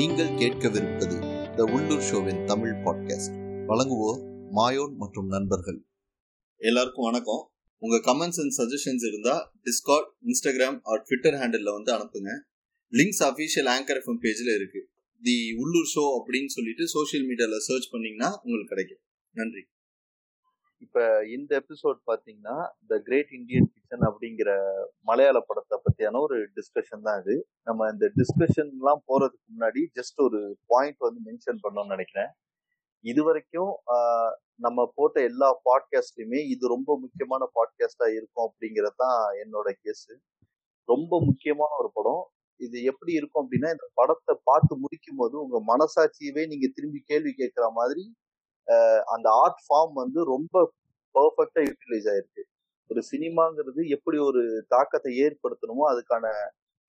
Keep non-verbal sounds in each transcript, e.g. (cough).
நீங்கள் கேட்கவிருப்பது த உள்ளூர் ஷோவின் தமிழ் பாட்காஸ்ட் வழங்குவோர் மாயோன் மற்றும் நண்பர்கள். எல்லாருக்கும் வணக்கம். உங்க கமெண்ட்ஸ் அண்ட் சஜஷன்ஸ் இருந்தா Discord Instagram or Twitter handle வந்து அனுப்புங்க. லிங்க்ஸ் அஃபீஷியல் ஆங்கர் எஃப்எம் பேஜில் இருக்கு. தி உள்ளூர் ஷோ அப்படின்னு சொல்லிட்டு சோஷியல் மீடியாவில் சர்ச் பண்ணீங்கன்னா உங்களுக்கு கிடைக்கும். நன்றி. இப்ப இந்த எபிசோட் பாத்தீங்கன்னா த கிரேட் இந்தியன் கிச்சன் அப்படிங்கிற மலையாள படத்தை பத்தியான ஒரு டிஸ்கஷன் தான் இது. நம்ம இந்த டிஸ்கஷன் எல்லாம் போறதுக்கு முன்னாடி ஜஸ்ட் ஒரு பாயிண்ட் வந்து மென்ஷன் பண்ணணும்னு நினைக்கிறேன். இது வரைக்கும் நம்ம போட்ட எல்லா பாட்காஸ்ட்லயுமே இது ரொம்ப முக்கியமான பாட்காஸ்டா இருக்கும் அப்படிங்கிறது தான் என்னோட கேஸ் ரொம்ப முக்கியமான ஒரு படம். இது எப்படி இருக்கும் அப்படின்னா இந்த படத்தை பார்த்து முடிக்கும் போது உங்க மனசாட்சியவே நீங்க திரும்பி கேள்வி கேட்கிற மாதிரி அந்த ஆர்ட் ஃபார்ம் வந்து ரொம்ப பர்ஃபெக்டா யூட்டிலைஸ் ஆயிருக்கு. ஒரு சினிமாங்கிறது எப்படி ஒரு தாக்கத்தை ஏற்படுத்தணுமோ அதுக்கான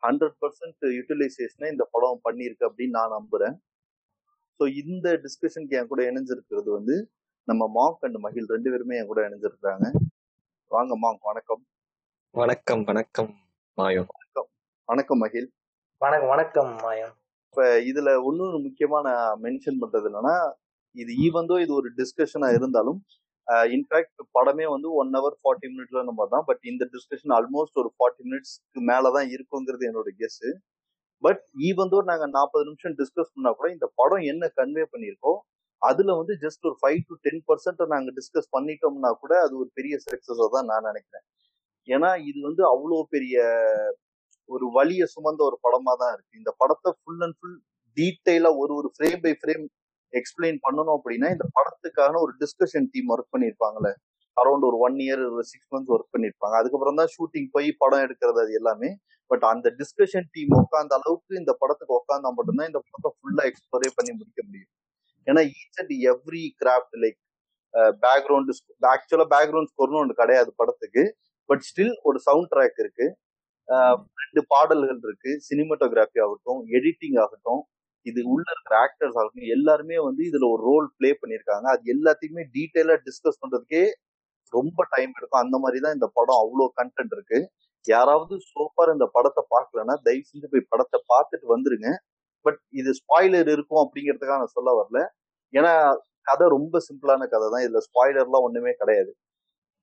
ஹண்ட்ரட் பர்சன்ட் யூட்டிலைசேஷனை இந்த படம் பண்ணியிருக்கு அப்படின்னு நான் நம்புறேன். ஸோ இந்த டிஸ்கஷனுக்கு என் கூட இணைஞ்சிருக்கிறது வந்து நம்ம மாங்க் அண்ட் மகிழ் ரெண்டு பேருமே என் கூட இணைஞ்சிருக்காங்க வாங்க மாங்க் வணக்கம். வணக்கம் வணக்கம் மாயோ வணக்கம். மகிழ். வணக்கம் வணக்கம் மாயம் இப்ப இதுல இன்னொரு முக்கியமா நான் மென்ஷன் பண்றது என்னன்னா இது ஈவந்தோ இது ஒரு டிஸ்கஷனா இருந்தாலும் Uh, இன்ஃபேக்ட் படமே வந்து ஒன் ஹவர் ஃபார்ட்டி மினிட்ல நம்ம தான். பட் இந்த டிஸ்கஷன் ஆல்மோஸ்ட் ஒரு ஃபார்ட்டி மினிட்ஸ்க்கு மேலதான் இருக்குங்கிறது என்னோட கெஸ் பட் ஈவந்தோ நாங்க நாற்பது நிமிஷம் டிஸ்கஸ் பண்ணா கூட இந்த படம் என்ன கன்வே பண்ணியிருக்கோ அதுல வந்து ஜஸ்ட் ஒரு ஃபைவ் டு டென் பர்சன்ட் நாங்க டிஸ்கஸ் பண்ணிட்டோம்னா கூட அது ஒரு பெரிய சக்சஸா தான் நான் நினைக்கிறேன். ஏன்னா இது வந்து அவ்வளோ பெரிய ஒரு வழியை சுமந்த ஒரு படமா தான் இருக்கு. இந்த படத்தை ஃபுல் அண்ட் ஃபுல் டீட்டெயிலா ஒரு ஒரு ஃப்ரேம் பை ஃப்ரேம் எக்ஸ்பிளைன் பண்ணணும் அப்படின்னா இந்த படத்துக்கான ஒரு டிஸ்கஷன் டீம் ஒர்க் பண்ணியிருப்பாங்கல்ல அரௌண்ட் ஒரு ஒன் இயர் ஒரு சிக்ஸ் மந்த்ஸ் ஒர்க் பண்ணியிருப்பாங்க அதுக்கப்புறம் தான் ஷூட்டிங் போய் படம் எடுக்கிறது அது எல்லாமே. பட் அந்த டிஸ்கஷன் டீம் உட்காந்த அளவுக்கு இந்த படத்துக்கு உட்காந்தா மட்டும்தான் இந்த படத்தை ஃபுல்லா எக்ஸ்ப்ளோரே பண்ணி முடிக்க முடியும். ஏன்னா each and every craft like background actually background ஸ்கோர்னு ஒன்று கிடையாது படத்துக்கு. பட் ஸ்டில் ஒரு சவுண்ட் ட்ராக் இருக்கு. ரெண்டு பாடல்கள் இருக்கு. சினிமட்டோகிராஃபி ஆகட்டும் எடிட்டிங் ஆகட்டும் இது உள்ள இருக்கிற ஆக்டர்ஸ் ஆகட்டும் எல்லாருமே வந்து இதுல ஒரு ரோல் ப்ளே பண்ணியிருக்காங்க. அது எல்லாத்தையுமே டீட்டெயிலா டிஸ்கஸ் பண்றதுக்கே ரொம்ப டைம் எடுக்கும். அந்த மாதிரி தான் இந்த படம் அவ்வளோ கண்டென்ட் இருக்கு. யாராவது சோஃபார் இந்த படத்தை பார்க்கலன்னா தயவு செஞ்சு போய் படத்தை பார்த்துட்டு வந்துருங்க. பட் இது ஸ்பாய்லர் இருக்கும் அப்படிங்கிறதுக்காக நான் சொல்ல வரல. ஏன்னா கதை ரொம்ப சிம்பிளான கதை தான் இதுல ஸ்பாய்லர்லாம் ஒண்ணுமே கிடையாது.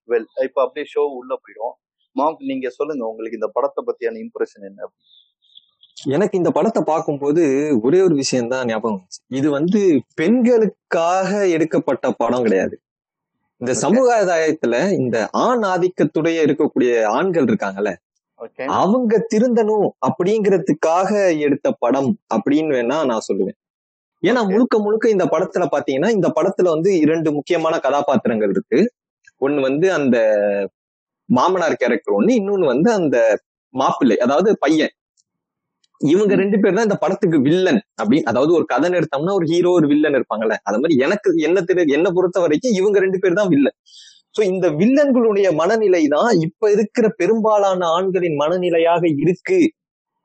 வெல் இப்போ அப்படியே ஷோ உள்ள போயிடும். மாம் நீங்க சொல்லுங்க உங்களுக்கு இந்த படத்தை பத்தியான இம்ப்ரெஷன் என்ன அப்படின்னு. எனக்கு இந்த படத்தை பார்க்கும்போது ஒரே ஒரு விஷயம் தான் ஞாபகம் இது வந்து பெண்களுக்காக எடுக்கப்பட்ட படம் கிடையாது. இந்த சமுதாயத்துல இந்த ஆண் ஆதிக்கத்துடைய இருக்கக்கூடிய ஆண்கள் இருக்காங்கல்ல அவங்க திருந்தணும் அப்படிங்கிறதுக்காக எடுத்த படம் அப்படின்னு வேணா நான் சொல்லுவேன். ஏன்னா. முழுக்க முழுக்க இந்த படத்துல பாத்தீங்கன்னா இந்த படத்துல வந்து இரண்டு முக்கியமான கதாபாத்திரங்கள் இருக்கு. ஒண்ணு வந்து அந்த மாமனார் கேரக்டர் ஒண்ணு இன்னொன்னு வந்து அந்த மாப்பிள்ளை அதாவது பையன். இவங்க ரெண்டு பேர் தான் இந்த படத்துக்கு வில்லன் அப்படி அதாவது ஒரு கதை எடுத்தோம்னா ஒரு ஹீரோ ஒரு வில்லன் இருப்பாங்கல்ல. அது மாதிரி எனக்கு என்ன தெரிய என்ன பொறுத்த வரைக்கும் இவங்க ரெண்டு பேர் தான் வில்லன் சோ இந்த வில்லன்களுடைய மனநிலை தான் இப்ப இருக்கிற பெரும்பாலான ஆண்களின் மனநிலையாக இருக்கு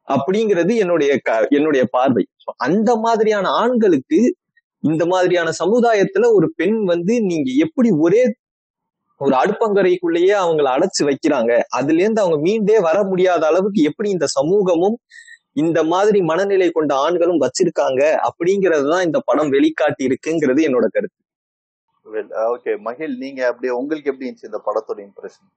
அப்படிங்கிறது என்னுடைய க- என்னுடைய பார்வை. அந்த மாதிரியான ஆண்களுக்கு இந்த மாதிரியான சமுதாயத்துல ஒரு பெண் வந்து நீங்க எப்படி ஒரே ஒரு அடுப்பங்கரைக்குள்ளேயே அவங்களை அடைச்சு வைக்கிறாங்க அதுல இருந்து அவங்க மீண்டே வர முடியாத அளவுக்கு எப்படி இந்த சமூகமும் இந்த மாதிரி மனநிலை கொண்ட ஆண்களும் வச்சிருக்காங்க அப்படிங்கறது தான் இந்த படம் வெளிக்காட்டி இருக்குங்கிறது என்னோட கருத்து. ஓகே மகிழ் நீங்க அப்படியே உங்களுக்கு எப்படி இருந்துச்சு இந்த படத்தோட இம்ப்ரெஷன்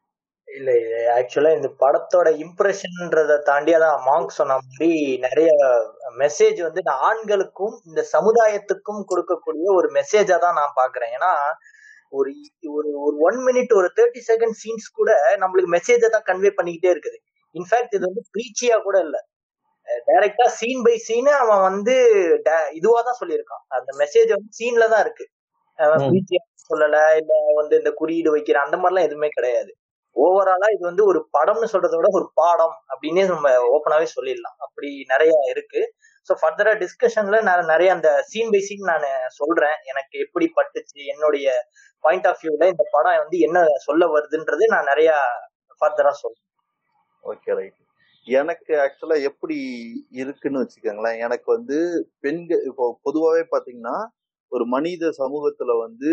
இல்ல ஆக்சுவலா இந்த படத்தோட இம்ப்ரெஷன்ன்றத தாண்டி அதான் மாங்க் சொன்ன மாதிரி நிறைய மெசேஜ் வந்து இந்த ஆண்களுக்கும் இந்த சமுதாயத்துக்கும் கொடுக்கக்கூடிய ஒரு மெசேஜா தான் நான் பாக்குறேன் ஏன்னா ஒரு ஒரு ஒரு ஒன் மினிட் ஒரு தேர்ட்டி செகண்ட் சீன்ஸ் கூட நம்மளுக்கு மெசேஜை தான் கன்வே பண்ணிக்கிட்டே இருக்குது. இன்ஃபேக்ட் இது வந்து ப்ரீச்சியா கூட இல்ல. டைரக்டா சீன் பை சீன் அவன் வந்து இதுவா தான் சொல்லியிருக்கான். அந்த மெசேஜ் வந்து சீன்ல தான் இருக்கு. சொல்லல இல்ல வந்து இந்த குறியீடு வைக்கிற அந்த மாதிரிலாம் எதுவுமே கிடையாது. ஓவராலா இது வந்து ஒரு படம்னு சொல்றதை விட ஒரு பாடம் அப்படின்னே நம்ம ஓப்பனாவே சொல்லிடலாம். அப்படி நிறைய இருக்கு. ஸோ ஃபர்தரா டிஸ்கஷன்ல நான் நிறைய அந்த சீன் பை சீன் நான் சொல்றேன். எனக்கு எப்படி பட்டுச்சு என்னுடைய பாயிண்ட் ஆஃப் வியூல இந்த படம் வந்து என்ன சொல்ல வருதுன்றது நான் நிறைய ஃபர்தரா சொல்றேன். ஓகே ரைட் எனக்கு ஆக்சுவலா எப்படி இருக்குன்னு வச்சுக்கோங்களேன். எனக்கு வந்து பெண்கள் இப்போ பொதுவாகவே பாத்தீங்கன்னா ஒரு மனித சமூகத்துல வந்து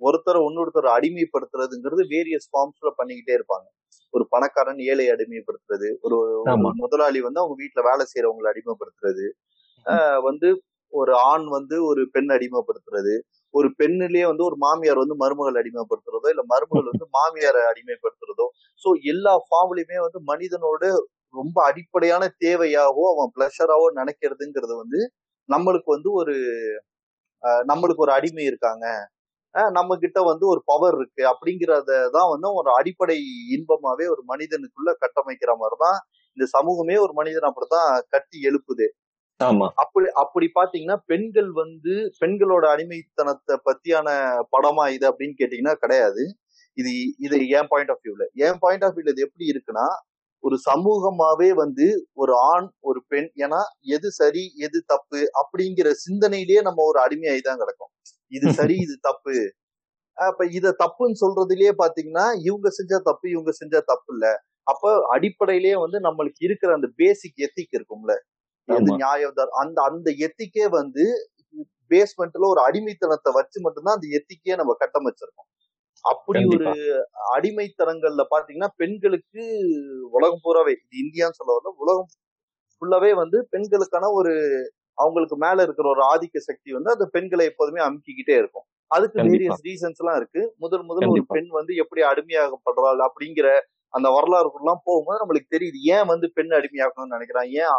ஒருத்தரை இன்னொருத்தர் அடிமைப்படுத்துறதுங்கிறது வேரியஸ் ஃபார்ம்ஸ்ல பண்ணிக்கிட்டே இருப்பாங்க. ஒரு பணக்காரன் ஏழை அடிமைப்படுத்துறது ஒரு. முதலாளி வந்து அவங்க வீட்டுல வேலை செய்யறவங்களை அடிமைப்படுத்துறது வந்து ஒரு ஆண் வந்து ஒரு பெண் அடிமைப்படுத்துறது ஒரு பெண்ணிலேயே வந்து ஒரு மாமியார் வந்து மருமகள் அடிமைப்படுத்துறதோ இல்ல மருமகள் வந்து மாமியாரை அடிமைப்படுத்துறதோ சோ எல்லா ஃபார்ம்லயுமே வந்து மனிதனோட ரொம்ப அடிப்படையான தேவையாவோ அவன் பிளஷராவோ நினைக்கிறதுங்கிறது வந்து நம்மளுக்கு வந்து ஒரு நம்மளுக்கு ஒரு அடிமை இருக்காங்க. நம்ம கிட்ட வந்து ஒரு பவர் இருக்கு. அப்படிங்கறத தான் வந்து ஒரு அடிப்படை இன்பமாவே ஒரு மனிதனுக்குள்ள கட்டமைக்கிற மாதிரிதான் இந்த சமூகமே ஒரு மனிதன் அப்படித்தான் கட்டி எழுப்புது. ஆமா. அப்படி அப்படி பாத்தீங்கன்னா பெண்கள் வந்து பெண்களோட அடிமைத்தனத்தை பத்தியான படமா இது அப்படின்னு கேட்டீங்கன்னா கிடையாது. இது இது என் பாயிண்ட் ஆஃப் வியூல என் பாயிண்ட் ஆஃப் வியூல இது எப்படி இருக்குன்னா ஒரு சமூகமாவே வந்து ஒரு ஆண் ஒரு பெண் ஏன்னா எது சரி எது தப்பு அப்படிங்கிற சிந்தனையிலேயே நம்ம ஒரு அடிமையாയി தான் கிடக்கும். இது சரி இது தப்பு. அப்ப இத தப்புன்னு சொல்றதுலயே பாத்தீங்கன்னா இவங்க செஞ்சா தப்பு இவங்க செஞ்சா தப்பு இல்ல அப்ப அடிப்படையிலேயே வந்து நம்மளுக்கு இருக்கிற அந்த பேசிக் எத்திக் இருக்கும்ல. நியாயம் அந்த அந்த எத்திக்கே வந்து பேஸ்மெண்ட்ல ஒரு அடிமைத்தனத்தை வச்சு மட்டும்தான் அந்த எத்திக்கே நம்ம கட்டமைச்சிருக்கோம். அப்படி ஒரு அடிமைத்தனங்கள்ல பாத்தீங்கன்னா பெண்களுக்கு உலகம் பூராவே இது இந்தியான்னு சொல்ல வரல உலகம் ஃபுல்லாவே வந்து பெண்களுக்கான ஒரு அவங்களுக்கு மேல இருக்கிற ஒரு ஆதிக்க சக்தி வந்து அந்த பெண்களை எப்போதுமே அமுக்கிக்கிட்டே இருக்கும். அதுக்கு. வேரியஸ் ரீசன்ஸ் எல்லாம் இருக்கு. முதல் முதல் ஒரு. பெண் வந்து எப்படி அடிமையாகப்படுறாள் அப்படிங்கிற அந்த வரலாறுக்குள்ளாம் போகும்போது நம்மளுக்கு தெரியுது. ஏன் வந்து பெண் அடிமையாக்கணும்னு நினைக்கிறான்? ஏன்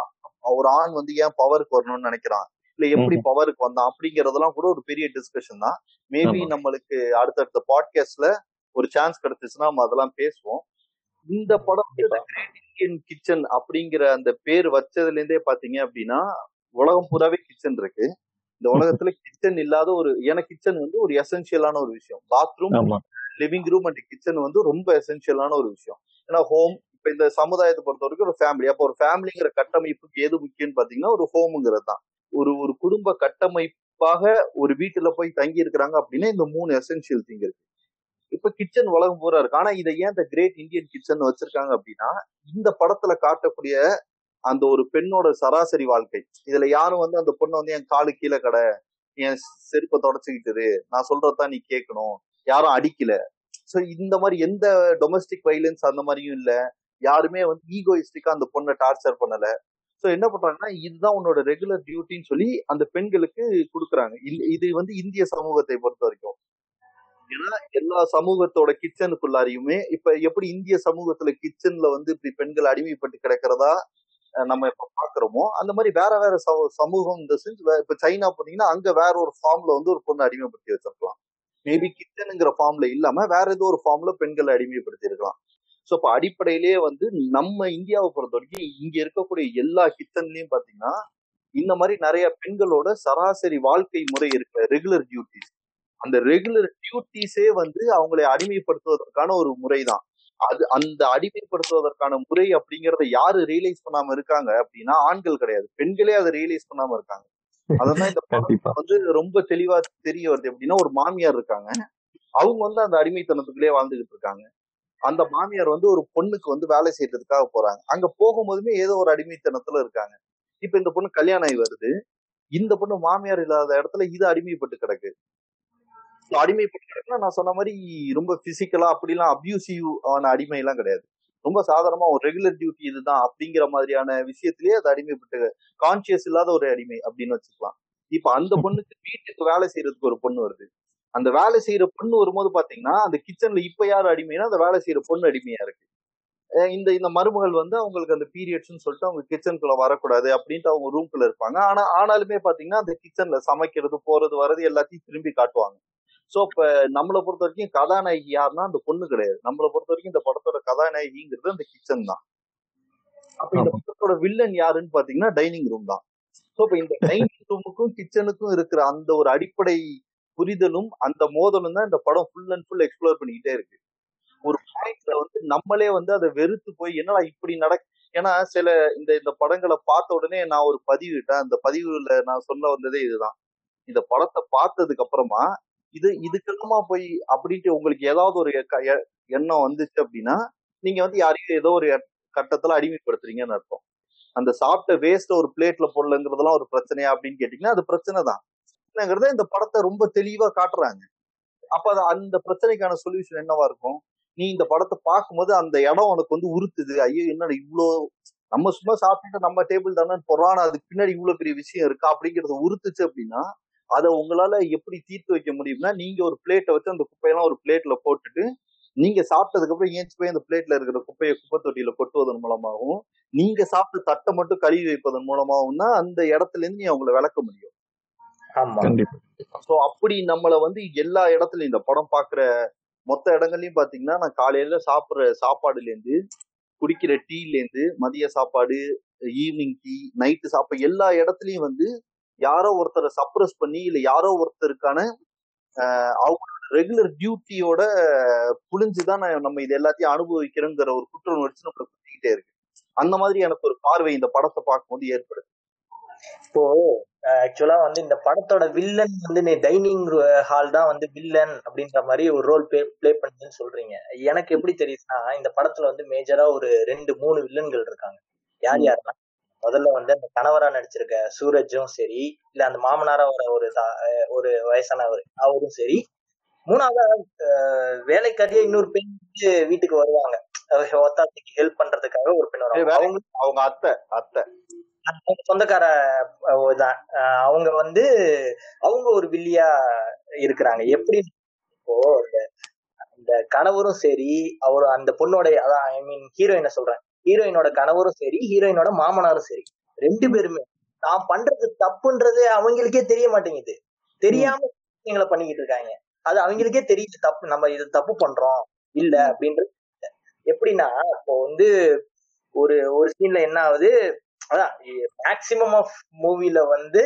ஒரு ஆண் வந்து ஏன் பவருக்கு வரணும்னு நினைக்கிறான்? இல்ல எப்படி பவருக்கு வந்தான் அப்படிங்கறதெல்லாம் கூட ஒரு பெரிய டிஸ்கஷன் தான். மேபி. நம்மளுக்கு அடுத்தடுத்த பாட்காஸ்ட்ல ஒரு சான்ஸ் கிடைச்சிச்சுன்னா நம்ம அதெல்லாம் பேசுவோம். இந்த படம் இந்தியன் கிச்சன் அப்படிங்கிற அந்த பேர் வச்சதுல இருந்தே பாத்தீங்க அப்படின்னா உலகம் பூராவே கிச்சன் இருக்கு. இந்த உலகத்துல (laughs) கிச்சன் இல்லாத ஒரு ஏன்னா கிச்சன் வந்து ஒரு எசென்சியலான ஒரு விஷயம். Bathroom living room and kitchen வந்து ரொம்ப எசென்சியலான ஒரு விஷயம். ஏன்னா ஹோம் இப்ப இந்த சமுதாயத்தை பொறுத்த வரைக்கும் ஒரு ஃபேமிலி அப்போ ஒரு ஃபேமிலிங்கிற கட்டமைப்புக்கு எது முக்கியம்னு பாத்தீங்கன்னா ஒரு ஹோம்ங்கிறது தான். ஒரு ஒரு குடும்ப கட்டமைப்பாக ஒரு வீட்டுல போய் தங்கி இருக்கிறாங்க அப்படின்னா இந்த மூணு எசென்சியல் திங் இருக்கு. இப்ப கிச்சன் உலகம் பூரா இருக்கு. ஆனா இதை ஏன் இந்த கிரேட் இந்தியன் கிச்சன் வச்சிருக்காங்க அப்படின்னா இந்த படத்துல காட்டக்கூடிய அந்த ஒரு பெண்ணோட சராசரி வாழ்க்கை. இதுல யாரும் வந்து அந்த பொண்ணை வந்து என் காலு கீழே கடை என் செருப்பை தொடச்சுக்கிட்டது நான் சொல்றதான் நீ கேட்கணும். யாரும் அடிக்கல. சோ இந்த மாதிரி எந்த டொமஸ்டிக் வைலன்ஸ் அந்த மாதிரியும் இல்ல. யாருமே வந்து ஈகோயிஸ்டிக்கா அந்த பொண்ணை டார்ச்சர் பண்ணல. சோ என்ன பண்றாங்கன்னா இதுதான் உன்னோட ரெகுலர் டியூட்டின்னு சொல்லி அந்த பெண்களுக்கு கொடுக்குறாங்க. இது- வந்து இந்திய சமூகத்தை பொறுத்த வரைக்கும். ஏன்னா எல்லா சமூகத்தோட கிச்சனுக்குள்ளாரையுமே இப்ப எப்படி இந்திய சமூகத்துல கிச்சன்ல வந்து இப்படி பெண்கள் அடிமைப்பட்டு கிடக்கிறதா அஹ் நம்ம இப்ப பாக்குறோமோ அந்த மாதிரி வேற வேற சமூகம் இந்த செஞ்சு இப்ப சைனா போனீங்கன்னா அங்க வேற ஒரு ஃபார்ம்ல வந்து ஒரு பொண்ணு அடிமைப்படுத்தி வச்சிருக்கலாம். மேபி கிச்சனுங்கிற ஃபார்ம்ல இல்லாம வேற ஏதோ ஒரு ஃபார்ம்ல பெண்களை அடிமைப்படுத்தி இருக்கலாம் சோ இப்ப அடிப்படையிலேயே வந்து நம்ம இந்தியாவை பொறுத்த வரைக்கும் இங்க இருக்கக்கூடிய எல்லா கிச்சன்லயும் பாத்தீங்கன்னா இந்த மாதிரி நிறைய பெண்களோட சராசரி வாழ்க்கை முறை இருக்கு ரெகுலர் டியூட்டிஸ் அந்த ரெகுலர் டியூட்டிஸே வந்து அவங்களை அடிமைப்படுத்துவதற்கான ஒரு முறைதான். அது அந்த அடிமைப்படுத்துவதற்கான முறை அப்படிங்கறத யாரு ரியலைஸ் பண்ணாம இருக்காங்க அப்படின்னா ஆண்கள் கிடையாது. பெண்களே அதை ரியலைஸ் பண்ணாம இருக்காங்க. அதான் இந்த (laughs) வந்து ரொம்ப தெளிவா தெரிய வருது எப்படின்னா ஒரு மாமியார் இருக்காங்க. அவங்க வந்து அந்த அடிமைத்தனத்துக்குள்ளே வாழ்ந்துகிட்டு இருக்காங்க. அந்த மாமியார் வந்து ஒரு பொண்ணுக்கு வந்து வேலை செய்யறதுக்காக போறாங்க. அங்க போகும்போதுமே ஏதோ ஒரு அடிமைத்தனத்துல இருக்காங்க. இப்ப இந்த பொண்ணு கல்யாணம் ஆகி வருது. இந்த பொண்ணு மாமியார் இல்லாத இடத்துல இது அடிமைப்பட்டு கிடக்கு. அடிமைப்பட்டு கிடக்குன்னா நான் சொன்ன மாதிரி ரொம்ப பிசிக்கலா அப்படிலாம் அபியூசிவ் ஆன அடிமை எல்லாம் கிடையாது. ரொம்ப சாதாரணமா ஒரு ரெகுலர் டியூட்டி இதுதான் அப்படிங்கிற மாதிரியான விஷயத்திலேயே அது அடிமைப்பட்டு கான்சியஸ் இல்லாத ஒரு அடிமை அப்படின்னு வச்சுக்கலாம். இப்ப அந்த பொண்ணுக்கு வீட்டுக்கு வேலை செய்யறதுக்கு ஒரு பொண்ணு வருது. அந்த வேலை செய்யற பொண்ணு வரும்போது பாத்தீங்கன்னா அந்த கிச்சன்ல இப்ப யார் அடிமைனா அந்த வேலை செய்யற பொண்ணு அடிமையா இருக்கு. இந்த இந்த மருமகள் வந்து அவங்களுக்கு அந்த பீரியட்ஸ்னு சொல்லிட்டு அவங்க கிச்சனுக்குள்ள வரக்கூடாது அப்படின்ட்டு அவங்க ரூம்குள்ள இருப்பாங்க. ஆனா ஆனாலுமே பாத்தீங்கன்னா அந்த கிச்சன்ல சமைக்கிறது போறது வர்றது எல்லாத்தையும் திரும்பி காட்டுவாங்க. சோ இப்ப நம்மளை பொறுத்த வரைக்கும் கதாநாயகி யாருன்னா அந்த பொண்ணு கிடையாது. நம்மளை பொறுத்த வரைக்கும் இந்த படத்தோட கதாநாயகிங்கிறது அந்த கிச்சன் தான். அப்ப இந்த. படத்தோட வில்லன் யாருன்னு பாத்தீங்கன்னா டைனிங் ரூம் தான். சோ இப்ப இந்த டைனிங் ரூமுக்கும் கிச்சனுக்கும் இருக்கிற அந்த ஒரு அடிப்படை புரிதலும் அந்த மோதலும் தான் இந்த படம் ஃபுல் அண்ட் ஃபுல் எக்ஸ்ப்ளோர் பண்ணிக்கிட்டே இருக்கு. ஒரு பாயிண்ட்ல வந்து நம்மளே வந்து அதை வெறுத்து போய் என்னடா இப்படி நடக் ஏன்னா சில இந்த இந்த படங்களை பார்த்த உடனே நான் ஒரு பதிவிட்டேன். அந்த பதிவுல நான் சொல்ல வந்ததே இதுதான். இந்த படத்தை பார்த்ததுக்கு அப்புறமா இது இதுக்கெல்லாமா போய் அப்படின்ட்டு உங்களுக்கு ஏதாவது ஒரு க- எ- எண்ணம் வந்துச்சு அப்படின்னா நீங்க வந்து யாரையும் ஏதோ ஒரு கட்டத்துல அடிமைப்படுத்துறீங்கன்னு அர்த்தம். அந்த சாப்பிட்ட வேஸ்ட் ஒரு பிளேட்ல போடலங்கிறதெல்லாம் ஒரு பிரச்சனையா அப்படின்னு கேட்டீங்கன்னா அது பிரச்சனை தான். என்னங்கிறத இந்த படத்தை ரொம்ப தெளிவா காட்டுறாங்க. அப்ப அந்த பிரச்சனைக்கான சொல்யூஷன் என்னவா இருக்கும்? நீ இந்த படத்தை பார்க்கும்போது அந்த இடம் உனக்கு வந்து உறுத்துது. ஐயோ என்னடா இவ்வளோ நம்ம சும்மா சாப்பிட்டுட்டு நம்ம டேபிள் தானே போறோம். அதுக்கு பின்னாடி இவ்வளவு பெரிய விஷயம் இருக்கா? அப்படிங்கறத உறுத்துச்சு அப்படின்னா அதை உங்களால எப்படி தீர்த்து வைக்க முடியும்னா நீங்க ஒரு பிளேட்டை வச்சு அந்த குப்பையெல்லாம் ஒரு பிளேட்ல போட்டுட்டு நீங்க சாப்பிட்டதுக்கு அப்புறம் ஏஞ்சி போய் அந்த பிளேட்ல இருக்கிற குப்பையை குப்பை தொட்டியில கொட்டுவதன் மூலமாகவும் நீங்க சாப்பிட்டு தட்டை மட்டும் கழுவி வைப்பதன் மூலமாகவும் தான் அந்த இடத்துல இருந்து நீ அவங்கள விளக்க முடியும். ஆமா. சோ அப்படி நம்மள வந்து எல்லா இடத்துலயும் இந்த படம் பாக்குற மொத்த இடங்கள்லயும் பாத்தீங்கன்னா நான் காலையில சாப்பிடுற சாப்பாடுல இருந்து குடிக்கிற டீல இருந்து மதிய சாப்பாடு ஈவினிங் டீ நைட்டு சாப்பாடு எல்லா இடத்துலயும் வந்து யாரோ ஒருத்தரை சப்ரஸ் பண்ணி இல்ல யாரோ ஒருத்தருக்கான அவங்களோட ரெகுலர் டியூட்டியோட புரிஞ்சுதான் நான் நம்ம இது எல்லாத்தையும் அனுபவிக்கிறோங்கிற ஒரு குற்ற உணர்ச்சி நம்மளை குத்திக்கிட்டே இருக்கு. அந்த மாதிரி எனக்கு ஒரு பார்வை இந்த படத்தை பார்க்கும்போது ஏற்படுது. இப்போ ஆக்சுவலா வந்து இந்த படத்தோட வில்லன் வந்து டைனிங் ஹால் தான் வந்து வில்லன் அப்படின்ற மாதிரி ஒரு ரோல் ப்ளே ப்ளே பண்ணுதுன்னு சொல்றீங்க. எனக்கு எப்படி தெரியுதுன்னா இந்த படத்துல வந்து மேஜரா ஒரு ரெண்டு மூணு வில்லன்கள் இருக்காங்க. யார். யாருன்னா முதல்ல வந்து அந்த கணவரா நடிச்சிருக்க சூரஜும் சரி இல்ல அந்த மாமனாரா வர ஒரு ஒரு வயசானவர் அவரும் சரி. மூணாவதா வேலைக்காரியா இன்னொரு பெண் வீட்டுக்கு வருவாங்க. அஹ் ஒத்தாசைக்கு ஹெல்ப் பண்றதுக்காக ஒரு பெண் வருவாங்க. அவங்க அத்தை அத்தை. சொந்தக்கார தான் அவங்க வந்து அவங்க ஒரு வில்லியா இருக்கிறாங்க. எப்படி இப்போ இந்த இந்த கணவரும் சரி அவர் அந்த பொண்ணோட அதான் ஐ மீன் ஹீரோயினை சொல்றேன். ஹீரோயினோட கணவரும் சரி ஹீரோயினோட மாமனாரும் சரி. ரெண்டு பேருமே தான் பண்றது தப்புன்றது அவங்களுக்கே தெரிய மாட்டேங்குது. தெரியாம எங்களை பண்ணிக்கிட்டு இருக்காங்க. அது அவங்களுக்கே தெரியுது தப்பு நம்ம இது தப்பு பண்றோம். இல்ல அப்படின்றது எப்படின்னா இப்போ வந்து ஒரு ஒரு சீன்ல என்ன ஆகுது அதான் மேக்சிமம் ஆஃப் மூவில வந்து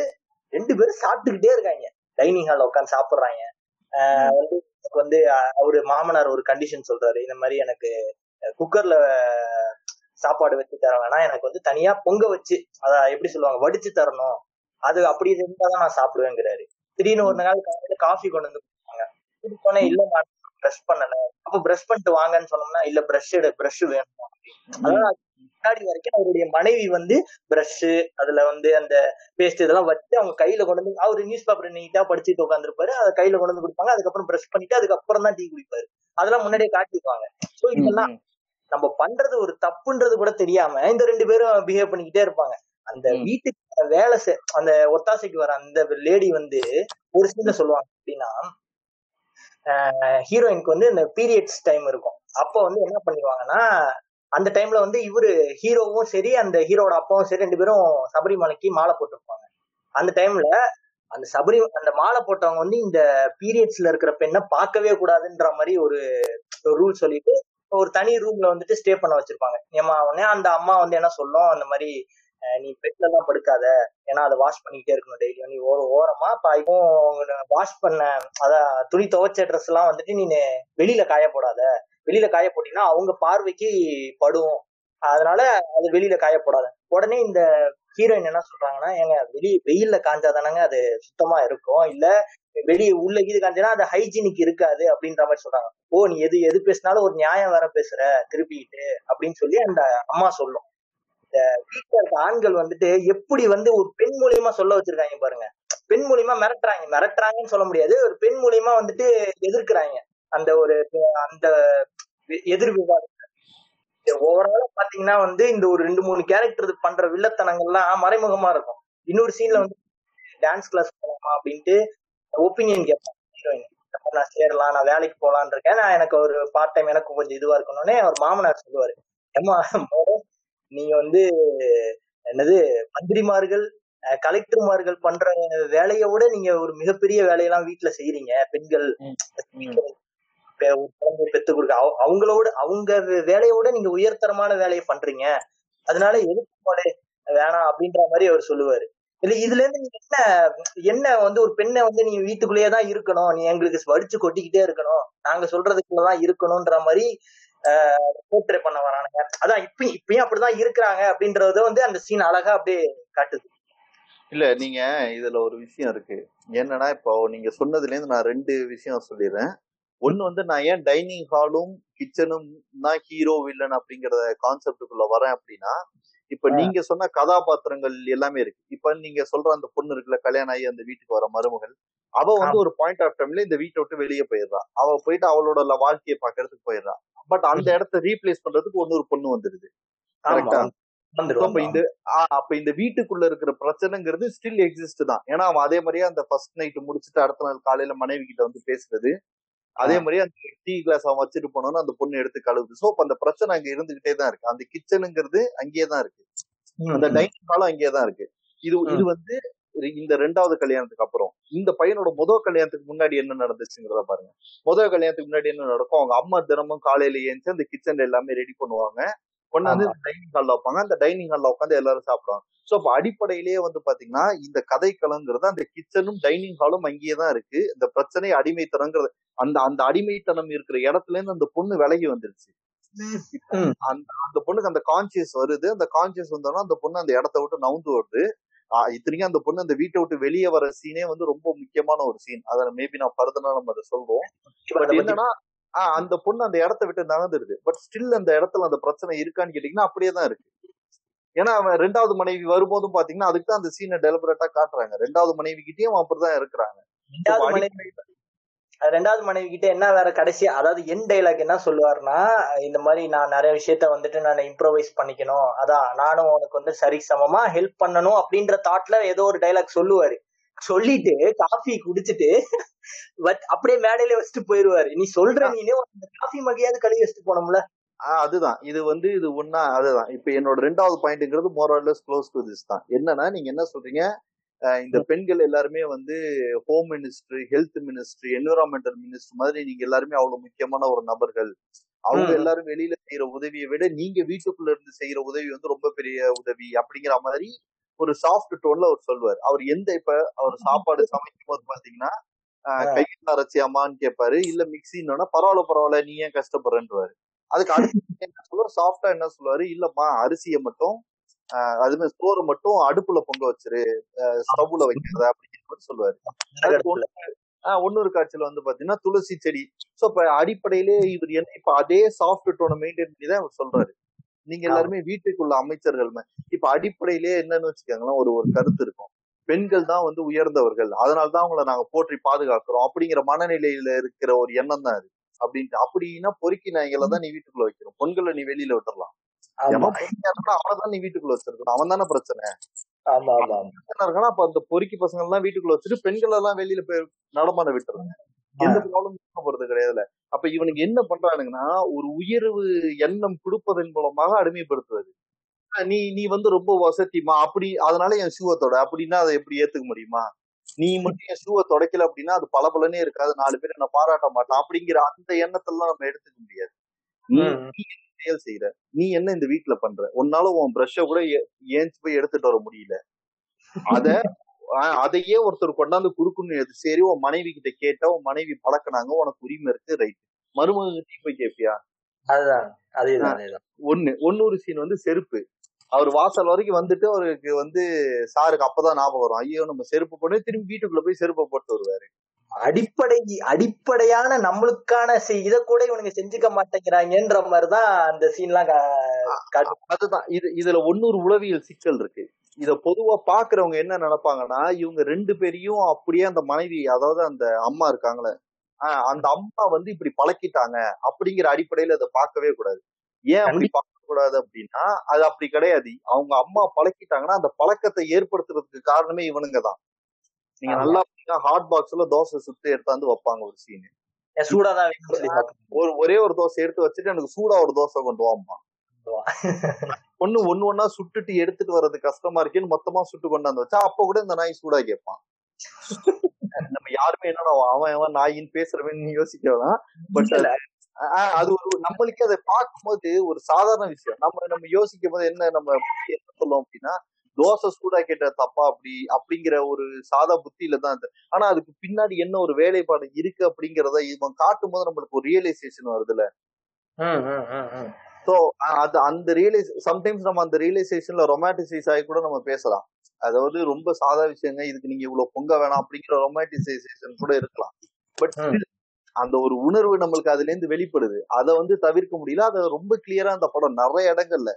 ரெண்டு பேரும் சாப்பிட்டுக்கிட்டே இருக்காங்க. டைனிங் ஹால்ல உட்காந்து சாப்பிடுறாங்க. வந்து எனக்கு வந்து அவரு மாமனார் ஒரு கண்டிஷன் சொல்றாரு. இந்த மாதிரி எனக்கு குக்கர்ல சாப்பாடு வச்சு தர வேணாம். எனக்கு வந்து தனியா பொங்க வச்சு அத எப்படி சொல்லுவாங்க வடிச்சு தரணும். அது அப்படி இருந்தாதான் நான் சாப்பிடுவேங்கிறாரு. திடீர்னு ஒரு நாள் காலையில காஃபி கொண்டு வந்து கொடுத்தாங்க. கொடுத்தோன்னே இல்ல நான் பிரஷ் பண்ணல. அப்ப பிரஷ் பண்ணிட்டு வாங்கன்னு சொன்னோம்னா இல்ல பிரஷ் எடு பிரஷ் வேணும். அதுக்கு முன்னாடி வரைக்கும் அவருடைய மனைவி வந்து பிரஷ் அதுல வந்து அந்த பேஸ்ட் இதெல்லாம் வச்சு அவங்க கையில கொண்டு வந்து அவரு நியூஸ் பேப்பர் நீட்டா படிச்சுட்டு உட்காந்துருப்பாரு அதை கையில கொண்டு வந்து கொடுப்பாங்க. அதுக்கப்புறம் பிரஷ் பண்ணிட்டு அதுக்கப்புறம் தான் டீ குடிப்பாரு. அதெல்லாம் முன்னாடியே காட்டிடுவாங்க சோ இதெல்லாம் நம்ம பண்றது ஒரு தப்புன்றது கூட தெரியாம இந்த ரெண்டு பேரும் பிஹேவ் பண்ணிக்கிட்டே இருப்பாங்க. அந்த. வீட்டுக்கு வேலை செ- அந்த ஒத்தாசைக்கு வர அந்த லேடி வந்து ஒரு சீன்ல சொல்லுவாங்க அப்படின்னா ஹீரோயினுக்கு வந்து இந்த பீரியட்ஸ் டைம் இருக்கும். அப்போ வந்து என்ன பண்ணிடுவாங்கன்னா அந்த டைம்ல வந்து இவரு ஹீரோவும் சரி அந்த ஹீரோட அப்பாவும் சரி ரெண்டு பேரும் சபரிமலைக்கு மாலை போட்டிருப்பாங்க. அந்த டைம்ல அந்த சபரி அந்த மாலை போட்டவங்க வந்து இந்த பீரியட்ஸ்ல இருக்கிற பெண்ணை பார்க்கவே கூடாதுன்ற மாதிரி ஒரு ரூல் சொல்லிட்டு ஒரு தனி ரூம்ல வந்துட்டு ஸ்டே பண்ண வச்சிருப்பாங்க. ஏமா உடனே அந்த அம்மா வந்து என்ன சொல்லும்? அந்த மாதிரி நீ பெட்ல தான் படுக்காத. ஏன்னா அதை வாஷ் பண்ணிக்கிட்டே இருக்கணும் டெய்லியும் நீ ஒரு ஓரமா பாய்க்கும் வாஷ் பண்ண அதான் துணி துவைச்ச ட்ரெஸ் எல்லாம் வந்துட்டு நீ வெளியில காய போடாத வெளியில காய போட்டீங்கன்னா அவங்க பார்வைக்கு படும். அதனால அது வெளியில காய உடனே இந்த ஹீரோயின் என்ன சொல்றாங்கன்னா ஏங்க வெளியே வெயில்ல காஞ்சாதானங்க அது சுத்தமா இருக்கும். இல்ல வெளியே உள்ள இது காஞ்சனா அது ஹைஜீனிக் இருக்காது அப்படின்ற மாதிரி சொல்றாங்க. ஓ நீ எது எது பேசினாலும் ஒரு நியாயம் வேற பேசுற திருப்பிக்கிட்டு அப்படின்னு சொல்லி அந்த அம்மா சொல்லும். இந்த வீட்டில் இருக்க ஆண்கள் வந்துட்டு எப்படி வந்து ஒரு பெண் மூலியமா சொல்ல வச்சிருக்காங்க பாருங்க. பெண் மூலியமா மிரட்டுறாங்க. மிரட்டுறாங்கன்னு சொல்ல முடியாது. ஒரு பெண் மூலியமா வந்துட்டு எதிர்க்கிறாங்க. அந்த ஒரு அந்த எதிர் விவாதம் ஓவராலா பாத்தீங்கன்னா வந்து இந்த ஒரு ரெண்டு மூணு கேரக்டர் பண்ற வில்லத்தனங்கள்லாம் மறைமுகமா இருக்கும். இன்னொரு சீன்ல வந்து டான்ஸ் கிளாஸ் போலாமா அப்படின்ட்டு ஒப்பீனியன் கேட்பாங்க. ஹீரோயின் நான் சேரலாம் நான் வேலைக்கு போலான்னு இருக்கேன். நான் எனக்கு ஒரு பார்ட் டைம் எனக்கு கொஞ்சம் இதுவா இருக்கணும்னே அவர் மாமனார் சொல்லுவாரு. ஏமா நீங்க வந்து என்னது மந்திரிமார்கள் கலெக்டர்மார்கள் பண்ற வேலையை விட நீங்க ஒரு மிகப்பெரிய வேலையெல்லாம் வீட்டுல செய்யறீங்க பெண்கள் பெத்து கொடுக்க அவ- அவங்களோட அவங்க வேலையோட வேலையை விட நீங்க உயர்தரமான வேலையை பண்றீங்க. அதனால எதுக்கு போலே வேணாம் அப்படின்ற மாதிரி அவர் சொல்லுவாரு. இல்ல இதுல இருந்து நீங்க என்ன என்ன வந்து ஒரு பெண்ணை வந்து நீங்க வீட்டுக்குள்ளேயே தான் இருக்கணும். நீ எங்களுக்கு வடிச்சு கொட்டிக்கிட்டே இருக்கணும். நாங்க சொல்றதுக்குள்ளதான் இருக்கணும்ன்ற மாதிரி போர்ட்ரே பண்ண வரானுங்க அதான் இப்ப இப்பயும் அப்படிதான் இருக்கிறாங்க அப்படின்றத வந்து அந்த சீன் அழகா அப்படியே காட்டுது. இல்ல நீங்க இதுல ஒரு விஷயம் இருக்கு. என்னன்னா இப்போ நீங்க சொன்னதுல இருந்து நான் ரெண்டு விஷயம் சொல்லிடுறேன் ஒண்ணு வந்து நான் ஏன் டைனிங் ஹாலும் கிச்சனும் தான் ஹீரோ வில்லன் அப்படிங்கறத கான்செப்டுக்குள்ள வரேன் அப்படின்னா இப்ப. நீங்க சொன்ன கதாபாத்திரங்கள் எல்லாமே இருக்கு. இப்ப நீங்க சொல்ற அந்த பொண்ணு இருக்குல்ல கல்யாணம் ஆகி அந்த வீட்டுக்கு வர மருமகள் அவ வந்து ஒரு பாயிண்ட் ஆஃப் டைம்ல இந்த வீட்டை விட்டு வெளியே போயிடுறா. அவ போயிட்டு அவளோட வாழ்க்கையை பாக்குறதுக்கு போயிடுறா. பட் அந்த இடத்த ரீப்ளேஸ் பண்றதுக்கு இன்னொரு பொண்ணு வந்துருது. கரெக்டா இந்த அப்ப இந்த வீட்டுக்குள்ள இருக்கிற பிரச்சனைங்கிறது ஸ்டில் எக்ஸிஸ்ட் தான். ஏன்னா அவன் அதே மாதிரியே அந்த ஃபர்ஸ்ட் நைட் முடிச்சுட்டு அடுத்த நாள் காலையில மனைவி கிட்ட வந்து பேசுறது அதே மாதிரியே அந்த டீ கிளாஸ் அவன் வச்சுட்டு போனோம்னா அந்த பொண்ணு எடுத்து கழுவுது. சோ அப்ப அந்த பிரச்சனை அங்க இருந்துகிட்டே தான் இருக்கு. அந்த கிச்சனுங்கிறது அங்கேயே தான் இருக்கு. அந்த. டைனிங் ஹாலும் அங்கேயே தான் இருக்கு. இது இது வந்து இந்த ரெண்டாவது கல்யாணத்துக்கு அப்புறம். இந்த பையனோட முதல் கல்யாணத்துக்கு முன்னாடி என்ன நடந்துச்சுங்கிறத பாருங்க. முதல் கல்யாணத்துக்கு முன்னாடி என்ன நடக்கும்? அவங்க அம்மா தினமும் காலையில ஏஞ்சி அந்த கிச்சன்ல எல்லாமே ரெடி பண்ணுவாங்க. கொண்டாந்து டைனிங் ஹால்ல வைப்பாங்க. அந்த டைனிங் ஹால்ல உட்காந்து எல்லாரும் சாப்பிடுவாங்க. சோ அப்ப அடிப்படையிலேயே வந்து பாத்தீங்கன்னா இந்த கதைக்களங்கிறது அந்த கிச்சனும் டைனிங் ஹாலும் அங்கேயே தான் இருக்கு. இந்த பிரச்சனை அடிமைத்தனங்கிறது அந்த அந்த அடிமைத்தனம் இருக்கிற இடத்துல இருந்து அந்த பொண்ணு விலகி வந்துருச்சு. அந்த அந்த பொண்ணுக்கு அந்த கான்சியஸ் வருது. அந்த கான்சியஸ் வந்தோம்னா அந்த பொண்ணு அந்த இடத்த விட்டு நவுந்து வருது. இத்தனைக்கும் அந்த பொண்ணு அந்த வீட்டை விட்டு வெளியே வர சீனே வந்து ரொம்ப முக்கியமான ஒரு சீன் அதை மேபி நான் பருதுனா நம்ம அதை சொல்றோம் பட் என்னன்னா ஆஹ் அந்த பொண்ணு அந்த இடத்த விட்டு நகர்ந்துருது. பட் ஸ்டில் அந்த இடத்துல அந்த பிரச்சனை இருக்கான்னு கேட்டீங்கன்னா அப்படியே தான் இருக்கு. ஏன்னா அவன் ரெண்டாவது மனைவி வரும்போதும் பாத்தீங்கன்னா அதுக்கு தான் அந்த சீனை டெலிபரேட்டா காட்டுறாங்க. ரெண்டாவது மனைவி கிட்டயும் அப்படிதான் இருக்கிறாங்க. ரெண்டாவது மனைவி கிட்ட என்ன வேற கடைசி அதாவது என் டைலாக் என்ன சொல்லுவாருன்னா இந்த மாதிரி நான் நிறைய விஷயத்த வந்துட்டு நான் இம்ப்ரோவைஸ் பண்ணிக்கணும். அதான் நானும் உனக்கு வந்து சரி சமமா ஹெல்ப் பண்ணணும் அப்படின்ற தாட்ல ஏதோ ஒரு டைலாக் சொல்லுவாரு. சொல்லிட்டு காஃபி குடிச்சிட்டு பட் அப்படியே மேடையில வச்சுட்டு போயிருவாரு. நீ சொல்ற நீனே காஃபி மகையாவது கழுவி வச்சுட்டு போனோம்ல ஆஹ் அதுதான். இது வந்து இது ஒன்னா அதுதான். இப்ப என்னோட ரெண்டாவது பாயிண்ட்ங்கிறது more or less close to this தான். என்னன்னா நீங்க என்ன சொல்றீங்க? இந்த பெண்கள் எல்லாருமே வந்து home ministry health ministry environmental minister மாதிரி நீங்க எல்லாருமே அவ்வளவு முக்கியமான ஒரு நபர்கள். அவங்க. எல்லாரும் வெளியில செய்யற உதவியை விட நீங்க வீட்டுக்குள்ள இருந்து செய்யற உதவி வந்து ரொம்ப பெரிய உதவி அப்படிங்கிற மாதிரி ஒரு சாஃப்ட் டோன்ல அவர் சொல்வார். அவர் எந்த இப்ப அவர் சாப்பாடு சமைக்கும் போது பாத்தீங்கன்னா. கையில் அரைச்சியாமான்னு கேட்பாரு இல்ல மிக்சின்னா பரவாயில்ல பரவாயில்ல நீ ஏன் கஷ்டப்படுறேன்றாரு அதுக்கு அடுத்து (laughs) என்ன சொல்லுவார் சாஃப்டா என்ன சொல்லுவாரு இல்லம்மா அரிசியை மட்டும் அதுமே சோறு மட்டும் அடுப்புல பொங்க வச்சிரு. ஸ்டவ்ல வைக்கிறத அப்படிங்கிற மாதிரி சொல்லுவாரு. ஒன்னொரு காட்சியில வந்து பாத்தீங்கன்னா துளசி செடி. சோ இப்ப அடிப்படையிலே இவர் என்ன இப்ப அதே சாஃப்ட் டோனை மெயின்டைன் பண்ணி தான் இவர் சொல்றாரு. நீங்க எல்லாருமே வீட்டுக்குள்ள அமைச்சர்கள் இப்ப அடிப்படையிலே என்னன்னு வச்சுக்கோங்களேன் ஒரு ஒரு கருத்து இருக்கும். பெண்கள் தான் வந்து உயர்ந்தவர்கள். அதனாலதான் அவங்கள நாங்க போற்றி பாதுகாக்கிறோம். அப்படிங்கிற மனநிலையில இருக்கிற ஒரு எண்ணம் தான் அது. அப்படின்ட்டு அப்படின்னா பொறுக்கி நாய்களை தான் நீ வீட்டுக்குள்ள வைக்கணும். பொண்களை நீ வெளியில விட்டுறலாம். அவனதான் நீ வீட்டுக்குள்ள வச்சிருக்கணும். அவன் தானே பிரச்சனை. ஆமா ஆமா ஆமா. பிரச்சனை இருக்கானா அப்ப அந்த பொறுக்கி பசங்க எல்லாம் வீட்டுக்குள்ள வச்சுட்டு பெண்கள் எல்லாம் வெளியில போய் நடமாட விட்டுருங்க எந்த ப்ராப்ளம் போறது கிடையாதுல அப்ப இவனுக்கு என்ன பண்றானுங்கன்னா ஒரு உயர்வு எண்ணம் கொடுப்பதன் மூலமாக அடிமைப்படுத்துவது நீ நீ வந்து ரொம்ப வசதிமா அப்படி அதனால என் ஷூவை தொட அப்படின்னா அதை எப்படி ஏத்துக்க முடியுமா? நீ மட்டும் என் ஷூவை தொடக்கல அப்படின்னா அது பளபளனே இருக்காது. நாலு பேர் என்ன பாராட்ட மாட்டான் அப்படிங்கிற அந்த எண்ணத்தெல்லாம் நம்ம எடுத்துக்க முடியாது. செயல் செய்யற நீ என்ன இந்த வீட்டுல பண்ற? உன்னால உன் பிரஷ்ஷ கூட ஏஞ்சி போய் எடுத்துட்டு வர முடியல. அத அதையே ஒருத்தர் கொண்டாந்து குடுக்கணும் எது சரி உன் மனைவி கிட்ட கேட்டா உன் மனைவி பழக்கினாங்க உனக்கு உரிமை இருக்கு ரைட் மருமக கிட்ட போய் கேப்பியா? ஒண்ணு. ஒன்னொரு சீன் வந்து செருப்பு. அவர் வாசல் வரைக்கும் வந்துட்டு அவருக்கு வந்து சாருக்கு அப்பதான் ஞாபகம் வரும். ஐயோ நம்ம செருப்பு போட்டு திரும்பி வீட்டுக்குள்ள போய் செருப்பை போட்டு வருவாரு. அடிப்படை அடிப்படையான நம்மளுக்கான இத கூட இவனுங்க செஞ்சுக்க மாட்டேங்கிறாங்கன்ற மாதிரிதான் அந்த சீன்லாம் அதுதான். இது இதுல ஒன்னொரு உளவியல் சிக்கல் இருக்கு. இத பொதுவா பாக்குறவங்க என்ன நினைப்பாங்கன்னா இவங்க ரெண்டு பேரையும் அப்படியே அந்த மனைவி அதாவது அந்த அம்மா இருக்காங்களே ஆஹ் அந்த அம்மா வந்து இப்படி பழக்கிட்டாங்க அப்படிங்கிற அடிப்படையில அதை பார்க்கவே கூடாது. ஏன் அப்படி பார்க்க கூடாது அப்படின்னா அது அப்படி கிடையாது. அவங்க அம்மா பழக்கிட்டாங்கன்னா அந்த பழக்கத்தை ஏற்படுத்துறதுக்கு காரணமே இவனுங்க தான் நீங்க. நல்லா ஹாட் பாக்ஸ்ல தோசை சுட்டு எடுத்தாந்து வைப்பாங்க ஒரு சீன் ஒரு ஒரே ஒரு தோசை எடுத்து வச்சுட்டு எனக்கு சூடா ஒரு தோசை கொண்டு வாம்மா. ஒண்ணு ஒண்ணு ஒண்ணா சுட்டுட்டு எடுத்துட்டு வர்றது கஷ்டமா இருக்கேன்னு மொத்தமா சுட்டு கொண்டாந்து வச்சா அப்ப கூட இந்த நாய் சூடா கேட்பான் நம்ம யாருமே என்னடா அவன் அவன் நாயின்னு பேசுறவன் யோசிக்க வேணாம். பட். அது ஒரு நம்மளுக்கே அதை பார்க்கும்போது ஒரு சாதாரண விஷயம். நம்ம நம்ம யோசிக்கும் போது என்ன நம்ம என்ன சொல்லுவோம் அப்படின்னா தோசை சூடா கேட்ட தப்பா அப்படி அப்படிங்கிற ஒரு சாதா புத்தியில தான் ஆனா அதுக்கு பின்னாடி என்ன ஒரு வேலைப்பாடு இருக்கு அப்படிங்கறத இவன் காட்டும் போது நம்மளுக்கு ஒரு ரியலைசேஷன் வருதுல்ல. ஸோ அது அந்த ரியலைஸ் சம்டைம்ஸ் நம்ம அந்த ரியலைசேஷன்ல ரொமாட்டிசைஸ் ஆகி கூட நம்ம பேசலாம் அதாவது ரொம்ப சாதா விஷயங்க இதுக்கு நீங்க இவ்வளவு பொங்க வேணாம் அப்படிங்கிற ரொமாட்டிசைசேஷன் கூட இருக்கலாம் பட். அந்த ஒரு உணர்வு நம்மளுக்கு அதுல இருந்து வெளிப்படுது அதை வந்து தவிர்க்க முடியல அதை ரொம்ப கிளியரா அந்த படம் நிறைய இடங்கள்ல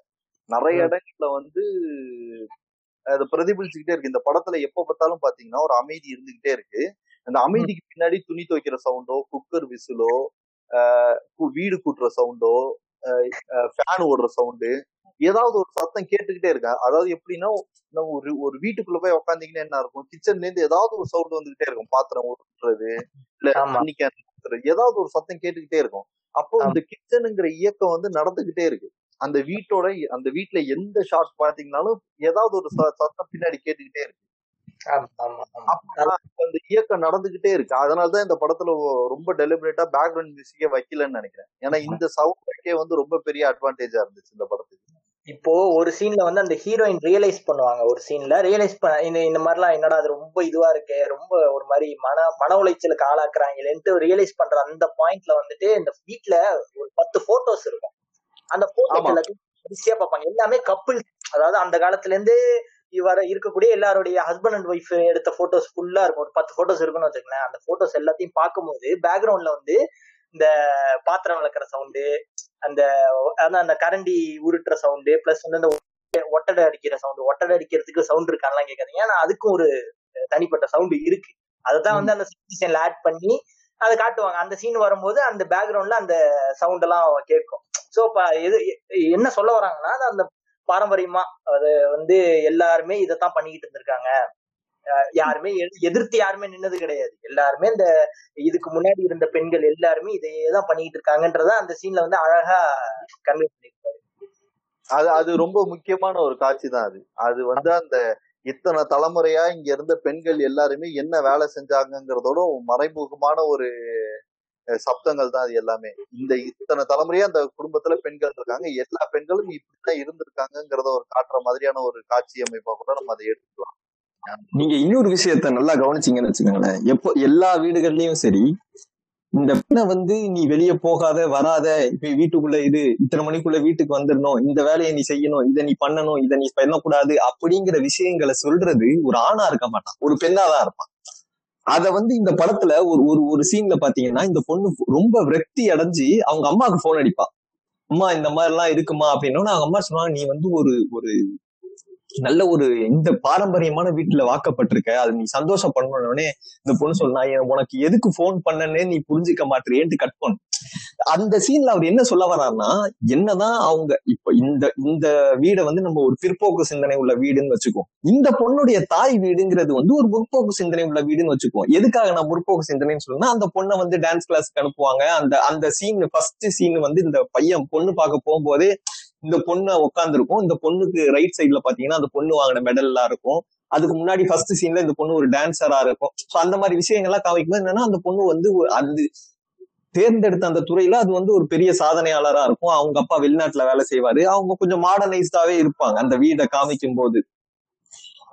நிறைய. இடங்கள்ல வந்து அதை பிரதிபலிச்சுக்கிட்டே இருக்கு. இந்த படத்துல எப்ப பார்த்தாலும் பாத்தீங்கன்னா ஒரு அமைதி இருந்துகிட்டே இருக்கு. அந்த அமைதிக்கு பின்னாடி துணி துவைக்கிற சவுண்டோ குக்கர் விசிலோ வீடு கூட்டுற சவுண்டோ ஃபேன் ஓடுற சவுண்டு ஏதாவது ஒரு சத்தம் கேட்டுக்கிட்டே இருக்கேன் அதாவது எப்படின்னா நம்ம ஒரு ஒரு வீட்டுக்குள்ள போய் உட்காந்தீங்கன்னா என்ன இருக்கும்? கிச்சன்ல இருந்து ஏதாவது ஒரு சவுண்ட் வந்துகிட்டே இருக்கும். பாத்திரம் ஊற்றுறது இல்ல. தண்ணி கேன் ஏதாவது ஒரு சத்தம் கேட்டுக்கிட்டே இருக்கும். அப்போ. இந்த கிச்சனுங்கிற இயக்கம் வந்து நடந்துகிட்டே இருக்கு. அந்த வீட்டோட அந்த வீட்ல எந்த ஷாட் பாத்தீங்கன்னாலும் ஏதாவது ஒரு சத்தம் பின்னாடி கேட்டுக்கிட்டே இருக்கு. அந்த இயக்கம் நடந்துகிட்டே இருக்கு. அதனாலதான் இந்த படத்துல ரொம்ப டெலிபரேட்டா பேக்ரவுண்ட் மியூசிக்கே வைக்கலன்னு நினைக்கிறேன். ஏன்னா இந்த சவுண்ட் வந்து ரொம்ப பெரிய அட்வான்டேஜா இருந்துச்சு இந்த படத்துக்கு. இப்போ ஒரு சீன்ல வந்து அந்த ஹீரோயின் ரியலைஸ் பண்ணுவாங்க. ஒரு சீன்ல ரியலைஸ் பண்ண இந்த இந்த மாதிரிலாம் என்னடா அது ரொம்ப இதுவா இருக்கு ரொம்ப ஒரு மாதிரி மன மன உளைச்சலுக்கு ஆளாக்குறாங்களேன்ட்டு ரியலைஸ் பண்ற அந்த பாயிண்ட்ல வந்துட்டு இந்த வீட்ல ஒரு பத்து போட்டோஸ் இருக்கும். அந்த போட்டோஸ் ஆமா. எல்லாத்தையும் ஈஸியா பார்ப்பாங்க. எல்லாமே கப்பிள் அதாவது அந்த காலத்துல இருந்து இவர இருக்கக்கூடிய எல்லாருடைய ஹஸ்பண்ட் அண்ட் ஒய்ஃப் எடுத்த போட்டோஸ் ஃபுல்லா இருக்கும். ஒரு பத்து போட்டோஸ் இருக்குன்னு வச்சுக்கோங்களேன். அந்த போட்டோஸ் எல்லாத்தையும் பார்க்கும்போது பேக்ரவுண்ட்ல வந்து இந்த பாத்திரம் விளக்குற சவுண்டு அந்த அந்த கரண்டி உருட்டுற சவுண்டு பிளஸ் வந்து அந்த ஒட்டடை- அடிக்கிற சவுண்டு ஒட்டடை அடிக்கிறதுக்கு சவுண்ட் இருக்கான்லாம் கேட்காதீங்க. ஆனா அதுக்கும் ஒரு தனிப்பட்ட சவுண்டு இருக்கு. அதுதான் வந்து அந்த சீன்ல ஆட் பண்ணி அதை காட்டுவாங்க. அந்த சீன் வரும்போது அந்த பேக்ரவுண்ட்ல அந்த சவுண்ட் எல்லாம் கேட்கும். சோ இப்ப எது என்ன சொல்ல வராங்கன்னா அது அந்த பாரம்பரியமா அது வந்து எல்லாருமே இதைத்தான் பண்ணிக்கிட்டு இருந்திருக்காங்க. அஹ் யாருமே எதிர்த்து யாருமே நின்னது கிடையாது. எல்லாருமே இந்த இதுக்கு முன்னாடி இருந்த பெண்கள் எல்லாருமே இதையேதான் பண்ணிக்கிட்டு இருக்காங்கன்றத அந்த சீன்ல வந்து அழகா கன்வே பண்ணிருக்காரு அது அது ரொம்ப முக்கியமான ஒரு காட்சி தான் அது. அது வந்து அந்த இத்தனை தலைமுறையா இங்க இருந்த பெண்கள் எல்லாருமே என்ன வேலை செஞ்சாங்கங்கிறதோட மறைமுகமான ஒரு சப்தங்கள் தான் அது எல்லாமே. இந்த இத்தனை தலைமுறையா அந்த குடும்பத்துல பெண்கள் இருக்காங்க. எல்லா பெண்களும் இப்படிதான் இருந்திருக்காங்கிறத ஒரு காட்டுற மாதிரியான ஒரு காட்சி அமைப்பா கூட நம்ம அதை எடுத்துக்கலாம். நீங்க இன்னொரு விஷயத்த நல்லா கவனிச்சீங்கன்னு வச்சுக்கோங்களேன். எப்போ எல்லா வீடுகள்லயும் சரி இந்த பெண்ணை வந்து நீ வெளியே போகாத வராத இப்ப வீட்டுக்குள்ள இது இத்தனை மணிக்குள்ள வீட்டுக்கு வந்துடணும் இந்த வேலையை நீ செய்யணும் இதை நீ பண்ணணும் இதை நீ பண்ணக்கூடாது அப்படிங்கிற விஷயங்களை சொல்றது ஒரு ஆணா இருக்க மாட்டான். ஒரு பெண்ணாதான் இருப்பான். அத வந்து இந்த படத்துல ஒரு ஒரு ஒரு சீன்ல பாத்தீங்கன்னா இந்த பொண்ணு ரொம்ப விரக்தி அடைஞ்சு அவங்க அம்மாவுக்கு போன் அடிப்பா. அம்மா இந்த மாதிரி எல்லாம் இருக்குமா? அப்படின்னா அவங்க அம்மா சொன்னாங்க நீ வந்து ஒரு ஒரு நல்ல ஒரு இந்த பாரம்பரியமான வீட்டுல வாக்கப்பட்டிருக்க அது நீ சந்தோஷம் பண்ணணும்னே இந்த பொண்ணு சொன்னா உனக்கு எதுக்கு போன் பண்ணனே நீ புரிஞ்சுக்க மாட்டேன்ட்டு கட் பண்ணும் அந்த சீன்ல அவர் என்ன சொல்ல வர்றாருன்னா என்னதான் அவங்க இப்ப இந்த இந்த வீடை வந்து நம்ம ஒரு பிற்போக்கு சிந்தனை உள்ள வீடுன்னு வச்சுக்கோம் இந்த பொண்ணுடைய தாய் வீடுங்கிறது வந்து ஒரு முற்போக்கு சிந்தனை உள்ள வீடுன்னு வச்சுக்கோ எதுக்காக நான் முற்போக்கு சிந்தனைன்னு சொல்லுன்னா அந்த பொண்ணை வந்து டான்ஸ் கிளாஸ்க்கு அனுப்புவாங்க. அந்த அந்த சீன் ஃபர்ஸ்ட் சீன் வந்து இந்த பையன் பொண்ணு பார்க்க போகும்போதே இந்த பொண்ணு உட்காந்துருக்கும் இந்த பொண்ணுக்கு ரைட் சைடுல பாத்தீங்கன்னா அந்த பொண்ணு வாங்கின மெடல் எல்லாம் இருக்கும். அதுக்கு முன்னாடி ஃபர்ஸ்ட் சீன்ல இந்த பொண்ணு ஒரு டான்சரா இருக்கும். ஸோ அந்த மாதிரி விஷயங்கள்லாம் காமிக்கும்போது என்னன்னா அந்த பொண்ணு வந்து அந்த அது தேர்ந்தெடுத்த அந்த துறையில அது வந்து ஒரு பெரிய சாதனையாளரா இருக்கும். அவங்க அப்பா வெளிநாட்டுல வேலை செய்வாரு. அவங்க கொஞ்சம் மாடர்னைஸ்டாவே இருப்பாங்க அந்த வீடை காமிக்கும் போது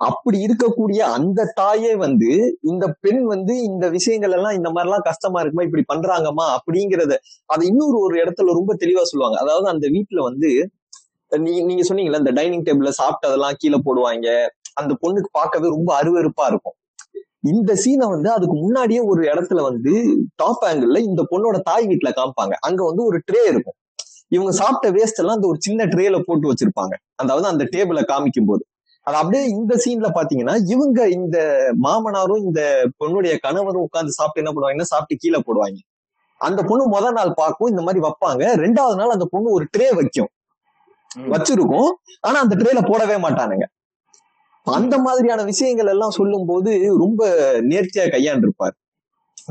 அப்படி இருக்கக்கூடிய அந்த தாயே வந்து இந்த பெண் வந்து இந்த விஷயங்கள் எல்லாம் இந்த மாதிரி எல்லாம் கஷ்டமா இருக்குமா இப்படி பண்றாங்கம்மா அப்படிங்கறத அதை இன்னொரு ஒரு இடத்துல ரொம்ப தெளிவா சொல்லுவாங்க. அதாவது அந்த வீட்டுல வந்து நீங்க நீங்க சொன்னீங்கல்ல இந்த டைனிங் டேபிள்ல சாப்பிட்டதெல்லாம் கீழே போடுவாங்க. அந்த பொண்ணுக்கு பார்க்கவே ரொம்ப அருவருப்பா இருக்கும். இந்த சீனை வந்து அதுக்கு முன்னாடியே ஒரு இடத்துல வந்து டாப் ஆங்கிள் இந்த பொண்ணோட தாய் வீட்டுல காமிப்பாங்க. அங்க வந்து ஒரு ட்ரே இருக்கும். இவங்க சாப்பிட்ட வேஸ்ட் எல்லாம் அந்த ஒரு சின்ன ட்ரேல போட்டு வச்சிருப்பாங்க. அதாவது அந்த டேபிள காமிக்கும் போது அது அப்படியே இந்த சீன்ல பாத்தீங்கன்னா இவங்க இந்த மாமனாரும் இந்த பொண்ணுடைய கணவரும் உட்கார்ந்து சாப்பிட்டு என்ன பண்ணுவாங்கன்னா சாப்பிட்டு கீழே போடுவாங்க. அந்த பொண்ணு முத நாள் பார்க்கும் இந்த மாதிரி வைப்பாங்க. ரெண்டாவது நாள் அந்த பொண்ணு ஒரு ட்ரே வைக்கும். வச்சிருக்கும். ஆனா அந்த ட்ரேல போடவே மாட்டானுங்க. அந்த மாதிரியான விஷயங்கள் எல்லாம் சொல்லும் போது ரொம்ப நேர்த்தியா கையாண்டிருப்பார்.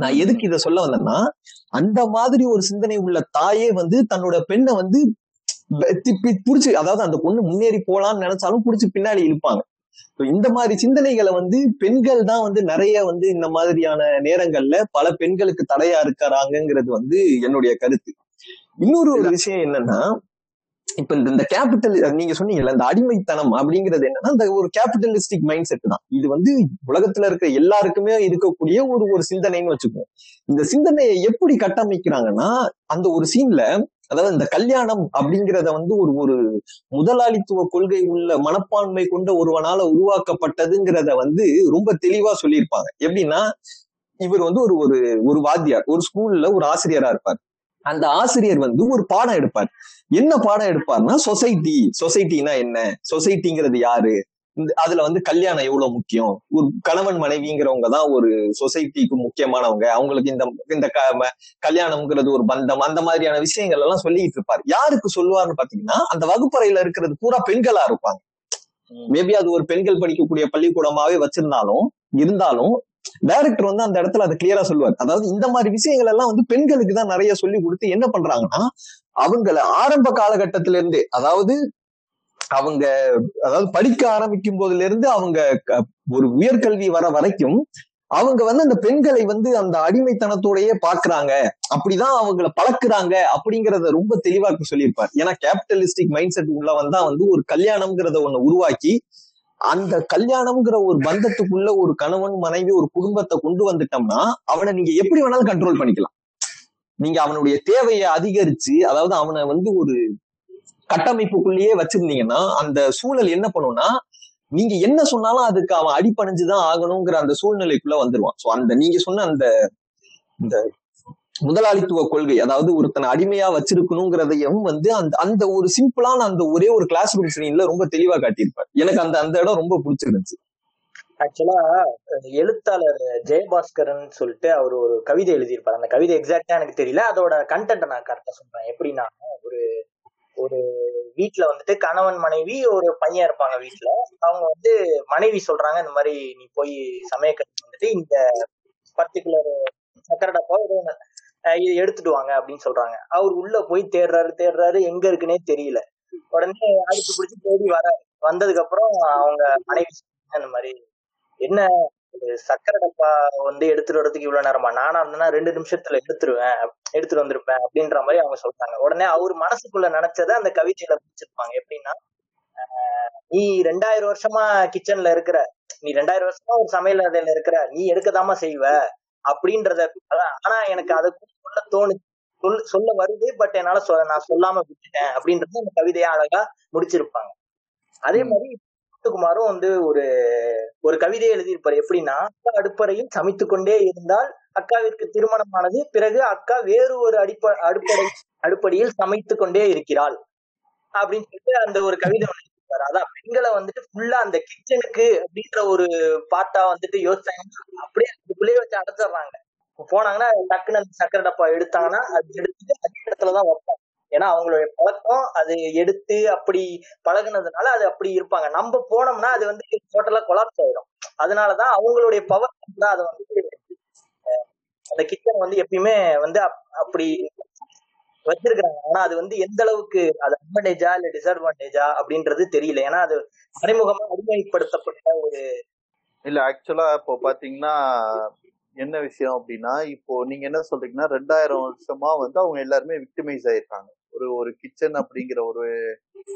நான் எதுக்கு இத சொல்ல வந்தேன்னா அந்த மாதிரி ஒரு சிந்தனை உள்ள தாயே வந்து தன்னோட பெண்ணை வந்து புடிச்சு அதாவது அந்த பொண்ணு முன்னேறி போலாம்னு நினைச்சாலும் புடிச்சு பின்னாடி இழுப்பாங்க. இந்த மாதிரி சிந்தனைகளை வந்து பெண்கள் தான் வந்து நிறைய வந்து இந்த மாதிரியான நேரங்கள்ல பல பெண்களுக்கு தடையா இருக்கிறாங்கிறது வந்து என்னுடைய கருத்து. இன்னொரு ஒரு விஷயம் என்னன்னா இப்ப இந்த கேபிட்டல் நீங்க சொன்னீங்கல்ல இந்த அடிமைத்தனம் அப்படிங்கிறது என்னன்னா இந்த ஒரு கேபிட்டலிஸ்டிக் மைண்ட் செட் தான். இது வந்து உலகத்துல இருக்கிற எல்லாருக்குமே இருக்கக்கூடிய ஒரு ஒரு சிந்தனைன்னு வச்சுக்குவோம் இந்த சிந்தனையை எப்படி கட்டமைக்கிறாங்கன்னா அந்த ஒரு சீன்ல அதாவது இந்த கல்யாணம் அப்படிங்கிறத வந்து ஒரு ஒரு முதலாளித்துவ கொள்கை உள்ள மனப்பான்மை கொண்ட ஒருவனால உருவாக்கப்பட்டதுங்கிறத வந்து ரொம்ப தெளிவா சொல்லியிருப்பாங்க. எப்படின்னா இவர் வந்து ஒரு ஒரு ஒரு வாத்தியார் ஒரு ஸ்கூல்ல ஒரு ஆசிரியரா இருப்பார். அந்த ஆசிரியர் வந்து ஒரு பாடம் எடுப்பார். என்ன பாடம் எடுப்பார்னா சொசைட்டி சொசைட்டினா என்ன? சொசைட்டிங்கிறது யாரு? அதுல வந்து கல்யாணம் எவ்வளவு முக்கியம்? ஒரு கணவன் மனைவிங்கிறவங்க தான் ஒரு சொசைட்டிக்கு முக்கியமானவங்க. அவங்களுக்கு இந்த இந்த கல்யாணம்ங்கிறது ஒரு பந்தம். அந்த மாதிரியான விஷயங்கள் எல்லாம் சொல்லிட்டு இருப்பாரு. யாருக்கு சொல்லுவாருன்னு பாத்தீங்கன்னா அந்த வகுப்பறையில இருக்கிறது பூரா பெண்களா இருப்பாங்க. மேபி அது ஒரு பெண்கள் படிக்கக்கூடிய பள்ளிக்கூடமாவே வச்சிருந்தாலும் இருந்தாலும் டைரக்டர் வந்து அந்த இடத்துல அதை கிளியரா சொல்லுவார். அதாவது இந்த மாதிரி விஷயங்கள் எல்லாம் வந்து பெண்களுக்கு தான் நிறைய சொல்லி கொடுத்து என்ன பண்றாங்கன்னா அவங்கள ஆரம்ப காலகட்டத்தில இருந்தே அதாவது அவங்க அதாவது படிக்க ஆரம்பிக்கும் போதுல இருந்து அவங்க ஒரு உயர்கல்வி வர வரைக்கும் அவங்க வந்து அந்த பெண்களை வந்து அந்த அடிமைத்தனத்தோடயே பாக்குறாங்க அப்படிதான் அவங்கள பழக்குறாங்க அப்படிங்கறத ரொம்ப தெளிவாக்கு சொல்லியிருப்பார். ஏன்னா கேபிட்டலிஸ்டிக் மைண்ட் செட் உள்ள வந்தா வந்து ஒரு கல்யாணம்ங்கிறத ஒண்ணு உருவாக்கி அந்த கல்யாணம்ங்கிற ஒரு பந்தத்துக்குள்ள ஒரு கணவன் மனைவி ஒரு குடும்பத்தை கொண்டு வந்துட்டோம்னா அவனை நீங்க எப்படி வேணாலும் கண்ட்ரோல் பண்ணிக்கலாம். நீங்க அவனுடைய தேவையை அதிகரிச்சு அதாவது அவனை வந்து ஒரு கட்டமைப்புக்குள்ளேயே வச்சிருந்தீங்கன்னா அந்த சூழல் என்ன பண்ணும்னா நீங்க என்ன சொன்னாலும் அதுக்கு அவன் அடிபணிஞ்சுதான் ஆகணுங்கிற அந்த சூழ்நிலைக்குள்ள வந்துருவான். சோ அந்த நீங்க சொன்ன அந்த இந்த முதலாளித்துவ கொள்கை அதாவது ஒருத்தனை அடிமையா வச்சிருக்கணுங்கிறதையும் வந்து அந்த அந்த ஒரு சிம்பிளான அந்த ஒரே ஒரு கிளாஸ் ரூம் சீன்ல ரொம்ப தெளிவா காட்டியிருப்பார். எனக்கு அந்த அந்த இடம் ரொம்ப பிடிச்சிருந்துச்சு. ஆக்சுவலா எழுத்தாளர் ஜெயபாஸ்கரன் சொல்லிட்டு அவர் ஒரு கவிதை எழுதியிருப்பார். அந்த கவிதை எக்ஸாக்டா எனக்கு தெரியல. அதோட கண்டென்ட் நான் கரெக்டா சொல்றேன். எப்படின்னா ஒரு ஒரு வீட்டுல வந்துட்டு கணவன் மனைவி ஒரு பையன் இருப்பாங்க வீட்டுல அவங்க வந்து மனைவி சொல்றாங்க இந்த மாதிரி நீ போய் சமயக்கட்டு வந்துட்டு இந்த பர்டிகுலர் சக்கர டப்பா ஏதோ இது எடுத்துட்டு வாங்க அப்படின்னு சொல்றாங்க. அவர் உள்ள போய் தேடுறாரு தேடுறாரு எங்க இருக்குன்னே தெரியல. உடனே அடுத்து பிடிச்சி தேடி வராரு. வந்ததுக்கு அப்புறம் அவங்க மனைவி சொன்னாங்க இந்த மாதிரி என்ன சக்கரை டப்பா வந்து எடுத்துட்டு வரதுக்கு இவ்வளவு நேரமா? நானா இருந்தேன்னா ரெண்டு நிமிஷத்துல எடுத்துருவேன் எடுத்துட்டு வந்திருப்பேன் அப்படின்ற மாதிரி அவங்க சொல்றாங்க. உடனே அவர் மனசுக்குள்ள நினைச்சதை அந்த கவிதையில பிடிச்சிருப்பாங்க எப்படின்னா ஆஹ் நீ ரெண்டாயிரம் வருஷமா கிச்சன்ல இருக்கிற நீ ரெண்டாயிரம் வருஷமா ஒரு சமையல் அறையில இருக்கிற நீ எடுக்கதாமா செய்வ அப்படின்றத ஆனா எனக்கு அதை சொல்ல தோணு சொல் சொல்ல வருது பட் என்னால சொல்ல நான் சொல்லாம விட்டுட்டேன் அப்படின்றது அந்த கவிதையா அழகா முடிச்சிருப்பாங்க. அதே மாதிரி முத்துக்குமாரும் வந்து ஒரு ஒரு கவிதை எழுதியிருப்பாரு. எப்படின்னா அக்கா அடுப்பறையில் சமைத்து கொண்டே இருந்தால் அக்காவிற்கு திருமணமானது பிறகு அக்கா வேறு ஒரு அடிப்ப அடுப்படை அடுப்படியில் சமைத்து கொண்டே இருக்கிறாள். அப்படின்னு சொல்லிட்டு அந்த ஒரு கவிதை ஒண்ணு அதான் பெண்களை வந்துட்டு ஃபுல்லா அந்த கிச்சனுக்கு அப்படின்ற ஒரு பாட்டா வந்துட்டு யோசிச்சாங்கன்னா அப்படியே அதுக்குள்ளேயே வச்சு அடைச்சிடுறாங்க. போனாங்கன்னா டக்குன்னு அந்த சக்கரை டப்பா எடுத்தாங்கன்னா அது எடுத்துட்டு அதே இடத்துலதான் வைப்பாங்க. ஏன்னா அவங்களுடைய பழக்கம் அது எடுத்து அப்படி பழகுனதுனால அது அப்படி இருப்பாங்க. நம்ம போனோம்னா அது வந்து டோட்டலா கொலாப்ஸ் ஆயிடும் அதனாலதான் அவங்களுடைய பவர் தான் அதை வந்து அந்த கிச்சன் வந்து எப்பயுமே வந்து அப்- அப்படி வச்சிருக்காங்க. ஆனா அது வந்து எந்த அளவுக்கு அது அட்வான்டேஜா இல்ல டிஸ்அட்வான்டேஜா அப்படின்றது தெரியல. ஏன்னா அது மறைமுகமா அடிமைப்படுத்தப்பட்ட ஒரு இல்ல ஆக்சுவலா இப்போ பாத்தீங்கன்னா என்ன விஷயம் அப்படின்னா இப்போ நீங்க என்ன சொல்றீங்கன்னா ரெண்டாயிரம் வருஷமா வந்து அவங்க எல்லாருமே விக்டிமைஸ் ஆயிருக்காங்க. ஒரு ஒரு கிச்சன் அப்படிங்கிற ஒரு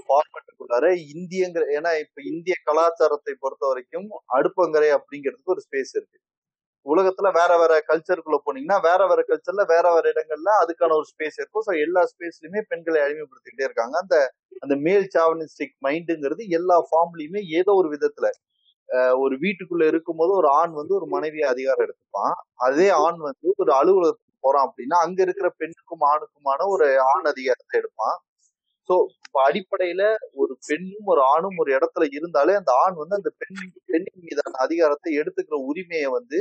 ஃபார்மேட்டுக்குள்ளார இந்தியங்கிற ஏன்னா இப்ப இந்திய கலாச்சாரத்தை பொறுத்த வரைக்கும் அடுப்பங்கரை அப்படிங்கிறதுக்கு ஒரு ஸ்பேஸ் இருக்கு. உலகத்துல வேற வேற கல்ச்சருக்குள்ள போனீங்கன்னா வேற வேற கல்ச்சர்ல வேற வேற இடங்கள்ல அதுக்கான ஒரு ஸ்பேஸ் இருக்கும். ஸோ எல்லா ஸ்பேஸ்லயுமே பெண்களை அடிமைப்படுத்திக்கிட்டே இருக்காங்க. அந்த அந்த மேல் சாவனிஸ்டிக் மைண்டுங்கிறது எல்லா ஃபார்ம்லயுமே ஏதோ ஒரு விதத்துல ஒரு வீட்டுக்குள்ள இருக்கும்போது ஒரு ஆண் வந்து ஒரு மனைவியை அதிகாரம் எடுத்துப்பான். அதே ஆண் வந்து ஒரு அலுவலகத்துக்கு போறான் அப்படின்னா அங்க இருக்கிற பெண்ணுக்கும் ஆணுக்குமான ஒரு ஆண் அதிகாரத்தை எடுப்பான். சோ அடிப்படையில ஒரு பெண்ணும் ஒரு ஆணும் ஒரு இடத்துல இருந்தாலே அந்த ஆண் வந்து அந்த பெண் பெண்ணின் மீதான அதிகாரத்தை எடுத்துக்கிற உரிமையை வந்து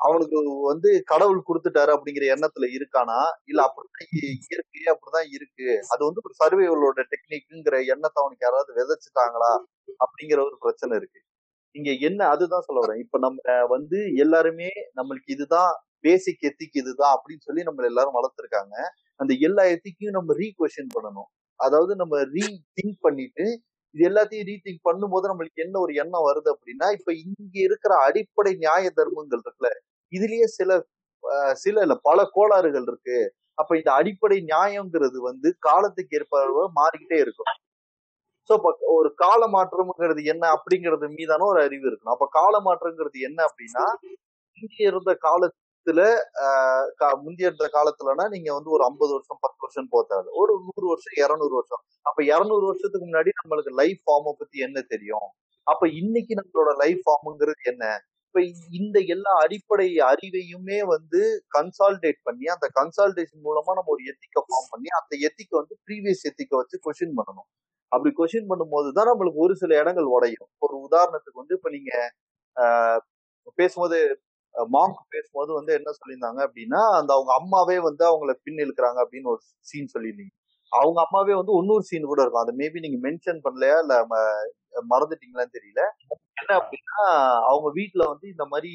அவனுக்கு வந்து கடவுள் கொடுத்துட்டாரு அப்படிங்கிற எண்ணத்துல இருக்கானா? இல்ல அப்படிதான் இயற்கையே அப்படிதான் இருக்கு. அது வந்து ஒரு சர்வேவலோட டெக்னிக்குங்கிற எண்ணத்தை அவனுக்கு யாராவது விதைச்சிட்டாங்களா? அப்படிங்கிற ஒரு பிரச்சனை இருக்கு. இங்க என்ன அதுதான் சொல்ல வரேன். இப்ப நம்ம வந்து எல்லாருமே நம்மளுக்கு இதுதான் பேசிக் எத்திக் இதுதான் அப்படின்னு சொல்லி நம்ம எல்லாரும் வளர்த்துருக்காங்க. அந்த எல்லா எத்திக்கையும் நம்ம ரீ கொஷன் பண்ணணும். அதாவது நம்ம ரீ திங்க் பண்ணிட்டு இது எல்லாத்தையும் ரீதிங்க் பண்ணும்போது நம்மளுக்கு என்ன ஒரு எண்ணம் வருது அப்படின்னா இப்ப இங்க இருக்கிற அடிப்படை நியாய தர்மங்கள் இருக்குல்ல இதுலயே சில சில இல்ல பல கோளாறுகள் இருக்கு. அப்ப இந்த அடிப்படை நியாயம்ங்கிறது வந்து காலத்துக்கு ஏற்ப மாறிக்கிட்டே இருக்கும். சோ ஒரு கால மாற்றம்ங்கிறது என்ன அப்படிங்கிறது மீதான ஒரு அறிவு இருக்கணும். அப்ப கால மாற்றம்ங்கிறது என்ன அப்படின்னா இங்க இருந்த கால காலத்துல முந்தைய இருந்த காலத்துலனா நீங்க வந்து ஒரு ஐம்பது வருஷம் பத்து வருஷம் போத்தாது. ஒரு நூறு வருஷம் இரநூறு வருஷம். அப்ப இரநூறு வருஷத்துக்கு முன்னாடி நம்மளுக்கு லைஃப் ஃபார்மை பத்தி என்ன தெரியும்? அப்ப இன்னைக்கு நம்மளோட லைஃப் ஃபார்முங்கிறது என்ன? இப்ப இந்த எல்லா அடிப்படை அறிவையுமே வந்து கன்சால்டேட் பண்ணி அந்த கன்சால்டேஷன் மூலமா நம்ம ஒரு எத்திக்கை ஃபார்ம் பண்ணி அந்த எத்திக்கை வந்து ப்ரீவியஸ் எத்திக்கை வச்சு கொஸ்டின் பண்ணணும். அப்படி கொஸ்டின் பண்ணும்போது தான் நம்மளுக்கு ஒரு சில இடங்கள் உடையும். ஒரு உதாரணத்துக்கு வந்து இப்ப நீங்க பேசும்போது மாங்க் பேசும்போது வந்து என்ன சொல்லியிருந்தாங்க அப்படின்னா அந்த அவங்க அம்மாவே வந்து அவங்கள பின் இழுக்கிறாங்க அப்படின்னு ஒரு சீன் சொல்லியிருந்தீங்க. அவங்க அம்மாவே வந்து இன்னொரு சீன் கூட இருக்கும். அதை மேபி நீங்க மென்ஷன் பண்ணலையா இல்ல ம- மறந்துட்டீங்களான்னு தெரியல. என்ன அப்படின்னா அவங்க வீட்டுல வந்து இந்த மாதிரி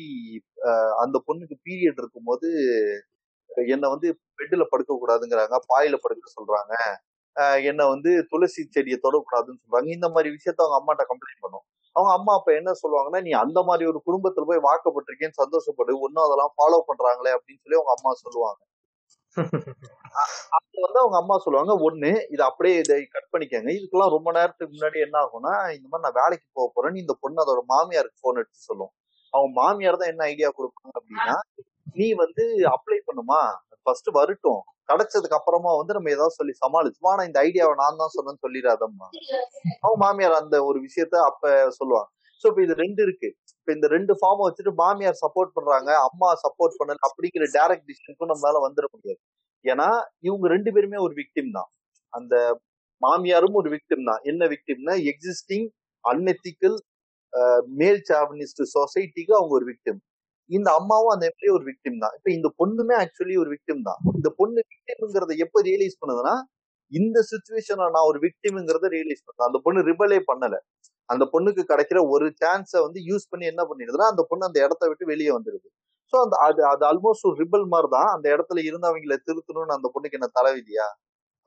அந்த பொண்ணுக்கு பீரியட் இருக்கும்போது என்னை வந்து பெட்ல படுக்க கூடாதுங்கிறாங்க பாயில படுக்க சொல்றாங்க. என்னை வந்து துளசி செடியை தொடக்கூடாதுன்னு சொல்றாங்க. இந்த மாதிரி விஷயத்த அவங்க அம்மாட்ட கம்ப்ளைண்ட் பண்ணும். அவங்க அம்மா அப்ப என்ன சொல்லுவாங்கன்னா நீ அந்த மாதிரி ஒரு குடும்பத்துல போய் வாக்கப்பட்டிருக்கேன்னு சந்தோஷப்படு. ஒன்னும் அதெல்லாம் ஃபாலோ பண்றாங்களே அப்படின்னு சொல்லி அவங்க அம்மா சொல்லுவாங்க. அது வந்து அவங்க அம்மா சொல்லுவாங்க ஒண்ணு இதை அப்படியே இதை கட் பண்ணிக்கங்க. இதுக்கெல்லாம் ரொம்ப நேரத்துக்கு முன்னாடி என்ன ஆகும்னா இந்த மாதிரி நான் வேலைக்கு போக போறேன். இந்த பொண்ணு அதோட மாமியாருக்கு போன் எடுத்து சொல்லும். அவங்க மாமியார் தான் என்ன ஐடியா கொடுப்பாங்க அப்படின்னா நீ வந்து அப்ளை பண்ணுமா? ஃபர்ஸ்ட் வரட்டும். கிடைச்சதுக்கு அப்புறமா வந்து நம்ம ஏதாவது சொல்லி சமாளிச்சுமா ஆனா இந்த ஐடியாவை நான் தான் சொன்னேன்னு சொல்லிடாதம்மா. அவங்க மாமியார் அந்த ஒரு விஷயத்த அப்ப சொல்லுவாங்க. சோ இப்ப இது ரெண்டு இருக்கு. இப்ப இந்த ரெண்டு ஃபார்ம் வச்சுட்டு மாமியார் சப்போர்ட் பண்றாங்க அம்மா சப்போர்ட் பண்ணல அப்படிங்கிற டைரக்ட் டிசிஷனுக்கும் நம்மளால வந்துட முடியாது. ஏன்னா இவங்க ரெண்டு பேருமே ஒரு விக்டிம் தான். அந்த மாமியாரும் ஒரு விக்டிம் தான். என்ன விக்டிம்னா எக்ஸிஸ்டிங் அன்எத்திக்கல் மேல் சாவனிஸ்ட் சொசைட்டிக்கு அவங்க ஒரு விக்டிம் இந்த அம்மாவும் அந்த மாதிரி ஒரு விக்டிம் தான். இப்ப இந்த பொண்ணுமே ஆக்சுவலி ஒரு விக்டிம் தான். இந்த பொண்ணு விக்டிம்ங்கிறத எப்ப ரியலைஸ் பண்ணுதுன்னா இந்த சுச்சுவேஷன்ல நான் ஒரு விக்டிம்ங்கிறத ரியலைஸ் பண்ணேன் அந்த பொண்ணு ரிபலே பண்ணல. அந்த பொண்ணுக்கு கிடைக்கிற ஒரு சான்ஸை வந்து யூஸ் பண்ணி என்ன பண்ணிடுதுன்னா அந்த பொண்ணு அந்த இடத்த விட்டு வெளியே வந்துடுது. ஸோ அந்த அது அது ஆல்மோஸ்ட் ஒரு ரிபல் மாதிரி தான் அந்த இடத்துல இருந்து அவங்கள திருத்தணும்னு அந்த பொண்ணுக்கு என்ன தலைவிதியா?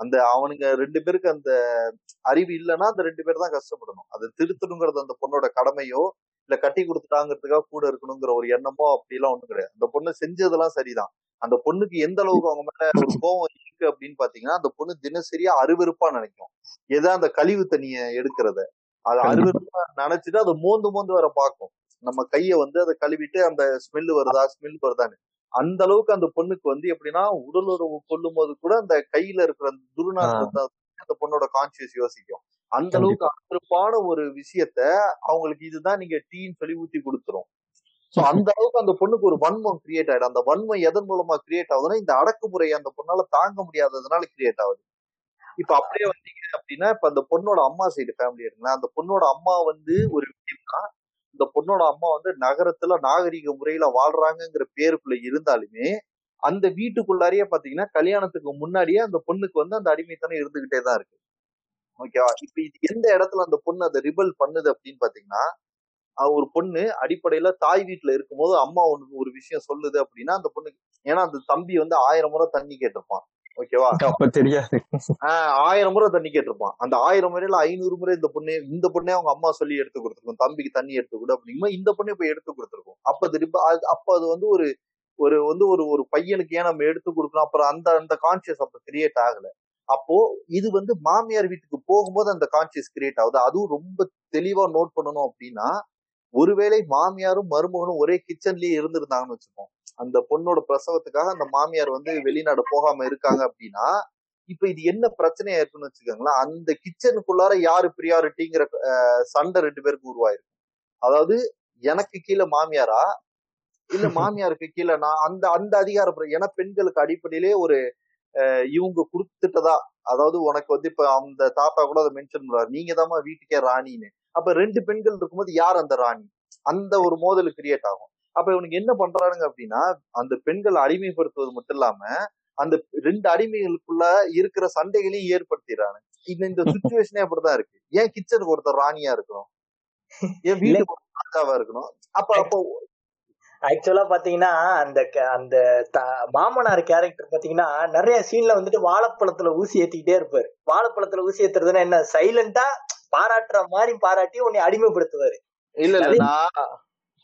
அந்த அவனுங்க ரெண்டு பேருக்கு அந்த அறிவு இல்லைன்னா அந்த ரெண்டு பேர் தான் கஷ்டப்படணும். அதை திருத்தணுங்கிறது அந்த பொண்ணோட கடமையோ இல்ல கட்டி கொடுத்துட்டாங்கிறதுக்காக கூட இருக்கணுங்கிற ஒரு எண்ணமோ அப்படிலாம் ஒண்ணும் கிடையாது. அந்த பொண்ணு செஞ்சதெல்லாம் சரிதான். அந்த பொண்ணுக்கு எந்த அளவுக்கு அவங்க மேல ஒரு கோவம் இருக்கு அப்படின்னு பாத்தீங்கன்னா அந்த பொண்ணு தினசரியா அருவருப்பா நினைக்கும். எதா அந்த கழிவு தண்ணிய எடுக்கிறத. அது. அருவருப்பா நினைச்சிட்டு அதை மோந்து மோந்து வர பார்க்கும் நம்ம கைய வந்து அதை கழுவிட்டு அந்த ஸ்மெல் வருதா ஸ்மெல் வருதான்னு. அந்த அளவுக்கு அந்த பொண்ணுக்கு வந்து எப்படின்னா உடல் உறவு கொள்ளும் போது கூட அந்த கையில இருக்கிற அந்த துர்நாற்றத்தை அந்த பொண்ணோட கான்சியஸ் யோசிக்கும். அந்த அளவுக்கு அருவருப்பான ஒரு விஷயத்த அவங்களுக்கு இதுதான் நீங்க டீன்னு சொல்லி ஊத்தி கொடுத்துரும். சோ அந்த அளவுக்கு அந்த பொண்ணுக்கு ஒரு வன்மம் கிரியேட் ஆயிடும். அந்த வன்மம் எதன் மூலமா கிரியேட் ஆகுதுன்னா இந்த அடக்குமுறை அந்த பொண்ணால தாங்க முடியாததுனால கிரியேட் ஆகுது. இப்ப அப்படியே வந்தீங்க அப்படின்னா இப்ப அந்த பொண்ணோட அம்மா சைடு ஃபேமிலி இருக்குன்னா அந்த பொண்ணோட அம்மா வந்து ஒரு தான் இந்த பொண்ணோட அம்மா வந்து நகரத்துல நாகரிக முறையில வாழ்றாங்கங்கிற பேருக்குள்ள இருந்தாலுமே அந்த வீட்டுக்குள்ளாரியே பாத்தீங்கன்னா கல்யாணத்துக்கு முன்னாடியே அந்த பொண்ணுக்கு வந்து அந்த அடிமைத்தனம் இருந்துகிட்டே தான் இருக்கு. ஓகேவா இப்ப இது எந்த இடத்துல அந்த பொண்ணு அதை ரிபல் பண்ணுது அப்படின்னு பாத்தீங்கன்னா ஒரு பொண்ணு அடிப்படையில தாய் வீட்டுல இருக்கும்போது அம்மா ஒண்ணு ஒரு விஷயம் சொல்லுது அப்படின்னா அந்த பொண்ணுக்கு ஏன்னா அந்த தம்பி வந்து ஆயிரம் முறை தண்ணி கேட்டிருப்பான். ஓகேவா அப்ப தெரியாது. ஆஹ் ஆயிரம் முறை தண்ணி கேட்டிருப்பான். அந்த ஆயிரம் முறையில ஐநூறு முறை இந்த பொண்ணு இந்த பொண்ணே அவங்க அம்மா சொல்லி எடுத்து கொடுத்துருக்கும். தம்பிக்கு தண்ணி எடுத்து கொடு அப்படிங்கும்போது இந்த பொண்ணே போய் எடுத்து கொடுத்துருக்கும். அப்ப அது- அப்ப அது வந்து ஒரு ஒரு வந்து ஒரு ஒரு பையனுக்கு ஏன் நம்ம எடுத்து கொடுக்கணும்? அப்புறம் அந்த அந்த கான்சியஸ் அப்ப கிரியேட் ஆகல. அப்போ இது வந்து மாமியார் வீட்டுக்கு போகும்போது அந்த கான்சியஸ் கிரியேட் ஆகுது. அதுவும் ரொம்ப தெளிவா நோட் பண்ணணும் அப்படின்னா ஒருவேளை மாமியாரும் மருமகனும் ஒரே கிச்சன்லயே இருந்திருந்தாங்கன்னு வச்சுப்போம் அந்த பொண்ணோட பிரசவத்துக்காக அந்த மாமியார் வந்து வெளிநாடு போகாம இருக்காங்க அப்படின்னா இப்ப இது என்ன பிரச்சனையா இருக்குன்னு வச்சுக்கோங்களேன். அந்த கிச்சனுக்குள்ளார யாரு ப்ரியாரிட்டிங்கிற சண்டை ரெண்டு பேருக்கு உருவாயிருக்கு. அதாவது எனக்கு கீழே மாமியாரா? இல்ல (laughs) மாமியாருக்கு கீழே நான் அந்த அந்த அதிகார பிர- ஏன்னா பெண்களுக்கு அடிப்படையிலே ஒரு இவங்க கொடுத்துட்டதா? அதாவது உனக்கு வந்து இப்ப அந்த தாத்தா கூட அதை மென்ஷன் பண்றாரு. நீங்க தாம்மா வீட்டுக்கே ராணின்னு. அப்ப ரெண்டு பெண்கள் இருக்கும்போது யார் அந்த ராணி? அந்த ஒரு மோதல் கிரியேட் ஆகும். அப்ப இவனுக்கு என்ன பண்றானுங்க அப்படின்னா அந்த பெண்களை அடிமைப்படுத்துவது மட்டும் இல்லாம அந்த ரெண்டு அடிமைகளுக்குள்ள இருக்கிற சண்டைகளையும் ஏற்படுத்திடுறாங்க. இந்த இந்த சுச்சுவேஷனே அப்படிதான் இருக்கு. ஏன் கிச்சனுக்கு ஒருத்தர் ராணியா இருக்கணும்? ஏன் வீட்டுக்கு ராஜாவா இருக்கணும்? அப்ப அப்போ ஆக்சுவலா பாத்தீங்கன்னா அந்த அந்த மாமனார் கேரக்டர் பாத்தீங்கன்னா நிறைய சீன்ல வந்துட்டு வாழைப்பழத்துல ஊசி ஏத்திக்கிட்டே இருப்பாரு. வாழைப்பழத்துல ஊசி ஏத்துறதுன்னா என்ன? சைலண்டா பாராட்டுற மாதிரி பாராட்டி உன்னை அடிமைப்படுத்துவாரு. இல்ல இல்ல நான்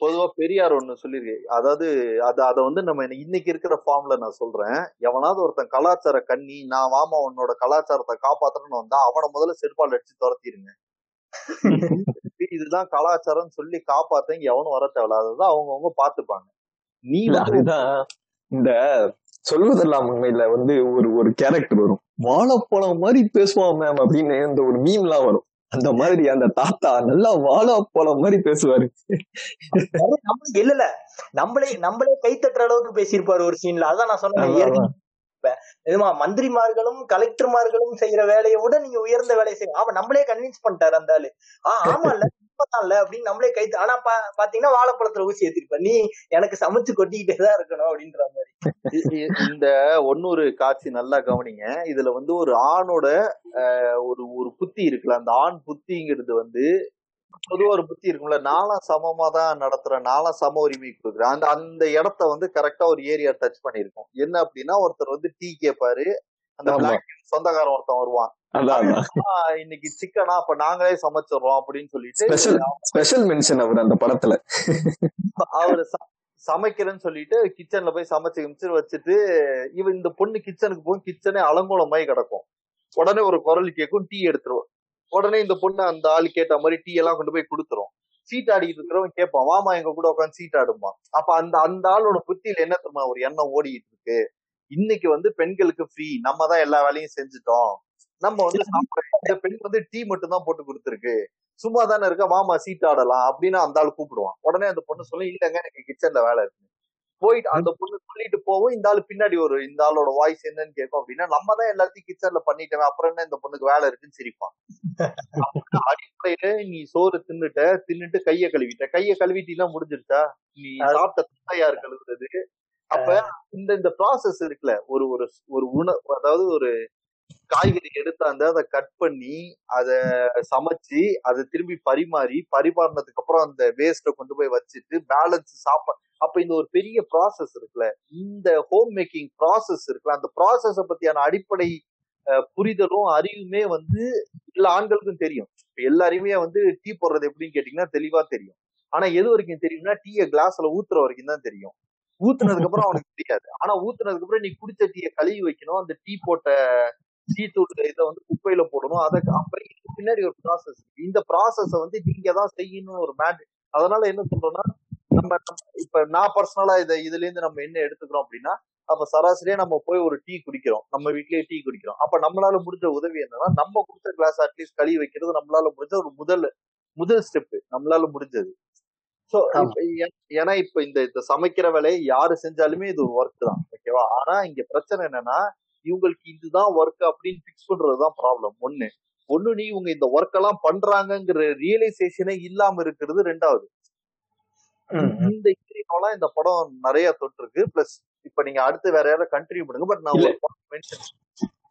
பொதுவா பெரியார் ஒண்ணு சொல்லியிருக்கேன். அதாவது அத அத வந்து நம்ம இன்னைக்கு இருக்கிற ஃபார்ம்ல நான் சொல்றேன். எவனாவது ஒருத்தன் கலாச்சார கண்ணி நான் வாமா உன்னோட கலாச்சாரத்தை காப்பாத்தணும்னு வந்தா அவனை முதல்ல செருப்பால் அடிச்சு துரத்திடுங்க (laughs) இதுதான் கலாச்சாரம் சொல்லி காப்பாத்தங்க எவனும் வர தேவையில்ல. அதுதான் அவங்கவுங்க பாத்துப்பாங்க நீ (laughs) அதுதான் இந்த சொல்வதெல்லாம் உண்மையில வந்து ஒரு ஒரு கேரக்டர் வரும். வாழைப்பழம் மாதிரி பேசுவான் மேம் அப்படின்னு இந்த ஒரு மீம்லாம் வரும். அந்த மாதிரி அந்த தாத்தா நல்லா வாழைப்பழம் மாதிரி பேசுவாரு. இல்ல இல்ல நம்மளே நம்மளே கை தட்டுற அளவுக்கு பேசியிருப்பாரு ஒரு சீன்ல அதான் நான் சொன்னேன். இதுமா மந்திரிமார்களும் கலெக்டர்மார்களும் செய்யற வேலையை விட நீங்க உயர்ந்த வேலையை செய்ய ஆமா நம்மளே கன்வின்ஸ் பண்ணிட்டாரு அந்த ஆளு. ஆஹ் ஆமா இல்ல உண்மைதான்ல அப்படின்னு நம்மளே கைத்து ஆனா பா பாத்தீங்கன்னா வாழைப்பழத்துல ஊசி ஏத்திருப்ப. நீ எனக்கு சமைச்சு கொட்டிக்கிட்டே தான் இருக்கணும் அப்படின்ற மாதிரி. இந்த ஒன்னொரு காட்சி நல்லா கவனிங்க. இதுல வந்து ஒரு ஆணோட ஒரு ஒரு புத்தி இருக்குல்ல அந்த ஆண் புத்திங்கிறது வந்து பொதுவா ஒரு புத்தி இருக்கும்ல. நாலாம் சமமா தான் நடத்துறேன் நாலாம் சம உரிமை கொடுக்குறேன் அந்த அந்த இடத்த வந்து கரெக்டா ஒரு ஏரியா டச் பண்ணிருக்கோம் என்ன அப்படின்னா ஒருத்தர் வந்து டீ கேட்பாரு அந்த சொந்தக்காரன் ஒருத்தன் வருவான். அதான் "ஆ, இன்னைக்கு சிக்கனா அப்ப நாங்களே சமைச்சிடுறோம் அப்படின்னு சொல்லிட்டு ஸ்பெஷல் மென்ஷன் அவர் அந்த படத்துல. அவரு சமைக்கிறேன்னு சொல்லிட்டு கிச்சன்ல போய் சமைச்சு கிமிச்சு வச்சுட்டு இவன் இந்த பொண்ணு கிச்சனுக்கு போய் கிச்சனே அலங்கோலமாய் கிடக்கும். உடனே ஒரு குரல் கேட்கும் டீ எடுத்துருவோம் உடனே இந்த பொண்ணு அந்த ஆள் கேட்ட மாதிரி டீ எல்லாம் கொண்டு போய் கொடுத்துரும். சீட் ஆடிட்டு இருக்கிறவன் கேட்பான் வாமா எங்க கூட உட்காந்து சீட் ஆடுமா அப்ப அந்த அந்த ஆளோட புத்தியில என்ன தெரியுமா ஒரு எண்ணம் ஓடிட்டு இருக்கு. இன்னைக்கு வந்து பெண்களுக்கு ஃப்ரீ நம்ம தான் எல்லா வேலையும் செஞ்சுட்டோம். நம்ம வந்து இந்த பெண் வந்து டீ மட்டும் தான் போட்டு கொடுத்துருக்கு. சும்மா தானே இருக்க? மாமா சீட் ஆடலாம். அப்படின்னு அந்த ஆள் கூப்பிடுவான். உடனே அந்த பொண்ணு சொல்லி இல்லங்க எனக்கு கிச்சன்ல வேலை இருக்கு. போயிட்டு அந்த பொண்ணு சொல்லிட்டு போவோம். இந்த ஆள் பின்னாடி ஒரு இந்த ஆளோட வாய்ஸ் என்னன்னு கேட்கும் அப்படின்னா நம்ம தான் எல்லாத்தையும் கிச்சன்ல பண்ணிட்டோம் அப்புறம் என்ன இந்த பொண்ணுக்கு வேலை இருக்குன்னு சிரிப்பான். அடிப்படையில நீ சோறு தின்னுட்ட தின்னுட்டு கைய கழுவிட்ட. கைய கழுவிட்டீங்கன்னா முடிஞ்சிருச்சா? நீ சாப்பிட்ட துண்டை யார் கழுவுறது? அப்ப இந்த இந்த ப்ராசஸ் இருக்குல்ல ஒரு ஒரு ஒரு உணவு அதாவது ஒரு காய்கறி எடுத்தாந்து அதை கட் பண்ணி அதை சமைச்சு அதை திரும்பி பரிமாறி பரிமாறினதுக்கு அப்புறம் அந்த வேஸ்ட்டை கொண்டு போய் வச்சுட்டு பேலன்ஸ் சாப்பா அப்ப இந்த ஒரு பெரிய ப்ராசஸ் இருக்குல்ல. இந்த ஹோம் மேக்கிங் ப்ராசஸ் இருக்குல்ல. அந்த ப்ராசஸ பத்தியான அடிப்படை புரிதலும் அறிவுமே வந்து எல்லா ஆண்களுக்கும் தெரியும். இப்ப எல்லாரையுமே வந்து டீ போடுறது எப்படின்னு கேட்டீங்கன்னா தெளிவா தெரியும். ஆனா எது வரைக்கும் தெரியும்னா டீயை கிளாஸ்ல ஊத்துற வரைக்கும் தான் தெரியும். ஊத்துனதுக்கு அப்புறம் அவனுக்கு தெரியாது. ஆனா ஊத்துனதுக்கு அப்புறம் நீ குடிச்ச டீயை கழுவி வைக்கணும். அந்த டீ போட்ட சீத்தூட்ட இதை வந்து குப்பையில போடணும். அதை அப்புறம் பின்னாடி ஒரு ப்ராசஸ் இந்த ப்ராசஸ வந்து நீங்க தான் செய்யணும் ஒரு மேட் அதனால என்ன சொல்றோம்னா நம்ம நம்ம- இப்ப நான் பர்சனலா இதை இதுல இருந்து நம்ம என்ன எடுத்துக்கிறோம் அப்படின்னா அப்ப சராசரியா நம்ம போய் ஒரு டீ குடிக்கிறோம். நம்ம வீட்லயே டீ குடிக்கிறோம். அப்ப நம்மளால முடிஞ்ச உதவி என்னன்னா நம்ம கொடுத்த கிளாஸ் அட்லீஸ்ட் கழுவி வைக்கிறது நம்மளால முடிஞ்ச ஒரு முதல் முதல் ஸ்டெப் நம்மளால முடிஞ்சது. சோ. ஏன்னா இப்ப இந்த இந்த சமைக்கிற வேலையை யாரு செஞ்சாலுமே இது ஒரு ஒர்க் தான் ஓகேவா ஆனா இங்க பிரச்சனை என்னன்னா இவங்களுக்கு இதுதான் ஒர்க் அப்படின்னு பிக்ஸ் பண்றதுதான் ப்ராப்ளம் ஒண்ணு ஒண்ணு நீ இவங்க இந்த ஒர்க் எல்லாம் பண்றாங்கங்கிற ரியலைசேஷனே இல்லாம இருக்கிறது ரெண்டாவது. இந்த இன்ட்ரினாலாம் இந்த படம் நிறைய தொட்டிருக்கு. பிளஸ் இப்ப நீங்க அடுத்து வேற யாராவது கண்டினியூ பண்ணுங்க. பட் நான் இல்ல. ஒரு மென்ஷன்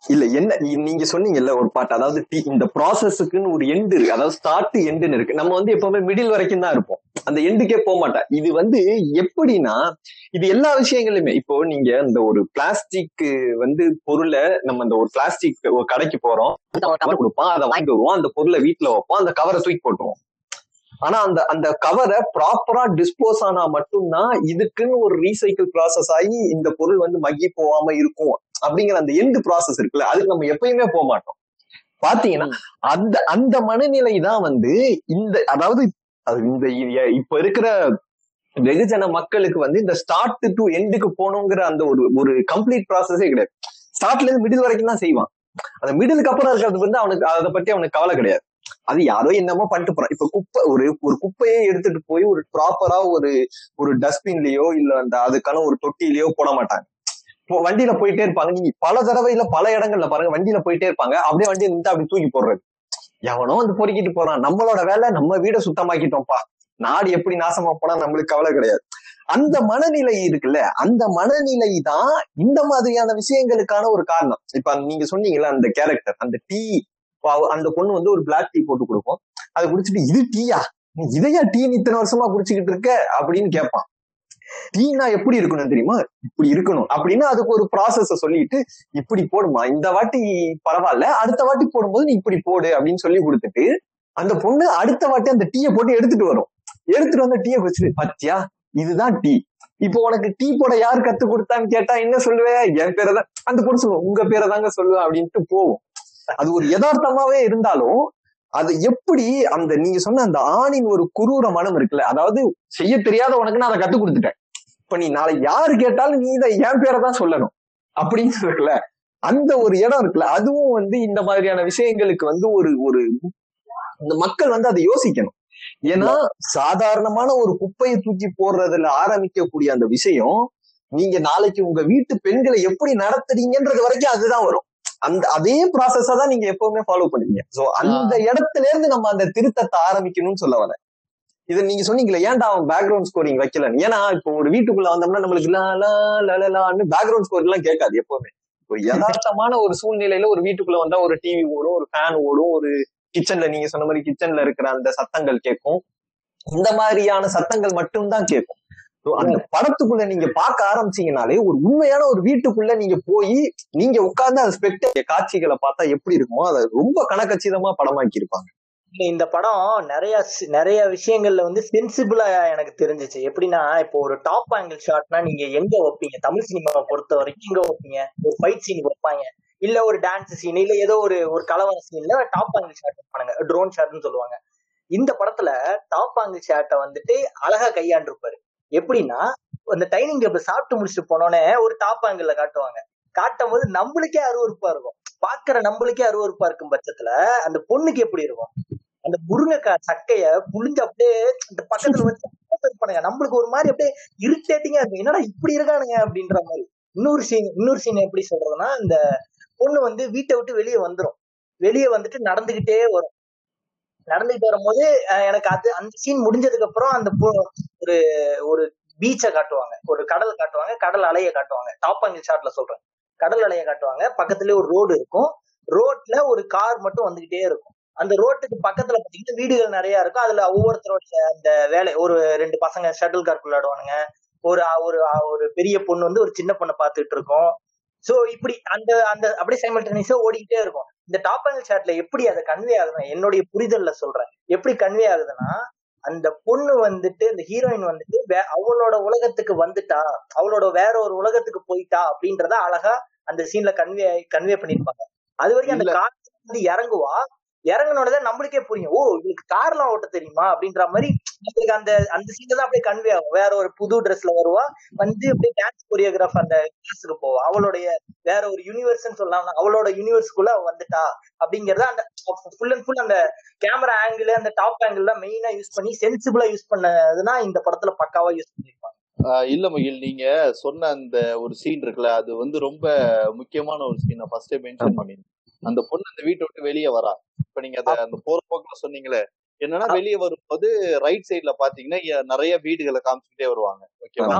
இல்ல என்ன நீங்க சொன்னீங்கல்ல ஒரு பாட்டு அதாவது டி- இந்த ப்ராசஸுக்குன்னு ஒரு எண்டு இருக்கு. அதாவது ஸ்டார்ட் எண்டுன்னு இருக்கு. நம்ம வந்து எப்பவுமே மிடில் வரைக்கும் தான் இருப்போம். அந்த எண்டுக்கே போக மாட்டேன். இது வந்து எப்படின்னா இது எல்லா விஷயங்களுமே. இப்போ நீங்க இந்த ஒரு பிளாஸ்டிக் வந்து பொருளை நம்ம இந்த ஒரு பிளாஸ்டிக் ஒரு கடைக்கு போறோம். கவர் கொடுப்பான் அதை வாங்கிட்டு வருவோம். அந்த பொருளை வீட்டுல வைப்போம். அந்த கவரை தூக்கி போட்டுருவோம். ஆனா அந்த அந்த கவரை ப்ராப்பரா டிஸ்போஸ் ஆனா மட்டும்தான் இதுக்குன்னு ஒரு ரீசைக்கிள் ப்ராசஸ் ஆகி இந்த பொருள் வந்து மக்கி போகாம இருக்கும் அப்படிங்கிற அந்த எண்டு ப்ராசஸ் இருக்குல்ல அதுக்கு நம்ம எப்பயுமே போக மாட்டோம். பாத்தீங்கன்னா அந்த அந்த மனநிலை தான் வந்து இந்த அதாவது அது இந்த இப்ப இருக்கிற வெகுஜன மக்களுக்கு வந்து இந்த ஸ்டார்ட் டு எண்டுக்கு போகணுங்கிற அந்த ஒரு ஒரு கம்ப்ளீட் ப்ராசஸே கிடையாது. ஸ்டார்ட்ல இருந்து மிடில் வரைக்கும் தான் செய்வான். அந்த மிடிலுக்கு அப்புறம் இருக்கிறது வந்து அவனுக்கு அதை பத்தி அவனுக்கு கவலை கிடையாது. அது யாரோ என்னமோ பண்ணிட்டு போறான். இப்ப குப்பை ஒரு ஒரு குப்பையே எடுத்துட்டு போய் ஒரு ப்ராப்பரா ஒரு ஒரு டஸ்ட்பின்லயோ இல்ல அந்த அதுக்கான ஒரு தொட்டிலையோ போட மாட்டாங்க. இப்போ வண்டியில போயிட்டே இருப்பாங்க. நீங்க பல தடவையில பல இடங்கள்ல பாருங்க வண்டியில போயிட்டே இருப்பாங்க. அப்படியே வண்டியை நின்று அப்படி தூக்கி போடுறது. எவனோ வந்து பொறுக்கிட்டு போறான். நம்மளோட வேலை நம்ம வீடை சுத்தமாக்கிட்டோம்ப்பா. நாடு எப்படி நாசமா போனா நம்மளுக்கு கவலை கிடையாது. அந்த மனநிலை இருக்குல்ல அந்த மனநிலை தான் இந்த மாதிரியான விஷயங்களுக்கான ஒரு காரணம். இப்ப நீங்க சொன்னீங்கல்ல அந்த கேரக்டர் அந்த டீ அந்த பொண்ணு வந்து ஒரு பிளாக் டீ போட்டு கொடுக்கும். அதை குடிச்சிட்டு இது டீயா? நீ இதையா டீ இத்தனை வருஷமா குடிச்சுக்கிட்டு இருக்க? அப்படின்னு கேட்பான். டீனா எப்படி இருக்கணும் தெரியுமா? இப்படி இருக்கணும். அப்படின்னு அதுக்கு ஒரு ப்ராசஸ சொல்லிட்டு இப்படி போடுமா இந்த வாட்டி பரவாயில்ல. அடுத்த வாட்டி போடும்போது நீ இப்படி போடு. அப்படின்னு சொல்லி கொடுத்துட்டு அந்த பொண்ணு அடுத்த வாட்டி அந்த டீயை போட்டு எடுத்துட்டு வரும். எடுத்துட்டு வந்த டீயை குடிச்சிட்டு பத்தியா? இதுதான் டீ. இப்போ உனக்கு டீ போட யார் கத்து கொடுத்தான்னு கேட்டா என்ன சொல்லுவேன் என் பேரை தான் அந்த பொண்ணு சொல்லுவோம் உங்க பேரை தாங்க சொல்லுவேன் அப்படின்ட்டு போகும். அது ஒரு யதார்த்தமாவே இருந்தாலும் அது எப்படி அந்த நீங்க சொன்ன அந்த ஆணின் ஒரு குரூர மனம் இருக்குல்ல அதாவது செய்ய தெரியாத உனக்கு நான் அதை கத்து கொடுத்துட்டேன். இப்ப நீ நாளை யாரு கேட்டாலும் நீ இதை என் பேரை தான் சொல்லணும் அப்படின்னு இருக்குல்ல அந்த ஒரு இடம் இருக்குல்ல அதுவும் வந்து இந்த மாதிரியான விஷயங்களுக்கு வந்து ஒரு ஒரு இந்த மக்கள் வந்து அதை யோசிக்கணும். ஏன்னா சாதாரணமான ஒரு குப்பையை தூக்கி போடுறதுல ஆரம்பிக்கக்கூடிய அந்த விஷயம் நீங்க நாளைக்கு உங்க வீட்டு பெண்களை எப்படி நடத்துறீங்கன்றது வரைக்கும் அதுதான் வரும். அந்த அதே ப்ராசஸா தான் நீங்க எப்பவுமே ஃபாலோ பண்ணுவீங்க. சோ அந்த இடத்துல இருந்து நம்ம அந்த திருத்தத்தை ஆரம்பிக்கணும்னு சொல்ல வரேன். இது நீங்க சொன்னீங்களே ஏன்டா அவன் பேக்ரவுண்ட் ஸ்கோரிங் வைக்கல ஏன்னா இப்போ ஒரு வீட்டுக்குள்ள வந்தோம்னா நம்மளுக்கு லா லா லலான்னு பேக்ரவுண்ட் ஸ்கோர் எல்லாம் கேட்காது எப்பவுமே. ஒரு யதார்த்தமான ஒரு சூழ்நிலையில ஒரு வீட்டுக்குள்ள வந்தா ஒரு டிவி ஓடும் ஒரு ஃபேன் ஓடும் ஒரு கிச்சன்ல நீங்க சொன்ன மாதிரி கிச்சன்ல இருக்கிற அந்த சத்தங்கள் கேட்கும். இந்த மாதிரியான சத்தங்கள் மட்டும்தான் கேட்கும். அந்த படத்துக்குள்ள நீங்க பார்க்க ஆரம்பிச்சீங்கனாலே ஒரு உண்மையான ஒரு வீட்டுக்குள்ள நீங்க போய் நீங்க உட்கார்ந்து அந்த ஸ்பெக்ட காட்சிகளை பார்த்தா எப்படி இருக்குமோ அதை ரொம்ப கணக்கச்சிதமா படமாக்கி இருப்பாங்க இந்த படம் நிறைய நிறைய விஷயங்கள்ல வந்து சென்சிபிளா எனக்கு தெரிஞ்சுச்சு. எப்படின்னா இப்போ ஒரு டாப் ஆங்கிள் ஷாட்னா நீங்க எங்க வைப்பீங்க? தமிழ் சினிமாவை பொறுத்த வரைக்கும் எங்க வைப்பீங்க? ஒரு ஃபைட் சீன் வைப்பாங்க. இல்ல ஒரு டான்ஸ் சீன் இல்ல ஏதோ ஒரு ஒரு கலவர சீன்ல டாப் ஆங்கிள் ஷாட் வைப்பாங்க ட்ரோன் ஷாட்னு சொல்லுவாங்க. இந்த படத்துல டாப் ஆங்கிள் ஷாட்டை வந்துட்டு அழகா கையாண்டிருப்பாரு. எப்படின்னா அந்த டைனிங் டேபிள் சாப்பிட்டு முடிச்சுட்டு போனோடனே ஒரு டாப் ஆங்கிள் காட்டுவாங்க. காட்டும் போது நம்மளுக்கே அருவருப்பா இருக்கும். பாக்குற நம்மளுக்கே அருவருப்பா இருக்கும் பட்சத்துல அந்த பொண்ணுக்கு எப்படி இருக்கும்? அந்த முருங்கைக்காய் சக்கைய புளிஞ்சு அப்படியே இந்த பக்கத்துல வச்சு பண்ணுங்க. நம்மளுக்கு ஒரு மாதிரி அப்படியே இரிட்டேட்டிங்கா இருக்கும். என்னடா இப்படி இருக்கானுங்க? அப்படின்ற மாதிரி. இன்னொரு சீன் இன்னொரு சீன் எப்படி சொல்றதுன்னா அந்த பொண்ணு வந்து வீட்டை விட்டு வெளியே வந்துரும். வெளியே வந்துட்டு நடந்துகிட்டே வரும். நடந்துட்டு வரும்போது எனக்கு அது அந்த சீன் முடிஞ்சதுக்கு அப்புறம் அந்த பொ- ஒரு ஒரு பீச்சை காட்டுவாங்க. ஒரு கடல் காட்டுவாங்க. கடல் அலைய காட்டுவாங்க. டாப் ஆங்கிள் ஷாட்ல சொல்றேன். கடல் அலைய காட்டுவாங்க. பக்கத்துலயே ஒரு ரோடு இருக்கும். ரோட்ல ஒரு கார் மட்டும் வந்துகிட்டே இருக்கும். அந்த ரோட்டுக்கு பக்கத்துல பாத்தீங்கன்னா வீடுகள் நிறைய இருக்கும். அதுல ஒவ்வொருத்தருடைய அந்த வேலை ஒரு ரெண்டு பசங்க ஷட்டில் கார்க் விளையாடுவானுங்க ஒரு ஒரு ஒரு பெரிய பொண்ணு வந்து ஒரு சின்ன பொண்ணை பாத்துட்டு இருக்கோம். சோ இப்படி அந்த அந்த அப்படியே சைமல்டேனியஸா ஓடிக்கிட்டே இருக்கும். இந்த டாப் ஆங்கிள் ஷாட்ல எப்படி அதை கன்வே ஆகுதுன்னா என்னுடைய புரிதல்ல சொல்றேன். எப்படி கன்வே ஆகுதுன்னா அந்த பொண்ணு வந்துட்டு இந்த ஹீரோயின் வந்துட்டு வே- அவளோட உலகத்துக்கு வந்துட்டா அவளோட வேற ஒரு உலகத்துக்கு போயிட்டா அப்படின்றத அழகா அந்த சீன்ல கன்வே கன்வே பண்ணிருப்பாங்க. அது வரைக்கும் அந்த. கார் வந்து இறங்குவா? இறங்குனோடதான் நம்மளுக்கே புரியும். ஓ இவளுக்கு கார்லாம் ஓட்ட தெரியுமா? அப்படின்ற மாதிரி நம்மளுக்கு அந்த அந்த சீன் தான் அப்படியே கன்வே ஆகும். வேற ஒரு புது ட்ரெஸ்ல வருவா வந்து அப்படியே டான்ஸ் கொரியோகிராஃப் அந்த கிளாஸுக்கு போவா. அவளுடைய வேற ஒரு யூனிவர்ஸ்ன்னு சொல்லலாம். அவளோட யூனிவர்ஸ்க்குள்ள அவ வந்துட்டா அப்படிங்கறத அந்த ஃபுல் அண்ட் ஃபுல் அந்த கேமரா ஆங்கிள் அந்த டாப் ஆங்கிள் மெயினா யூஸ் பண்ணி சென்சிபிளா யூஸ் பண்ணதுன்னா இந்த படத்துல பக்காவா யூஸ் பண்ணிருப்பாங்க. இல்ல மகிழ் நீங்க சொன்ன அந்த ஒரு சீன் இருக்குல்ல அது வந்து ரொம்ப முக்கியமான ஒரு சீன் நான் ஃபர்ஸ்டே மென்ஷன் பண்ணிருந்தேன் அந்த பொண்ணு அந்த வீட்டை விட்டு வெளியே வரா. இப்ப நீங்க அத அந்த போற போக்குல சொன்னீங்களே என்னன்னா வெளியே வரும்போது ரைட் சைடுல பாத்தீங்கன்னா நிறைய வீடுகளை காமிச்சுக்கிட்டே வருவாங்க. ஓகேவா.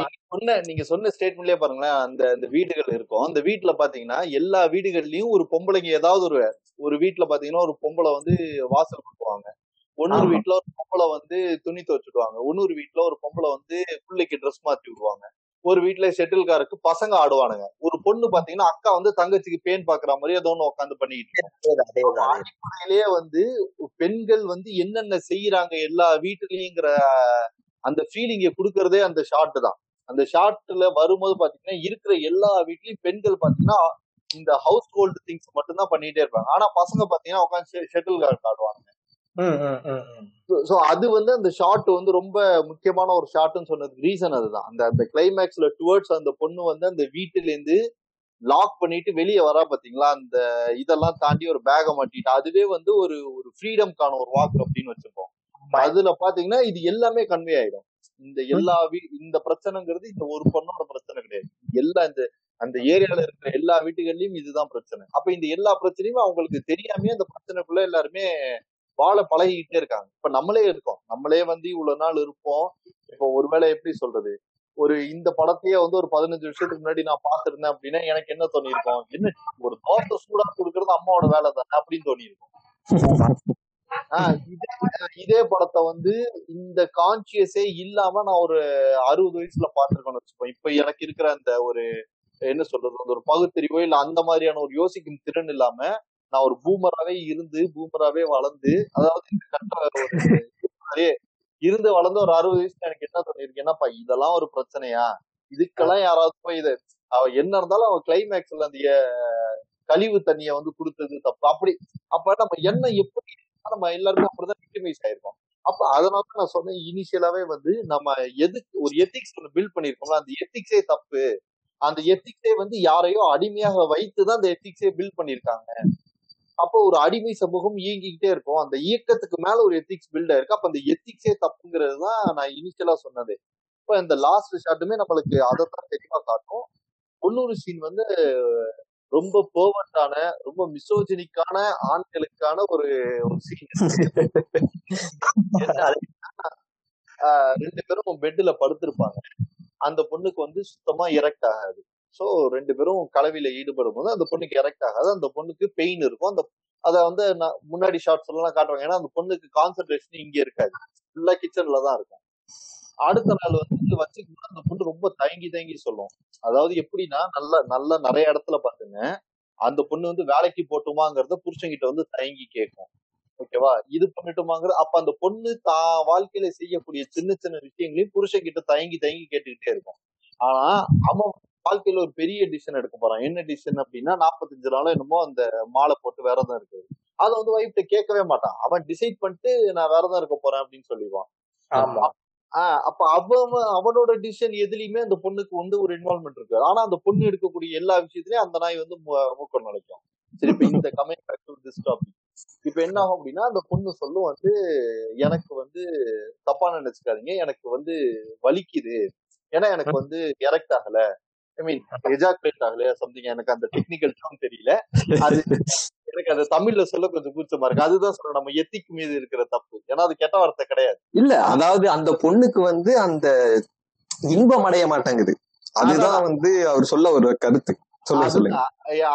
நீங்க சொன்ன நீங்க சொன்ன ஸ்டேட்மெண்ட்லயே பாருங்களேன் அந்த அந்த வீடுகள் இருக்கும். அந்த வீட்டுல பாத்தீங்கன்னா எல்லா வீடுகள்லயும் ஒரு பொம்பளைங்க ஏதாவது ஒரு ஒரு வீட்டுல பாத்தீங்கன்னா ஒரு பொம்பளை வந்து வாசல் கொடுக்குவாங்க ஒன்னொரு. வீட்டுல ஒரு பொம்பளை வந்து துணி துவைச்சிடுவாங்க. இன்னொரு வீட்டுல ஒரு பொம்பளை வந்து பிள்ளைக்கு ட்ரெஸ் மாத்தி விடுவாங்க. ஒரு வீட்டுல ஷெட்டில் காருக்கு பசங்க ஆடுவானுங்க. ஒரு பொண்ணு பாத்தீங்கன்னா அக்கா வந்து தங்கச்சிக்கு பேன் பாக்குற மாதிரி ஏதோ ஒண்ணு உட்காந்து. அடிப்படையிலேயே வந்து பெண்கள் வந்து என்னென்ன செய்யறாங்க எல்லா வீட்டுலயுங்கிற அந்த ஃபீலிங்கை கொடுக்கறதே அந்த ஷாட் தான். அந்த ஷாட்ல வரும்போது பாத்தீங்கன்னா இருக்கிற எல்லா வீட்லயும் பெண்கள் பாத்தீங்கன்னா இந்த ஹவுஸ் ஹோல்டு திங்ஸ் மட்டும் தான் பண்ணிட்டே இருப்பாங்க. ஆனா பசங்க பாத்தீங்கன்னா உட்காந்து ஷெட்டில் கார்க் ஆடுவாங்க சோ அது வந்து அந்த ஷாட் வந்து ரொம்ப முக்கியமான ஒரு ஷாட்னு சொன்னதுக்கு ரீசன் அதுதான். அந்த அந்த கிளைமேக்ஸ்ல டுவர்ட்ஸ் அந்த பொண்ணு வந்து அந்த வீட்டுல இருந்து லாக் பண்ணிட்டு வெளியே வரா பாத்தீங்களா? அந்த இதெல்லாம் தாண்டி ஒரு பேக மாட்டிட்டு. அதுவே வந்து ஒரு ஒரு ஃப்ரீடம்கான ஒரு வாக் அப்படின்னு வச்சிருப்போம் ஆமா. அதுல பாத்தீங்கன்னா இது எல்லாமே கன்வே ஆயிடும். இந்த எல்லா வீ இந்த பிரச்சனைங்கிறது இந்த ஒரு பொண்ணோட பிரச்சனை கிடையாது. எல்லா இந்த அந்த ஏரியால இருக்கிற எல்லா வீட்டுகள்லயும் இதுதான் பிரச்சனை. அப்ப இந்த எல்லா பிரச்சனையுமே அவங்களுக்கு தெரியாமயே அந்த பிரச்சனைக்குள்ள எல்லாருமே வாழ பழகிக்கிட்டே இருக்காங்க. இப்ப நம்மளே இருக்கோம். நம்மளே வந்து இவ்வளவு நாள் இருப்போம். இப்போ ஒருவேளை எப்படி சொல்றது? ஒரு இந்த படத்தையே வந்து ஒரு பதினஞ்சு வருஷத்துக்கு முன்னாடி நான் பாத்துருந்தேன் அப்படின்னா எனக்கு என்ன தோணியிருக்கும்? என்ன ஒரு தோசை சூடா கொடுக்கறது அம்மாவோட வேலை தானே அப்படின்னு தோணியிருக்கும். ஆஹ் இதே இதே படத்தை வந்து இந்த கான்சியஸே இல்லாம நான் ஒரு அறுபது வயசுல பார்த்திருக்கேன்னு வச்சுப்போம் இப்ப எனக்கு இருக்கிற அந்த ஒரு என்ன சொல்றது? அந்த ஒரு பகுத்தறிவோ இல்ல அந்த மாதிரியான ஒரு யோசிக்கும் திறன் இல்லாம நான் ஒரு பூமராவே இருந்து பூமராவே வளர்ந்து அதாவது இந்த கட்ட ஒரு இருந்து வளர்ந்து ஒரு அறுபது வயசுல எனக்கு என்ன தோணிருக்கு இதெல்லாம் ஒரு பிரச்சனையா? இதுக்கெல்லாம் யாராவது போய் இது அவ என்ன இருந்தாலும் அவன் கிளைமேக்ஸ்ல அந்த கழிவு தண்ணிய வந்து கொடுத்தது தப்பு. அப்படி அப்ப நம்ம என்ன எப்படி நம்ம எல்லாருமே அப்படிதான் விக்டிமைஸ் ஆயிருக்கோம். அப்ப அதனால நான் சொன்னேன் இனிஷியலாவே வந்து நம்ம எதுக்கு ஒரு எத்திக்ஸ் ஒன்று பில்ட் பண்ணிருக்கோம்ல அந்த எத்திக்ஸே தப்பு. அந்த எத்திக்ஸே வந்து யாரையோ அடிமையாக வைத்துதான் அந்த எத்திக்ஸே பில்ட் பண்ணிருக்காங்க அப்போ ஒரு அடிமை சமூகம் இயங்கிக்கிட்டே இருக்கும். அந்த இயக்கத்துக்கு மேல ஒரு எத்திக்ஸ் பில்ட் ஆயிருக்கு. அப்ப அந்த எத்திக்ஸே தப்புங்கிறது தான் நான் இனிஷியலா சொன்னது. இப்ப இந்த லாஸ்ட் ஷாட்டுமே நம்மளுக்கு அதைத்தான் தெளிவா காட்டும். பொண்ணூறு சீன் வந்து ரொம்ப போவட்டான ரொம்ப மிசோஜினிக்கான ஆண்களுக்கான ஒரு ஒரு சீன் ரெண்டு பேரும் பெட்ல படுத்திருப்பாங்க. அந்த பொண்ணுக்கு வந்து சுத்தமா இறக்ட் ஆகாது. சோ ரெண்டு பேரும் கலவையில ஈடுபடும் போது அந்த பொண்ணுக்கு எரெக்ட் ஆகாது. அந்த பொண்ணுக்கு பெயின் இருக்கும். அந்த அதை வந்து நான் முன்னாடி ஷார்ட்ஸ் எல்லாம் காட்டுவாங்க. ஏன்னா அந்த பொண்ணுக்கு கான்சென்ட்ரேஷன் இங்கே இருக்காது. ஃபுல்லா கிச்சன்ல தான் இருக்கும். அடுத்த நாள் வந்து வச்சுக்கணும் அந்த பொண்ணு ரொம்ப தயங்கி தயங்கி சொல்லும். அதாவது எப்படின்னா நல்ல நல்ல நிறைய இடத்துல பாத்துங்க. அந்த பொண்ணு வந்து வேலைக்கு போட்டுமாங்கிறத புருஷங்கிட்ட வந்து தயங்கி கேட்கும் ஓகேவா? இது பண்ணிட்டுமாங்கிற அப்ப அந்த பொண்ணு தான் வாழ்க்கையில செய்யக்கூடிய சின்ன சின்ன விஷயங்களையும் புருஷன் கிட்ட தயங்கி தயங்கி கேட்டுக்கிட்டே இருக்கும். ஆனா அவன் வாழ்க்கையில ஒரு பெரிய டிசிஷன் எடுக்க போறான். என்ன டிசிஷன் அப்படின்னா நாற்பத்தஞ்சு நாளும் என்னமோ அந்த மாலை போட்டு விரதம் இருக்குது. அதை வந்து வைஃப்ட கேட்கவே மாட்டான். அவன் டிசைட் பண்ணிட்டு நான் விரதம் இருக்க போறேன் அப்படின்னு சொல்லிடுவான். ஆமா. ஆஹ் அப்ப அவன் அவனோட டிசிஷன் எதுலயுமே அந்த பொண்ணுக்கு வந்து ஒரு இன்வால்மெண்ட் இருக்கு ஆனா அந்த பொண்ணு எடுக்கக்கூடிய எல்லா விஷயத்திலயும் அந்த நாய் வந்து மூக்கம் நுழைக்கும். சரி இப்ப இந்த comment back to this topic இப்ப என்ன ஆகும் அப்படின்னா அந்த பொண்ணு சொல்லும் வந்து எனக்கு வந்து தப்பா நினைச்சுக்காதீங்க. எனக்கு வந்து வலிக்குது. ஏன்னா எனக்கு வந்து எரெக்ட் ஆகல. ஐ மீன் எஜாக்குலேட் ஆகல சம்திங் எனக்கு அந்த டெக்னிக்கல் டேர்ம் தெரியல. அது எனக்கு அது தமிழ்ல சொல்ல கொஞ்சம் கூச்சமா இருக்கு. அதுதான் சொல்றேன். நம்ம எத்திக்கு மீது இருக்கிற தப்பு. ஏன்னா அது கெட்ட வார்த்தை கிடையாது. இல்ல அதாவது அந்த பொண்ணுக்கு வந்து அந்த இன்பம் அடைய மாட்டேங்குது. அதுதான் வந்து அவர் சொல்ல ஒரு கருத்து.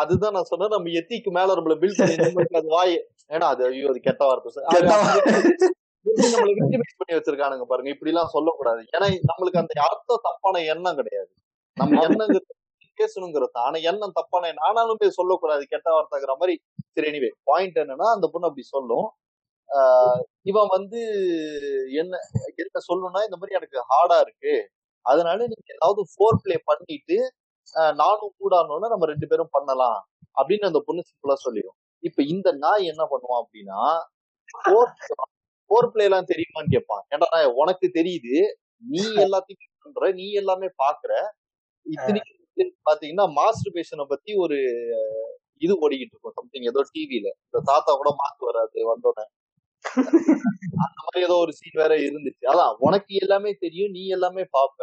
அதுதான் நான் சொன்னேன். நம்ம எத்திக்கு மேல நம்மள பில் பண்ணி நம்மளுக்கு அது வாய் ஏன்னா அது ஐயோ அது கெட்ட வார்த்தை. சார். அது கெட்ட எப்படி நம்மள victimize பண்ணி வச்சிருக்கானுங்க பாருங்க. இப்படி எல்லாம் சொல்லக்கூடாது. ஏன்னா நம்மளுக்கு அந்த அர்த்தம் தப்பான எண்ணம் கிடையாது. நம்ம எண்ணங்கிறது பேசணுங்கிறது ஆனா எண்ணம் தப்பான ஆனாலுமே சொல்லக்கூடாது. கெட்ட வார்த்தைங்கிற மாதிரி. சரி எனிவே பாயிண்ட் என்னன்னா அந்த பொண்ணு அப்படி சொல்லும். இவன் வந்து என்ன என்ன சொல்லணும்னா இந்த மாதிரி எனக்கு ஹார்டா இருக்கு. அதனால நீங்க ஏதாவது ஃபோர் ப்ளே பண்ணிட்டு நானும் கூடானோன்னா நம்ம ரெண்டு பேரும் பண்ணலாம் அப்படின்னு அந்த பொண்ணு சிம்பிளா சொல்லிடும் இப்ப இந்த நாய் என்ன பண்ணுவான் அப்படின்னா ஃபோர் பிளே எல்லாம் தெரியுமான்னு கேட்பான். ஏன்டா உனக்கு தெரியுது. நீ (laughs) எல்லாத்தையும் பண்ற நீ எல்லாமே பாக்குற. இத்தனைக்கு பாத்தீங்கன்னா மாஸ்டர் பேஷனை பத்தி ஒரு இது ஓடிக்கிட்டு இருக்கும். சம்திங் ஏதோ டிவில இந்த தாத்தா கூட மாத்து வராது வந்தோடனே. அந்த மாதிரி ஏதோ ஒரு சீன் வேற இருந்துச்சு. அதான் உனக்கு எல்லாமே தெரியும் நீ எல்லாமே பாப்ப.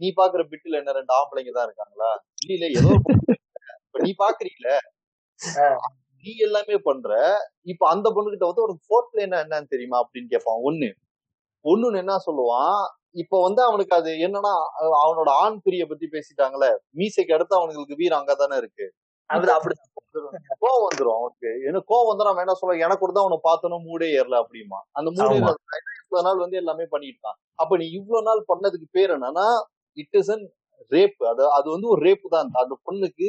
நீ பாக்குற பிட்டுல என்ன ரெண்டு ஆம்பளைங்க தான் இருக்காங்களா? இல்ல ஏதோ நீ பாக்குறீல நீ எல்லாமே பண்ற. இப்ப அந்த பொண்ணுகிட்ட வந்து ஒரு ஃபோர்த் பிளேனா என்னன்னு தெரியுமா? அப்படின்னு கேட்பான் ஒண்ணு. ஒண்ணுன்னு என்ன சொல்லுவான்? இப்ப வந்து அவனுக்கு அது என்னன்னா அவனோட ஆண் பிரிய பத்தி பேசிட்டாங்களே மீசைக்கு அடுத்து அவனுங்களுக்கு வீரம் அங்கதானே இருக்கு. அப்படி (laughs) கோவம் வந்துரும் அவனுக்கு. எனக்கு கோவம் வந்து அவன் என்ன சொல்ல எனக்கு கூட தான் அவனை பார்த்தனும் மூடே ஏறல அப்படிமா அந்த மூடே. இவ்வளவு நாள் வந்து எல்லாமே பண்ணிட்டான் அப்ப நீ இவ்வளவு நாள் பண்ணதுக்கு பேர் என்னன்னா இட் இஸ் அன் ரேப் அது அது வந்து ஒரு ரேப் தான். அந்த பொண்ணுக்கு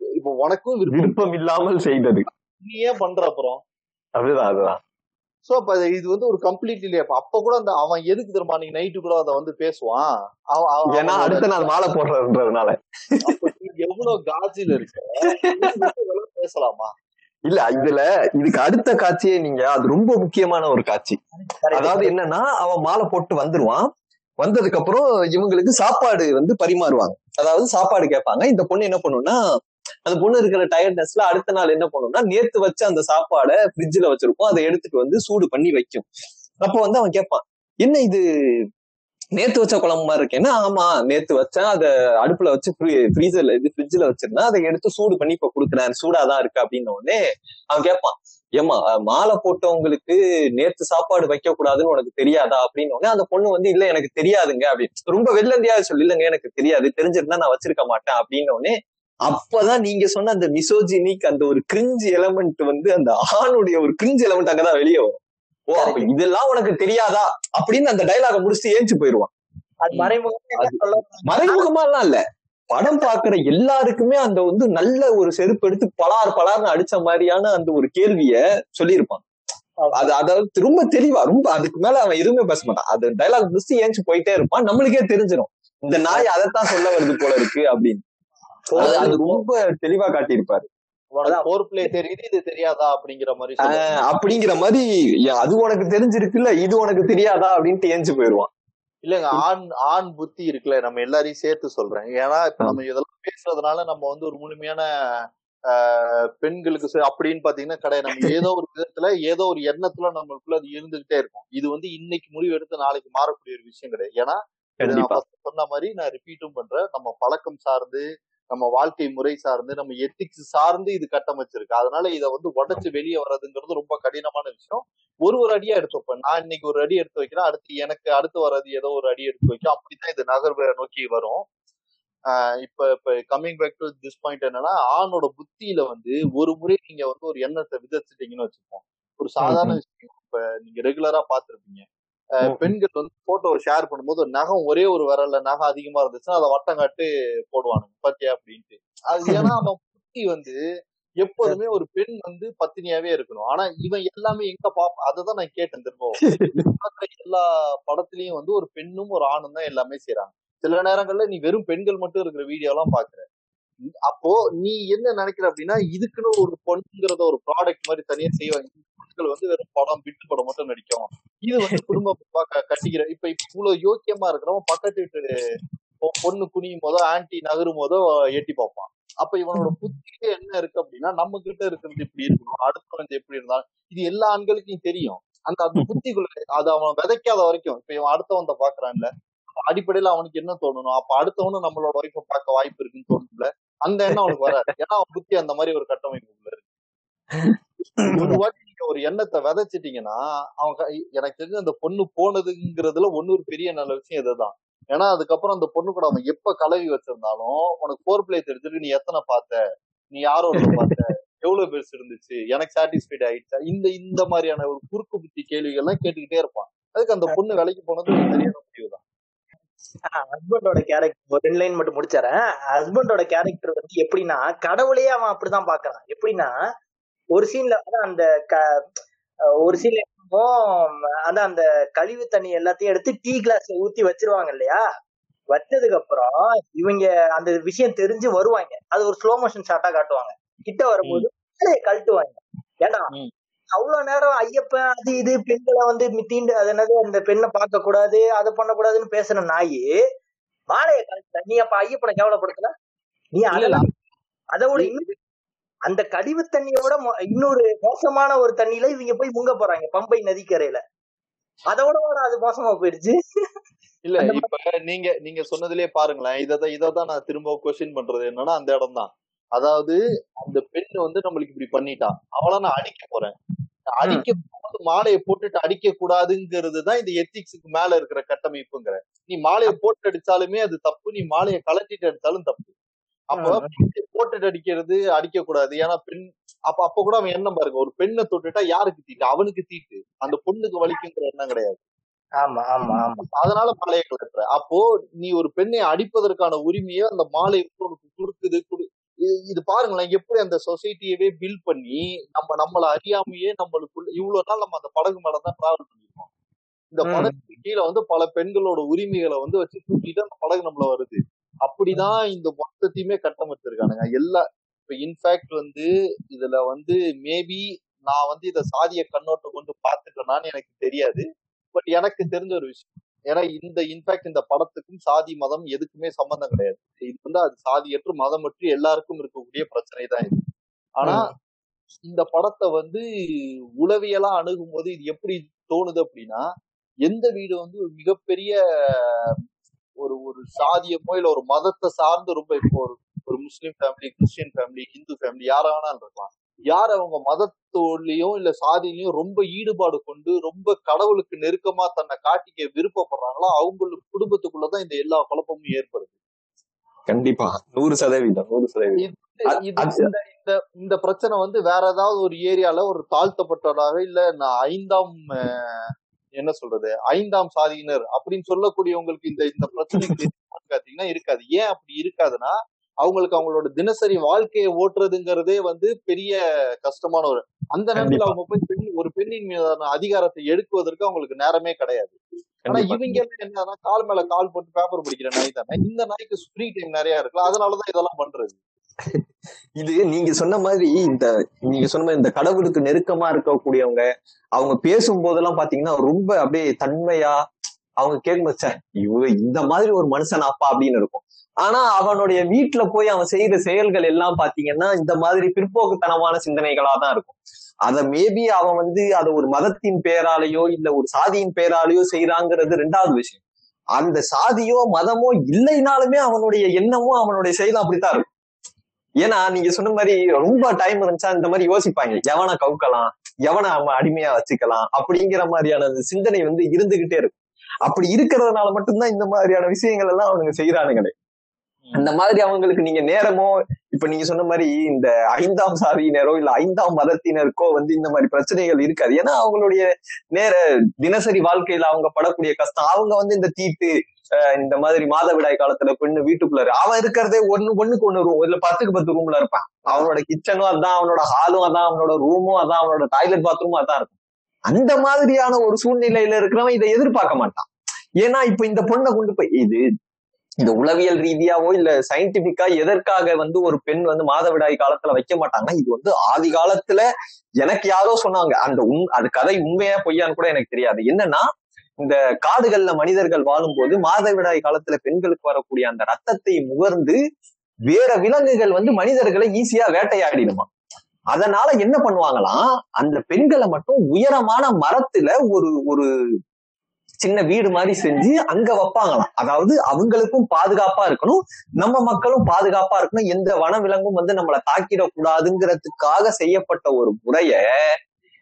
இப்ப உனக்கும் விருப்பம். விருப்பம் இல்லாமல் செய்தது. நீ ஏன் பண்ற அப்புறம்? அதுதான் அதுதான். சோ அப்ப இது வந்து ஒரு கம்ப்ளீட் இல்லையா. அப்ப கூட அந்த அவன் எதுக்கு தெரியுமா? நீ நைட்டு கூட அதை வந்து பேசுவான். ஏன்னா அடுத்த நாள் மாலை நீ எவ்வளவு காஜில இருக்க? பேசலாமா? இல்ல இதுல இதுக்கு அடுத்த காட்சியே நீங்க அது ரொம்ப முக்கியமான ஒரு காட்சி. அதாவது என்னன்னா அவன் மாலை போட்டு வந்துருவான். வந்ததுக்கு அப்புறம் இவங்களுக்கு சாப்பாடு வந்து பரிமாறுவாங்க. அதாவது சாப்பாடு கேட்பாங்க. இந்த பொண்ணு என்ன பண்ணும்னா அந்த பொண்ணு இருக்கிற டயர்ட்னஸ்ல அடுத்த நாள் என்ன பண்ணும்னா நேத்து வச்ச அந்த சாப்பாடை ஃப்ரிட்ஜ்ல வச்சிருப்போம் அதை எடுத்துட்டு வந்து சூடு பண்ணி வைக்கும். அப்போ வந்து அவன் கேட்பான் என்ன இது? நேத்து வச்ச குழம்பு மாதிரி இருக்கேன்னா ஆமா நேத்து வச்சேன். அதை அடுப்புல வச்சு ஃப்ரீசர்ல இது ஃப்ரிட்ஜ்ல வச்சிருந்தா அதை எடுத்து சூடு பண்ணி இப்ப கொடுக்குறேன். சூடாதான் இருக்கு. அப்படின்ன உடனே அவன் கேட்பான் ஏமா மாலை போட்டவங்களுக்கு நேத்து சாப்பாடு வைக்க கூடாதுன்னு உனக்கு தெரியாதா? அப்படின்னு உடனே அந்த பொண்ணு வந்து இல்ல எனக்கு தெரியாதுங்க. அப்படின்னு ரொம்ப வெள்ளந்தியா சொல்லி. இல்லைங்க எனக்கு தெரியாது. தெரிஞ்சிருந்தா நான் வச்சிருக்க மாட்டேன். அப்படின்னு உடனே அப்பதான் நீங்க சொன்ன அந்த மிசோஜினிக் அந்த ஒரு கிரிஞ்சு எலமெண்ட் வந்து அந்த ஆணுடைய ஒரு கிரிஞ்சு எலமெண்ட் அங்கதான் வெளியே வரும். ஓ அப்ப இதெல்லாம் உனக்கு தெரியாதா? அப்படின்னு அந்த டைலாக முடிச்சுட்டு ஏஞ்சு போயிருவான் மறைமுகமா எல்லாம் இல்ல. படம் பாக்குற எல்லாருக்குமே அந்த வந்து நல்ல ஒரு செருப்பு எடுத்து பலார் பலார்னு அடிச்ச மாதிரியான அந்த ஒரு கேள்விய சொல்லியிருப்பான். அது அதாவது ரொம்ப தெளிவா ரொம்ப அதுக்கு மேல அவன் எதுவுமே பேச மாட்டான். அது டைலாக் முடிச்சு ஏஞ்சி போயிட்டே இருப்பான். நம்மளுக்கே தெரிஞ்சிடும் இந்த நாய் அதைத்தான் சொல்ல வருது போல இருக்கு அப்படின்னு. அது ரொம்ப தெளிவா காட்டியிருப்பாரு. தெரியுது இது தெரியாதா அப்படிங்கிற மாதிரி அப்படிங்கிற மாதிரி "ஏன், அது உனக்கு தெரிஞ்சிருக்குல்ல இது உனக்கு தெரியாதா அப்படின்ட்டு ஏஞ்சு போயிருவான் இல்லங்க ஆண் ஆண் புத்தி இருக்குல்ல நம்ம எல்லாரையும் சேர்த்து சொல்றேன். ஏன்னா இப்ப நம்ம இதெல்லாம் பேசுறதுனால நம்ம வந்து ஒரு முழுமையான பெண்களுக்கு அப்படின்னு பாத்தீங்கன்னா கிடையாது. நம்ம ஏதோ ஒரு விதத்துல ஏதோ ஒரு எண்ணத்துல நம்மளுக்குள்ள அது இருந்துகிட்டே இருக்கும். இது வந்து இன்னைக்கு முடிவு எடுத்து நாளைக்கு மாறக்கூடிய ஒரு விஷயம் கிடையாது. ஏன்னா சொன்ன மாதிரி நான் ரிப்பீட்டும் பண்றேன். நம்ம பழக்கம் சார்ந்து நம்ம வாழ்க்கை முறை சார்ந்து நம்ம எத்திக்ஸ் சார்ந்து இது கட்டமைச்சிருக்கு. அதனால இதை வந்து உடைச்சு வெளியே வர்றதுங்கிறது ரொம்ப கடினமான விஷயம். ஒரு ஒரு அடியா எடுத்து வைப்பேன் நான் இன்னைக்கு ஒரு அடி எடுத்து வைக்கிறேன் அடுத்து எனக்கு அடுத்து வர்றது ஏதோ ஒரு அடி எடுத்து வைக்கும் அப்படிதான் இது நகர்வை நோக்கி வரும். இப்ப இப்ப coming back to this point என்னன்னா ஆணோட புத்தியில வந்து ஒரு முறை நீங்க வந்து ஒரு எண்ணத்தை விதைச்சிட்டீங்கன்னு வச்சுப்போம். ஒரு சாதாரண விஷயம் இப்ப நீங்க ரெகுலரா பாத்திருப்பீங்க. பெண்கள் வந்து போட்டோ ஷேர் பண்ணும்போது ஒரு நகம் ஒரே ஒரு விரல்ல நகம் அதிகமா இருந்துச்சுன்னா அதை வட்டம் காட்டு போடுவானுங்க. பாத்தியா அப்படின்ட்டு. அது (laughs) ஏன்னா அவன் புத்தி வந்து எப்போதுமே ஒரு பெண் வந்து பத்தினியாவே இருக்கணும். ஆனா இவன் எல்லாமே எங்க பாப்பா அததான் நான் கேட்டேன் திரும்பவும். (laughs) எல்லா படத்துலயும் வந்து ஒரு பெண்ணும் ஒரு ஆணும் தான் எல்லாமே செய்யறாங்க சில நேரங்கள்ல நீ வெறும் பெண்கள் மட்டும் இருக்கிற வீடியோ எல்லாம் பாக்குற. அப்போ நீ என்ன நினைக்கிற அப்படின்னா இதுக்குன்னு ஒரு பொண்ணுங்கிறத ஒரு ப்ராடக்ட் மாதிரி தனியா செய்வாங்க. பொண்ணுகள் வந்து வெறும் படம் பிட்டு படம் மட்டும் நடிக்கும். இது வந்து குடும்ப பார்க்க கட்டிக்கிற இப்ப இவ்வளவு யோக்கியமா இருக்கிறவன் பக்கத்து வீட்டு பொ- பொண்ணு குனியும் போதோ ஆன்டி நகரும் போதோ எட்டி பார்ப்பான். அப்ப இவனோட புத்தியில என்ன இருக்கு அப்படின்னா நம்ம கிட்ட இருக்கிறது இப்படி இருக்கணும் அடுத்தவன் எப்படி இருந்தாலும் இது எல்லா ஆண்களுக்கும் தெரியும். அந்த அந்த புத்திக்குள்ள அது அவன் விதைக்காத வரைக்கும் இப்ப இவன் அடுத்தவன் பாக்குறான்ல அடிப்படையில அவனுக்கு என்ன தோணணும்? அப்ப அடுத்தவனும் நம்மளோட ஒய்ஃபை பார்க்க வாய்ப்பு இருக்குன்னு தோணும்ல? அந்த எண்ணம் அவனுக்கு வராது. ஏன்னா அவன் புத்தி அந்த மாதிரி ஒரு கட்டமைப்புக்குள்ள இருக்கு. ஒரு வாட்டி நீங்க ஒரு எண்ணத்தை விதைச்சிட்டீங்கன்னா அவன் எனக்கு தெரிஞ்ச அந்த பொண்ணு போனதுங்கிறதுல ஒண்ணு ஒரு பெரிய நல்ல விஷயம் இதுதான். ஏன்னா அதுக்கப்புறம் அந்த பொண்ணு கூட அவன் எப்ப கலவி வச்சிருந்தாலும் உனக்கு போர் பிளே தெரிஞ்சிருக்கு நீ எத்தனை பார்த்த? நீ யாரோட பார்த்த? எவ்வளவு பெருசு இருந்துச்சு? எனக்கு சாட்டிஸ்ஃபைட் ஆயிடுச்சா? இந்த இந்த மாதிரியான ஒரு குறுக்கு புத்தி கேள்விகள் எல்லாம் கேட்டுக்கிட்டே இருப்பான். அதுக்கு அந்த பொண்ணு வேலைக்கு போனது ஒரு சரியான முடிவு தான் ஹஸ்பண்டோட கேரக்டர் ஒரு ரெண்டு லைன் மட்டும் முடிச்சிடறேன் ஹஸ்பண்டோட கேரக்டர் வந்து எப்படின்னா கடவுளையே அவன் அப்படிதான் பாக்குறான் எப்படின்னா ஒரு சீன்ல அந்த க- ஒரு சீன்ல அதான் அந்த கழிவு தண்ணி எல்லாத்தையும் எடுத்து டீ கிளாஸ்ல ஊத்தி வச்சிருவாங்க இல்லையா? வச்சதுக்கு அப்புறம் இவங்க அந்த விஷயம் தெரிஞ்சு வருவாங்க. அது ஒரு ஸ்லோ மோஷன் ஷாட்டா காட்டுவாங்க. கிட்ட வரும்போது கழட்டுவாங்க. ஏன்னா. அவ்வளவு நேரம் ஐயப்பன் அது இது பெண்களை வந்து தீண்டு அது என்னது அந்த பெண்ணை பார்க்க கூடாது அதை பண்ணக்கூடாதுன்னு பேசுற நாயி மாலையை கழட்ட நீ அப்ப ஐயப்பனை கேவலப்படுத்தல? நீ இல்ல இல்ல. அதெல்லாம் அதை விட இன்னும் அந்த கழிவு தண்ணியோட மோ- இன்னொரு மோசமான ஒரு தண்ணியில இவங்க போய் முங்க போறாங்க பம்பை நதிக்கரையில. அதோட அது மோசமா போயிடுச்சு. இல்ல இப்ப நீங்க நீங்க சொன்னதுலயே பாருங்களேன் இததான் இததான் நான் திரும்ப கொஸ்டின் பண்றது. என்னன்னா அந்த இடம் தான் அதாவது அந்த பெண் வந்து நம்மளுக்கு இப்படி பண்ணிட்டா. அவளை நான் அடிக்க போறேன். அடிக்க போது மாலையை போட்டுட்டு அடிக்க கூடாதுங்கிறது தான் இந்த எத்திக்ஸுக்கு மேல இருக்கிற கட்டமைப்புங்கிற. நீ மாலையை போட்டு அடிச்சாலுமே அது தப்பு. நீ மாலையை கலட்டிட்டு அடிச்சாலும் தப்பு. அப்ப போட்டுட்டு அடிக்கிறது அடிக்க கூடாது. ஏன்னா பெண் அப்ப அப்ப கூட அவன் எண்ணம் பாருங்க. ஒரு பெண்ணை தொட்டுட்டா யாருக்கு தீட்டு? அவனுக்கு தீட்டு. அந்த பொண்ணுக்கு வலிக்குங்கிற எண்ணம் கிடையாது. ஆமா ஆமா ஆமா. அதனால மாலையை கலட்டுற அப்போ நீ ஒரு பெண்ணை அடிப்பதற்கான உரிமையை அந்த மாலை உனக்கு கொடுக்குது குடு- இது- இது பாருங்களேன் எப்படி அந்த சொசைட்டியவே பில் பண்ணி நம்ம நம்மள அறியாமையே நம்மளுக்குள்ள இவ்வளவு நாள் நம்ம அந்த படகு மேலதான் டிராவல் பண்ணிருக்கோம். இந்த. படகுக்கு கீழே வந்து பல பெண்களோட உரிமைகளை வந்து வச்சு தூக்கிட்டு அந்த படகு நம்மள வருது. அப்படிதான் இந்த மொத்தத்தையுமே கட்டமைச்சிருக்கானுங்க எல்லா இப்ப இன்ஃபேக்ட் வந்து இதுல வந்து மேபி நான் வந்து இத சாதிய கண்ணோட்டம் கொண்டு பார்த்துட்டேனான்னு எனக்கு தெரியாது. பட் எனக்கு தெரிஞ்ச ஒரு விஷயம். ஏன்னா இந்த இன்ஃபேக்ட் இந்த படத்துக்கும் சாதி மதம் எதுக்குமே சம்பந்தம் கிடையாது. இது வந்து அது சாதியற்று மதமற்று எல்லாருக்கும் இருக்கக்கூடிய பிரச்சனை தான் இது. ஆனா இந்த படத்தை வந்து உளவியலா அணுகும் போது இது எப்படி தோணுது அப்படின்னா எந்த வீடு வந்து ஒரு மிகப்பெரிய ஒரு ஒரு சாதியமோ இல்ல ஒரு மதத்தை சார்ந்து ரொம்ப இப்போ ஒரு ஒரு Muslim family Christian family Hindu family யாரா வேணாலும் இருக்கலாம். யார் அவங்க மதத்தோடலயும் இல்ல சாதியிலயும் ரொம்ப ஈடுபாடு கொண்டு ரொம்ப கடவுளுக்கு நெருக்கமா தன்னை காட்டிக்க விருப்பப்படுறாங்களோ அவங்களுக்கு குடும்பத்துக்குள்ளதான் இந்த எல்லா குழப்பமும் ஏற்படுது. கண்டிப்பா. நூறு சதவீதம் நூறு சதவீதம். இந்த இந்த பிரச்சனை வந்து வேற ஏதாவது ஒரு ஏரியால ஒரு தாழ்த்தப்பட்டவராக இல்ல நான் ஐந்தாம் என்ன சொல்றது ஐந்தாம் சாதியினர் அப்படின்னு சொல்லக்கூடியவங்களுக்கு இந்த இந்த பிரச்சனைகள் இருக்கான்னு பாத்தீங்கன்னா இருக்காது. ஏன் அப்படி இருக்காதுன்னா அவங்களுக்கு அவங்களோட தினசரி வாழ்க்கையை ஓட்டுறதுங்கிறதே வந்து பெரிய கஷ்டமான ஒரு அந்த நேரத்துல. அவங்க போய் பெண் ஒரு பெண்ணின் மீதான அதிகாரத்தை எடுக்குவதற்கு அவங்களுக்கு நேரமே கிடையாது ஆனா. இவங்க என்னன்னா கால் மேல கால் போட்டு பேப்பர் படிக்கிற நாய் தானே இந்த நாய்க்கு ஃப்ரீ டைம் நிறைய இருக்கு அதனாலதான் இதெல்லாம் பண்றது இது நீங்க சொன்ன மாதிரி இந்த நீங்க சொன்ன மாதிரி இந்த கடவுளுக்கு நெருக்கமா இருக்கக்கூடியவங்க அவங்க பேசும் போதெல்லாம் பாத்தீங்கன்னா ரொம்ப அப்படியே தன்மையா அவங்க கேட்கும்போது சார் இவ இந்த மாதிரி ஒரு மனுஷன் அப்பா அப்படின்னு இருக்கும். ஆனா அவனுடைய வீட்டுல போய் அவன் செய்யற செயல்கள் எல்லாம் பாத்தீங்கன்னா இந்த மாதிரி பிற்போக்குத்தனமான சிந்தனைகளா தான் இருக்கும். அத மேபி அவன் வந்து அதை ஒரு மதத்தின் பேராலேயோ இல்ல ஒரு சாதியின் பேராலேயோ செய்யறாங்கிறது ரெண்டாவது விஷயம். அந்த சாதியோ மதமோ இல்லைனாலுமே அவனுடைய எண்ணமும் அவனுடைய செயலும் அப்படித்தான் இருக்கும். ஏன்னா நீங்க சொன்ன மாதிரி ரொம்ப டைம் இருந்துச்சா இந்த மாதிரி யோசிப்பாங்க. எவனை கவுக்கலாம்? எவனை அவன் அடிமையா வச்சுக்கலாம்? அப்படிங்கிற மாதிரியான அந்த சிந்தனை வந்து இருந்துகிட்டே இருக்கும். அப்படி இருக்கிறதுனால மட்டும்தான் இந்த மாதிரியான விஷயங்கள் எல்லாம் அவனுங்க செய்யறானுங்களே அந்த மாதிரி அவங்களுக்கு நீங்க நேரமோ இப்ப நீங்க சொன்ன மாதிரி இந்த ஐந்தாம் சாதியினரோ இல்ல ஐந்தாம் மதத்தினருக்கோ வந்து இந்த மாதிரி பிரச்சனைகள் இருக்காது. ஏன்னா அவங்களுடைய நேர தினசரி வாழ்க்கையில அவங்க படக்கூடிய கஷ்டம். அவங்க வந்து இந்த தீட்டு இந்த மாதிரி மாதவிடாய் காலத்துல பெண்ணு வீட்டுக்குள்ள அவன் இருக்கிறதே ஒண்ணு ஒண்ணுக்கு ஒண்ணு ரூம் இல்ல பத்துக்கு பத்து ரூம்ல இருப்பான். அவனோட கிச்சனும் அதான் அவனோட ஹாலும் அதான் அவனோட ரூமும் அதான் அவனோட டாய்லெட் பாத்ரூமும் அதான் இருக்கும். அந்த மாதிரியான ஒரு சூழ்நிலையில இருக்கிறவன் இதை எதிர்பார்க்க மாட்டான். ஏன்னா இப்ப இந்த பொண்ணை கொண்டு போய் இது இந்த உளவியல் ரீதியாவோ இல்ல சயின்டிபிக்கா எதற்காக வந்து ஒரு பெண் வந்து மாதவிடாய் காலத்துல வைக்க மாட்டாங்கன்னா இது வந்து ஆதி காலத்துல எனக்கு யாரோ சொன்னாங்க. அந்த உண் அது கதை உண்மையா பொய்யான்னு கூட எனக்கு தெரியாது. என்னன்னா இந்த காடுகள்ல மனிதர்கள் வாழும்போது மாதவிடாய் காலத்துல பெண்களுக்கு வரக்கூடிய அந்த ரத்தத்தை முகர்ந்து வேற விலங்குகள் வந்து மனிதர்களை ஈஸியா வேட்டையாடிடுமா அதனால என்ன பண்ணுவாங்களாம் அந்த பெண்களை மட்டும் உயரமான மரத்துல ஒரு ஒரு சின்ன வீடு மாதிரி செஞ்சு அங்க வைப்பாங்களாம். அதாவது அவங்களுக்கும் பாதுகாப்பா இருக்கணும் நம்ம மக்களும் பாதுகாப்பா இருக்கணும். எந்த வனவிலங்கும் வந்து நம்மளை தாக்கிடக்கூடாதுங்கிறதுக்காக செய்யப்பட்ட ஒரு முறைய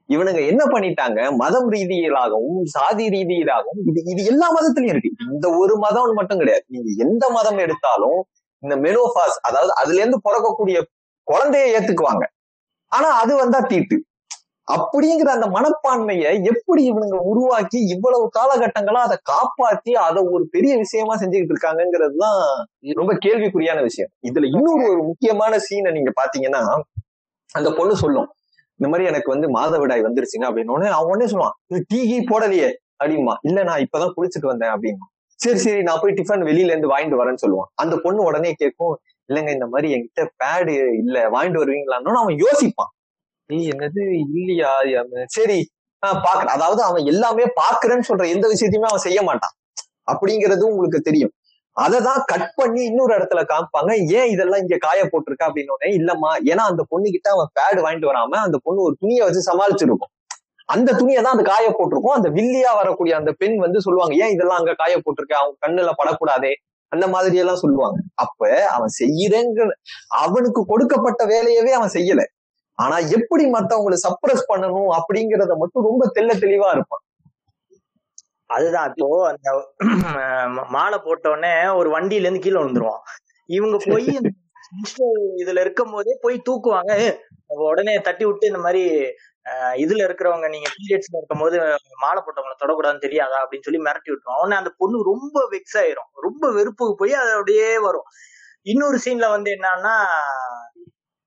இவனுங்க என்ன பண்ணிட்டாங்க? மதம் ரீதியிலாகவும் சாதி ரீதியிலாகவும் இது இது எல்லா மதத்திலயும் இருக்கு. இந்த ஒரு மதம் மட்டும் கிடையாது. நீங்க எந்த மதம் எடுத்தாலும் இந்த மெனோபாஸ் அதாவது அதுல இருந்து பிறக்கக்கூடிய குழந்தைய ஏத்துக்குவாங்க. ஆனா அது வந்தா தீட்டு அப்படிங்கிற அந்த மனப்பான்மையை எப்படி இவனுங்க உருவாக்கி இவ்வளவு காலகட்டங்களா அதை காப்பாத்தி அதை ஒரு பெரிய விஷயமா செஞ்சுக்கிட்டு இருக்காங்கிறது தான் ரொம்ப கேள்விக்குறியான விஷயம். இதுல இன்னொரு ஒரு முக்கியமான சீனை நீங்க பாத்தீங்கன்னா அந்த பொண்ணு சொல்லும். இந்த மாதிரி எனக்கு வந்து மாதவிடாய் வந்துருச்சுங்க அப்படின்னு. உடனே அவன் உடனே சொல்லுவான் "நீ டீ கீ போடலையே அப்படிமா இல்ல நான் இப்பதான் குளிச்சுட்டு வந்தேன் அப்படின்னா சரி சரி நான் போய் டிஃபன் வெளியில இருந்து வாங்கிட்டு வரேன்னு சொல்லுவான். அந்த பொண்ணு உடனே கேட்கும் இல்லைங்க இந்த மாதிரி என்கிட்ட பேடு இல்ல வாங்கிட்டு வருவீங்களான்னு அவன் யோசிப்பான். என்னது? இல்லையா சரி ஆஹ் பாக்குறேன். அதாவது அவன் எல்லாமே பாக்குறேன்னு சொல்ற எந்த விஷயத்தையுமே அவன் செய்ய மாட்டான். அப்படிங்கிறது உங்களுக்கு தெரியும். அதை தான் கட் பண்ணி இன்னொரு இடத்துல காமிப்பாங்க. ஏன் இதெல்லாம் இங்க காய போட்டிருக்க அப்படின்னு இல்லம்மா ஏன்னா அந்த பொண்ணு கிட்ட அவன் பேடு வாங்கிட்டு வராம அந்த பொண்ணு ஒரு துணியை வச்சு சமாளிச்சிருக்கும். அந்த துணியை தான் அந்த காய போட்டிருக்கும். அந்த வில்லியா வரக்கூடிய அந்த பெண் வந்து சொல்லுவாங்க ஏன் இதெல்லாம் அங்க காய போட்டிருக்க? அவங்க கண்ணுல படக்கூடாதே. அந்த மாதிரி எல்லாம் சொல்லுவாங்க. அப்ப அவன் செய்யறேங்க அவனுக்கு கொடுக்கப்பட்ட வேலையவே அவன் செய்யல. ஆனா எப்படி மத்தவங்களை சப்ரஸ் பண்ணணும் அப்படிங்கறத மட்டும் ரொம்ப தெள்ள தெளிவா இருப்பான். அதுதான். இப்போ அந்த மாலை போட்ட உடனே ஒரு வண்டியில இருந்து கீழே விழுந்துருவான். இவங்க போய் (laughs) இதுல இருக்கும் போதே போய் தூக்குவாங்க. உடனே தட்டி விட்டு இந்த மாதிரி இதுல இருக்கிறவங்க நீங்க பீரியட்ஸ்ல இருக்கும் போது மாலை போட்டவங்களை தொடக்கூடாதுன்னு தெரியாதா? அப்படின்னு சொல்லி மிரட்டி விட்டுரும் உடனே அந்த பொண்ணு ரொம்ப வெக்ஸ் ஆயிரும். ரொம்ப வெறுப்புக்கு போய் அது அப்படியே வரும். இன்னொரு சீன்ல வந்து என்னன்னா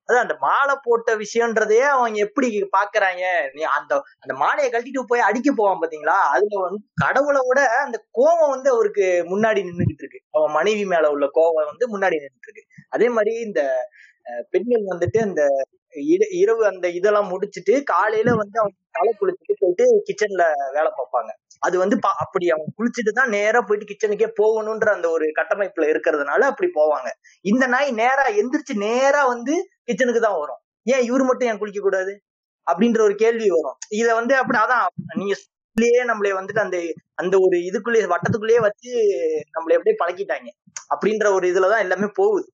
அதான் அந்த மாலை போட்ட விஷயம்ன்றதையே அவங்க எப்படி பாக்குறாங்க? நீ அந்த அந்த மாலையை கழட்டிட்டு போய் அடிக்க போவான் பாத்தீங்களா? அதுல வந்து கடவுளை விட அந்த கோவம் வந்து அவருக்கு முன்னாடி நின்னுகிட்டு இருக்கு. அவன் மனைவி மேல உள்ள கோவம் வந்து முன்னாடி நின்னுட்டு இருக்கு. அதே மாதிரி இந்த பெண்கள் வந்துட்டு அந்த இரவு அந்த இதெல்லாம் முடிச்சுட்டு காலையில வந்து அவங்க தலை குளிச்சுட்டு போயிட்டு கிச்சன்ல வேலை பார்ப்பாங்க. அது வந்து பா- அப்படி அவங்க குளிச்சுட்டு தான் நேரா போயிட்டு கிச்சனுக்கே போகணும்ன்ற அந்த ஒரு கட்டமைப்புல இருக்கிறதுனால அப்படி போவாங்க. இந்த நாய் நேரா எந்திரிச்சு நேரா வந்து கிச்சனுக்கு தான் வரும். ஏன் இவரு மட்டும் ஏன் குளிக்க கூடாது? அப்படின்ற ஒரு கேள்வி வரும். இத வந்து அப்படி அதான் நீங்க சொல்லியே நம்மளே வந்துட்டு அந்த அந்த ஒரு இதுக்குள்ளேயே வட்டத்துக்குள்ளேயே வச்சு நம்மளை எப்படியே பழக்கிட்டாங்க. அப்படின்ற ஒரு இதுலதான் எல்லாமே போகுது.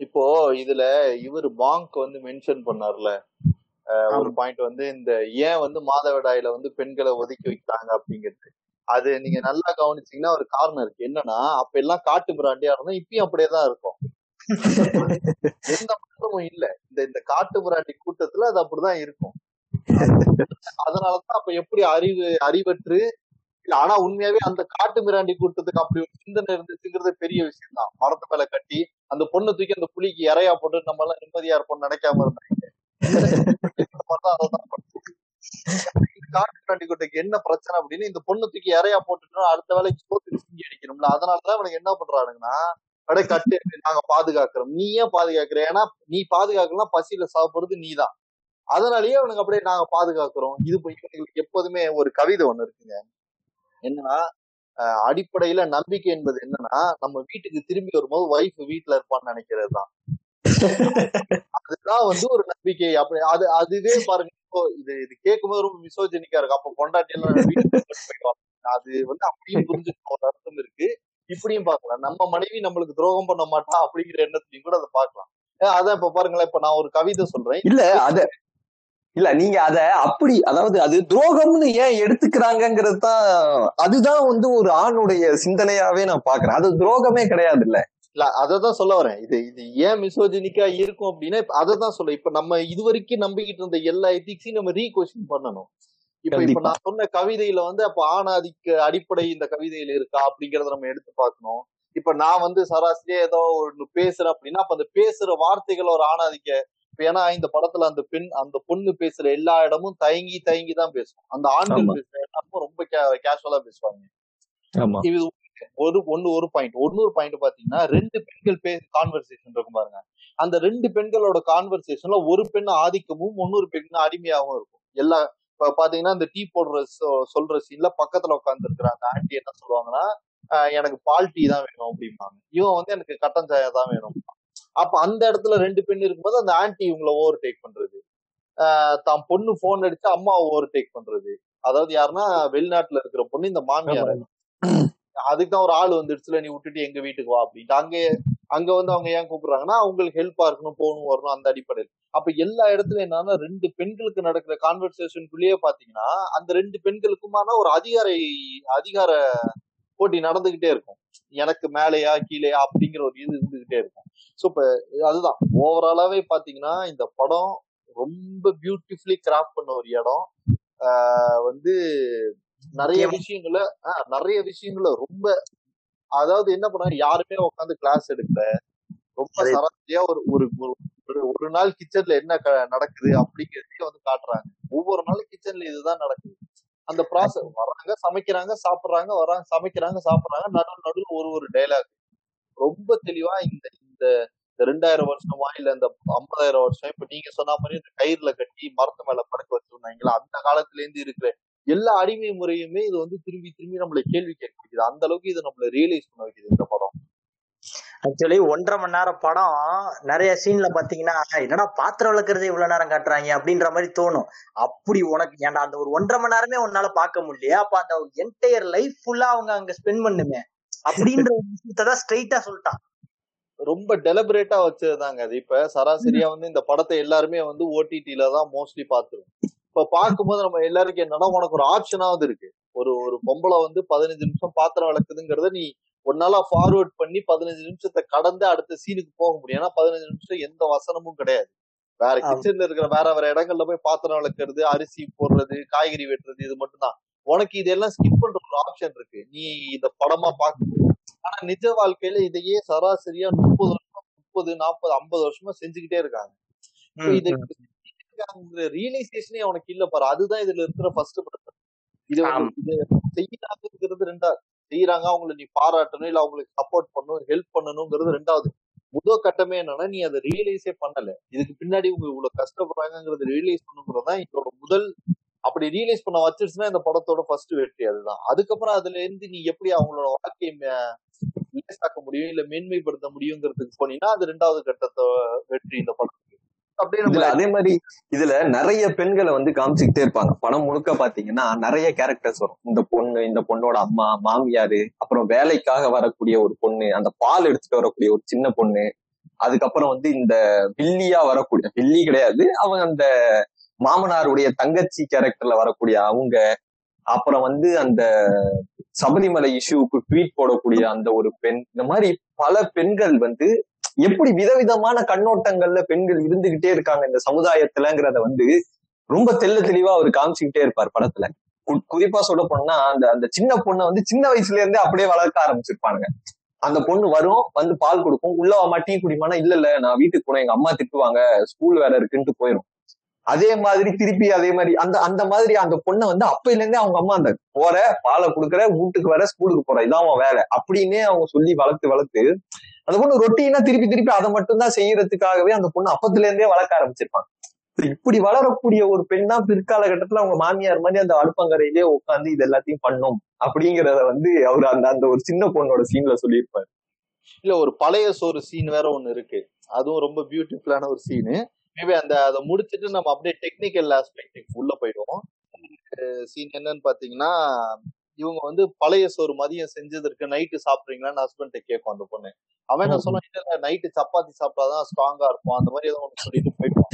இப்போ இதுல இவர் பாங்க் வந்து மென்ஷன் பண்ணார்ல. ஒரு பாயிண்ட் வந்து இந்த ஏன் வந்து மாதவிடாயில வந்து பெண்களை ஒதுக்கி வைக்கிறாங்க அப்படிங்கிறது. அது நீங்க நல்லா கவனிச்சீங்கன்னா ஒரு காரணம் இருக்கு. என்னன்னா அப்ப எல்லாம் காட்டு பிராண்டியா இருந்தா இப்பயும் அப்படியே தான் இருக்கும். எந்த மாற்றமும் இல்ல. இந்த இந்த காட்டு பிராண்டி கூட்டத்துல அது அப்படிதான் இருக்கும். அதனாலதான் அப்ப எப்படி அறிவு அறிவற்று இல்ல ஆனா உண்மையாவே அந்த காட்டு மிராண்டி கூட்டத்துக்கு அப்படி ஒரு சிந்தனை இருந்துச்சுங்கிறது பெரிய விஷயம் தான் மரத்து மேல கட்டி அந்த பொண்ணு தூக்கி அந்த புலிக்கு இறையா போட்டு நம்ம எல்லாம் நிம்மதியா இருப்போம்னு நினைக்காம இருந்தாங்க. (laughs) காட்டு மிராண்டி கூட்டத்துக்கு என்ன பிரச்சனை அப்படின்னு இந்த பொண்ணு தூக்கி இறையா போட்டுட்டோம் அடுத்த வேலைக்கு சோத்துக்கு சிங்கி அடிக்கணும்ல. அதனாலதான் இவனுக்கு என்ன பண்றானுங்கன்னா அப்படியே கட்டு நாங்க பாதுகாக்கிறோம். நீ ஏன் பாதுகாக்கிற? ஏன்னா நீ பாதுகாக்கலாம் பசியில சாப்பிடுறது நீதான். அதனாலயே அவனுக்கு அப்படியே நாங்க பாதுகாக்கிறோம். இது போய் எப்போதுமே ஒரு கவிதை ஒண்ணு இருக்குங்க. என்னன்னா அடிப்படையில நம்பிக்கை என்பது என்னன்னா நம்ம வீட்டுக்கு திரும்பி வரும்போது ஒய்ஃப் வீட்டுல இருப்பான்னு நினைக்கிறது தான் அதுதான் வந்து ஒரு நம்பிக்கை. அப்படி அது அதுவே பாருங்க இப்போ இது இது கேட்கும்போது ரொம்ப மிசோஜெனிக்கா இருக்கு. அப்ப பொண்டாட்டி எல்லாம் வீட்டுக்கு அது வந்து அப்படியும் புரிஞ்சுக்க ஒரு அர்த்தம் இருக்கு. இப்படியும் பாக்கலாம் நம்ம மனைவி நம்மளுக்கு துரோகம் பண்ண மாட்டா அப்படிங்கிற எண்ணத்துலயும் கூட அதை பாக்கலாம் அதான் இப்ப பாருங்களேன் இப்ப நான் ஒரு கவிதை சொல்றேன். இல்ல அத இல்ல நீங்க அத அப்படி அதாவது அது துரோகம்னு ஏன் எடுத்துக்கிறாங்கிறது தான் அதுதான் வந்து ஒரு ஆணுடைய சிந்தனையாவே நான் பாக்குறேன் அது துரோகமே கிடையாது இல்ல இல்ல அததான் சொல்ல வரேன். இது இது ஏன் மிசோஜினிக்கா இருக்கும் அப்படின்னா அததான் சொல்ல இப்ப நம்ம இது வரைக்கும் நம்பிக்கிட்டு இருந்த எல்லா எத்திக்ஸையும் நம்ம ரீகொஸ்டின் பண்ணணும். இப்ப இப்ப. நான் சொன்ன கவிதையில வந்து அப்ப ஆணாதிக்க அடிப்படை இந்த கவிதையில இருக்கா அப்படிங்கறத நம்ம எடுத்து பார்க்கணும். இப்ப நான் வந்து சராசரியா ஏதோ ஒண்ணு பேசுறேன் அப்படின்னா அப்ப அந்த பேசுற வார்த்தைகள் ஒரு ஆணாதிக்க ஏன்னா இந்த படத்துல அந்த பெண் அந்த பொண்ணு பேசுற எல்லா இடமும் தயங்கி தயங்கி தான் பேசும். அந்த ஆண்கள். பேசுற எல்லாருக்கும் ரொம்ப கேஷுவலா பேசுவாங்க. இது ஒரு ஒன்னு ஒரு பாயிண்ட் இன்னொரு பாயிண்ட் பாத்தீங்கன்னா ரெண்டு பெண்கள் பேச கான்வர்சேஷன் இருக்கும் பாருங்க. அந்த ரெண்டு பெண்களோட கான்வர்சேஷன்ல ஒரு பெண் ஆதிக்கமும் இன்னொரு பெண் அடிமையாகவும் இருக்கும். எல்லா இப்ப பாத்தீங்கன்னா இந்த டீ போடுற சொல்ற சீன்ல பக்கத்துல உட்கார்ந்து இருக்கிற அந்த ஆன்டி என்ன சொல்லுவாங்கன்னா "ஆஹ் எனக்கு பால் டீ தான் வேணும் அப்படிம்பாங்க. இவன் வந்து எனக்கு கட்டன் சாயா தான் வேணும் அப்ப அந்த இடத்துல ரெண்டு பெண் இருக்கும்போது அந்த ஆன்டி இவங்கள ஓவர் டேக் பண்றது தான் பொண்ணு போன் அடிச்சு அம்மா ஓவர் டேக் பண்றது. அதாவது யாருன்னா வெளிநாட்டுல இருக்கிற பொண்ணு இந்த மாமியார். அதுக்கு தான் ஒரு ஆள் வந்துடுச்சுல நீ விட்டுட்டு எங்க வீட்டுக்கு வா அப்படின்ட்டு. அங்க அங்க வந்து அவங்க ஏன் கூப்பிடுறாங்கன்னா அவங்களுக்கு ஹெல்ப்பா இருக்கணும் போகணும் வரணும் அந்த அடிப்படையில். அப்ப எல்லா இடத்துலயும் என்னன்னா ரெண்டு பெண்களுக்கு நடக்கிற கான்வர்சேஷனுக்குள்ளேயே பாத்தீங்கன்னா அந்த ரெண்டு பெண்களுக்குமான ஒரு அதிகார அதிகார போட்டி நடந்துகிட்டே இருக்கும். எனக்கு மேலையா கீழேயா அப்படிங்கிற ஒரு இது இருந்துகிட்டே இருக்கும். சோ இப்ப அதுதான். ஓவராலாவே பாத்தீங்கன்னா இந்த படம் ரொம்ப பியூட்டிஃபுல்லி கிராஃப்ட் பண்ண ஒரு இடம். வந்து நிறைய விஷயங்கள ஆஹ் நிறைய விஷயங்கள ரொம்ப அதாவது என்ன பண்ணாங்க யாருமே உட்காந்து கிளாஸ் எடுக்கல. ரொம்ப சராசரியா ஒரு ஒரு ஒரு- நாள் கிச்சன்ல என்ன நடக்குது அப்படிங்கிறதையே வந்து காட்டுறாங்க. ஒவ்வொரு நாளும் கிச்சன்ல இதுதான் நடக்குது. அந்த ப்ராசஸ் வராங்க சமைக்கிறாங்க சாப்பிடுறாங்க வராங்க சமைக்கிறாங்க சாப்பிடுறாங்க. நடுவு நடுவில் ஒரு ஒரு டைலாக் ரொம்ப தெளிவா இந்த இந்த ரெண்டாயிரம் வருஷமா இல்ல இந்த ஐம்பதாயிரம் வருஷம் இப்ப நீங்க சொன்ன மாதிரி இந்த கயிறுல கட்டி மரத்து மேல படுக்க வச்சிருந்தாங்களா அந்த காலத்துல இருந்து இருக்கிற எல்லா அடிமை முறையுமே இது வந்து திரும்பி திரும்பி நம்மள கேள்வி கேட்க வைக்குது. அந்த அளவுக்கு இது நம்மள ரியலைஸ் பண்ண வைக்குது இந்த படம். ஆக்சுவலி ஒன்றரை மணி நேரம் படம் நிறைய சீன்ல பாத்தீங்கன்னா என்னடா பாத்திரம் விளக்குறது இவ்வளவு நேரம் காட்டுறாங்க அப்படின்ற மாதிரி தோணும். அப்படி உனக்கு ஏன்டா அந்த ஒரு ஒன்றரை மணி நேரமே உன்னால பார்க்க முடியலையா? அப்ப அந்த என்டையர் லைஃப் ஃபுல்லா அவங்க அங்க ஸ்பெண்ட் பண்ணுமே. அப்படின்ற ஒரு ஸ்ட்ரைட்டா சொல்லிட்டான். ரொம்ப டெலிபரேட்டா வச்சிருந்தாங்க அது. இப்ப சராசரியா வந்து இந்த படத்தை எல்லாருமே வந்து ஓடிடில தான் மோஸ்ட்லி பாத்துருவோம். இப்ப பார்க்கும்போது நம்ம எல்லாருக்கும் என்னன்னா உனக்கு ஒரு ஆப்ஷனாவது இருக்கு. ஒரு ஒரு பொம்பளை வந்து பதினஞ்சு நிமிஷம் பாத்திரம் விளக்குதுங்கிறத நீ ஒன்னால ஃபார்வர்ட் பண்ணி பதினஞ்சு நிமிஷத்தை கடந்து அடுத்த சீனுக்கு போக முடியும். ஏன்னா பதினஞ்சு நிமிஷம் எந்த வசனமும் கிடையாது. வேற. கிச்சன்ல இருக்கிற வேற வேற இடங்கள்ல போய் பாத்திரம் விளக்குறது அரிசி போடுறது காய்கறி வெட்டுறது இது மட்டும்தான். உனக்கு இதெல்லாம் ஸ்கிப் பண்ற ஒரு ஆப்ஷன் இருக்கு. நீ இந்த படமா பார்க்கும்போது ஆனா நிஜ வாழ்க்கையில இதையே சராசரியா முப்பது வருஷம் முப்பது நாற்பது ஐம்பது வருஷமா செஞ்சுக்கிட்டே இருக்காங்க. இதை. ரியலைசேஷனே அவனுக்கு இல்ல பாரு. அதுதான் இதுல இருக்கிற ஃபர்ஸ்ட் இது செய்யறாங்கிறது ரெண்டாவது. செய்யறாங்க அவங்களை நீ பாராட்டணும் இல்ல அவங்களுக்கு சப்போர்ட் பண்ணணும் ஹெல்ப் பண்ணணுங்கிறது ரெண்டாவது. முதல் கட்டமே என்னன்னா நீ அதை ரியலைஸே பண்ணல. இதுக்கு பின்னாடி இவங்க இவ்வளவு கஷ்டப்படுறாங்கிறது ரியலைஸ் பண்ணுங்கிறது தான் இதோட முதல் அப்படி ரியலைஸ் பண்ண வச்சிருச்சுன்னா இந்த படத்தோட ஃபர்ஸ்ட் வெற்றி அதுதான். அதுக்கப்புறம் அதுல இருந்து நீ எப்படி அவங்களோட வாழ்க்கையை மே- லேசாக்க முடியும் இல்ல மேன்மைப்படுத்த முடியுங்கிறதுக்கு போனீங்கன்னா அது ரெண்டாவது கட்டத்தை வெற்றி இந்த படம். இதுல அதே மாதிரி இதுல நிறைய பெண்களை வந்து காமிச்சுக்கிட்டே இருப்பாங்க. படம் முழுக்க பாத்தீங்கன்னா நிறைய கேரக்டர்ஸ் வரும். இந்த பொண்ணு இந்த பொண்ணோட அம்மா மாமியாரு அப்புறம் வேலைக்காக வரக்கூடிய ஒரு பொண்ணு அந்த பால் எடுத்துட்டு வரக்கூடிய ஒரு சின்ன பொண்ணு அதுக்கப்புறம் வந்து இந்த வில்லியா வரக்கூடிய வில்லி கிடையாது அவங்க அந்த மாமனாருடைய தங்கச்சி கேரக்டர்ல வரக்கூடிய அவங்க அப்புறம் வந்து அந்த சபரிமலை இஷ்யூவுக்கு ட்வீட் போடக்கூடிய அந்த ஒரு பெண் இந்த மாதிரி பல பெண்கள் வந்து எப்படி விதவிதமான கண்ணோட்டங்கள்ல பெண்கள் இருந்துகிட்டே இருக்காங்க இந்த சமுதாயத்துலங்கிறத வந்து ரொம்ப தெல்ல தெளிவா அவர் காமிச்சுக்கிட்டே இருப்பார் படத்துல. குறிப்பா சொல்ல போனா அந்த அந்த சின்ன பொண்ணை வந்து சின்ன வயசுல இருந்தே அப்படியே வளர்க்க ஆரம்பிச்சிருப்பானுங்க. அந்த பொண்ணு வரும் வந்து பால் கொடுக்கும் உள்ள அம்மா டீ குடிமானா இல்ல இல்ல நான் வீட்டுக்கு போனேன் எங்க அம்மா திட்டுவாங்க ஸ்கூல் வேற இருக்குன்ட்டு போயிடும் அதே மாதிரி திருப்பி அதே மாதிரி அந்த அந்த மாதிரி அந்த பொண்ணை வந்து அப்பையில இருந்தே அவங்க அம்மா அந்த போற பாலை கொடுக்குற வீட்டுக்கு வர ஸ்கூலுக்கு போற இதான் அவன் வேலை. அப்படின்னே அவங்க சொல்லி வளர்த்து வளர்த்து அந்த பொண்ணு ரொட்டீனா திருப்பி திருப்பி அதை மட்டும் தான் செய்யறதுக்காகவே அந்த பொண்ணு அப்பத்துல இருந்தே வளர்க்க ஆரம்பிச்சிருப்பாங்க. இப்படி வளரக்கூடிய ஒரு பெண் தான் பிற்கால கட்டத்துல அவங்க மாமியார் மாதிரி அந்த அழுப்பங்கரையிலேயே உட்காந்து இது எல்லாத்தையும் பண்ணும் அப்படிங்கறத வந்து அவர் அந்த அந்த ஒரு சின்ன பொண்ணோட சீன்ல சொல்லியிருப்பாரு. இல்ல ஒரு பழைய சோறு சீன் வேற ஒண்ணு இருக்கு. அதுவும் ரொம்ப பியூட்டிஃபுல்லான ஒரு சீனு மேபி அந்த அதை முடிச்சிட்டு நம்ம அப்படியே டெக்னிக்கல் ஆஸ்பெக்ட் உள்ள போயிடுவோம். சீன் என்னன்னு பாத்தீங்கன்னா இவங்க வந்து பழைய சோறு மதியம் செஞ்சதற்கு நைட்டு சாப்பிடுறீங்களான்னு ஹஸ்பண்ட் கேட்கும் அந்த பொண்ணு. அவன் என்ன சொன்னா இல்ல நைட்டு சப்பாத்தி சாப்பிட்டாதான் ஸ்ட்ராங்கா இருக்கும் அந்த மாதிரி ஏதோ ஒண்ணு சொல்லிட்டு போயிட்டான்.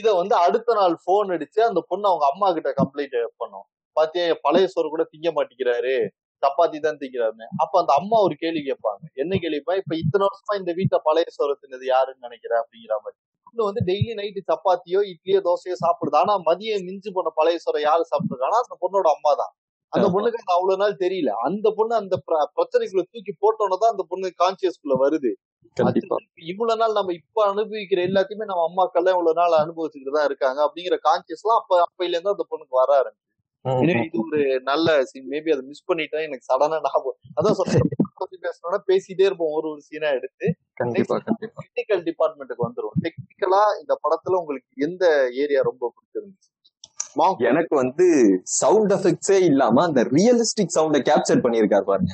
இத வந்து அடுத்த நாள் போன் அடிச்சு அந்த பொண்ணு அவங்க அம்மா கிட்ட கம்ப்ளைண்ட் பண்ணும். பாத்தியா பழைய சோறு கூட திங்க மாட்டேங்கிறாரு. சப்பாத்தி தான் திங்கிறாருன்னு. அப்ப அந்த அம்மா ஒரு கேள்வி கேட்பாங்க. என்ன கேள்விப்பா? இப்ப இத்தனை வருஷமா இந்த வீட்டுல பழைய சோறு தின்னது யாருன்னு நினைக்கிற? அப்படிங்கிற மாதிரி. பொண்ணு வந்து டெய்லி நைட்டு சப்பாத்தியோ இட்லியோ தோசையோ சாப்பிடுது. ஆனா மதியம் மிஞ்சி போன பழைய சோறை யாரு சாப்பிட்டுருக்கானா? அந்த பொண்ணோட அம்மா தான். அந்த. பொண்ணுக்கு அது அவ்வளவு நாள் தெரியல. அந்த பொண்ணு அந்த பிர- பிரச்சனைக்குள்ள தூக்கி போட்டோன்னு தான் அந்த பொண்ணு கான்சியஸ்குள்ள வருது. இவ்வளவு நாள் நம்ம இப்ப அனுபவிக்கிற எல்லாத்தையுமே நம்ம அம்மாக்கள்லாம் இவ்வளவு நாள் அனுபவிச்சுட்டு தான் இருக்காங்க அப்படிங்கிற கான்சியஸ் எல்லாம் அப்ப அப்பையில இருந்து அந்த பொண்ணுக்கு வர ஆரம்பிச்சு. இது ஒரு நல்ல சீன் மேபி அதை மிஸ் பண்ணிட்டேன். எனக்கு சடனா ஞாபகம். அதான் சொல்றேன் பேசணும்னா பேசிட்டே இருப்போம். ஒரு ஒரு சீனா எடுத்து. டெக்னிக்கல் டிபார்ட்மெண்ட்டுக்கு வந்துரும் டெக்னிக்கலா இந்த படத்துல உங்களுக்கு எந்த ஏரியா ரொம்ப பிடிச்சிருந்துச்சு? எனக்கு வந்து சவுண்ட் எஃபெக்ட்ஸே இல்லாம அந்த ரியலிஸ்டிக் சவுண்ட கேப்சர் பண்ணியிருக்காரு பாருங்க.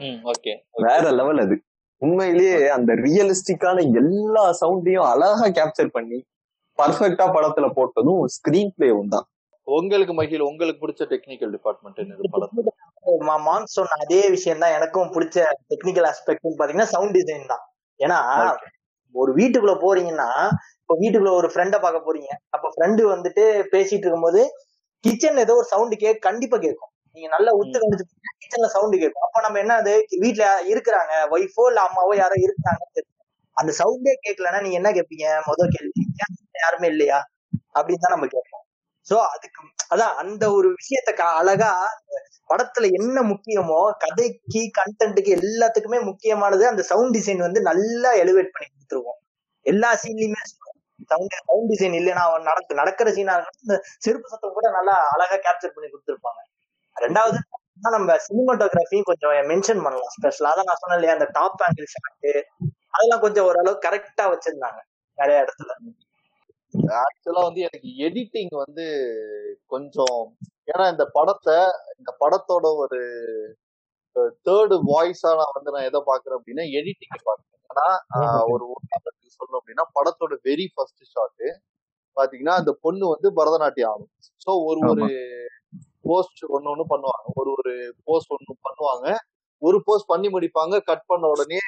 ம் ஓகே வேற லெவல் அது. உண்மையிலேயே அந்த ரியலிஸ்டிக்கான எல்லா சவுண்டையும் அழகா கேப்சர் பண்ணி பர்ஃபெக்டா படத்துல போட்டதும் ஸ்கிரீன் பிளேவும் தான். உங்களுக்கு மகிழ் உங்களுக்கு பிடிச்ச டெக்னிக்கல் டிபார்ட்மெண்ட் என்னது படத்துல மா- மான் சொன்ன அதே விஷயம் தான் எனக்கும் பிடிச்ச டெக்னிக்கல் ஆஸ்பெக்ட் பாத்தீங்கன்னா சவுண்ட் டிசைன் தான். ஏன்னா. ஒரு வீட்டுக்குள்ள போறீங்கன்னா இப்போ வீட்டுக்குள்ள ஒரு ஃப்ரெண்ட பார்க்க போறீங்க. அப்ப ஃப்ரெண்டு வந்துட்டு பேசிட்டு இருக்கும்போது கிச்சன்ல ஏதோ ஒரு சவுண்ட் கேக் கண்டிப்பா கேட்கும் நீங்க நல்லா உத்து கணிச்சு கிச்சன்ல சவுண்ட் கேட்கும் அப்ப நம்ம என்ன அது வீட்டுல இருக்கிறாங்க ஒய்ஃபோ இல்ல அம்மாவோ யாரோ இருக்கிறாங்க அந்த சவுண்டே கேட்கலன்னா நீங்க என்ன கேட்பீங்க முதல் கேள்வி "ஏன் வீட்ல யாருமே இல்லையா? அப்படின்னு தான் நம்ம கேட்போம் சோ அதுக்கு அதான் அந்த ஒரு விஷயத்த அழகா படத்துல என்ன முக்கியமோ கதைக்கு கண்டென்ட்டுக்கு எல்லாத்துக்குமே முக்கியமானது அந்த சவுண்ட் டிசைன் வந்து நல்லா எலிவேட் பண்ணி கொடுத்துருவோம். எல்லா சீன்லயுமே சவுண்ட் சவுண்ட் டிசைன் இல்லைன்னா அவன் நடக்கிற சீனா இந்த செருப்பு சத்தம் கூட நல்லா அழகா கேப்சர் பண்ணி கொடுத்துருப்பாங்க. ரெண்டாவது நம்ம சினிமாட்டோகிராஃபியும் கொஞ்சம் மென்ஷன் பண்ணலாம். ஸ்பெஷலா அதான் நான் சொன்னேன் இல்லையா அந்த டாப் ஆங்கிள் ஷாட்டு அதெல்லாம் கொஞ்சம் ஓரளவு கரெக்டா வச்சிருந்தாங்க நிறைய இடத்துல. ஆக்சுவலா வந்து எனக்கு எடிட்டிங் வந்து கொஞ்சம் ஏன்னா இந்த படத்தை இந்த படத்தோட ஒரு தேர்டு வாய்ஸா நான் வந்து நான் எதை பாக்குறேன் அப்படின்னா எடிட்டிங் பாக்குறேன் ஆஹ், ஒரு உதாரணத்துக்கு சொல்லணும் அப்படின்னா படத்தோட வெரி ஃபர்ஸ்ட் ஷாட் பாத்தீங்கன்னா அந்த பொண்ணு வந்து பரதநாட்டியம் ஆடும். சோ ஒரு ஒரு போஸ்ட் ஒண்ணு ஒண்ணு பண்ணுவாங்க. ஒரு ஒரு போஸ்ட் ஒண்ணு பண்ணுவாங்க. ஒரு போஸ்ட் பண்ணி முடிப்பாங்க. கட் பண்ண உடனே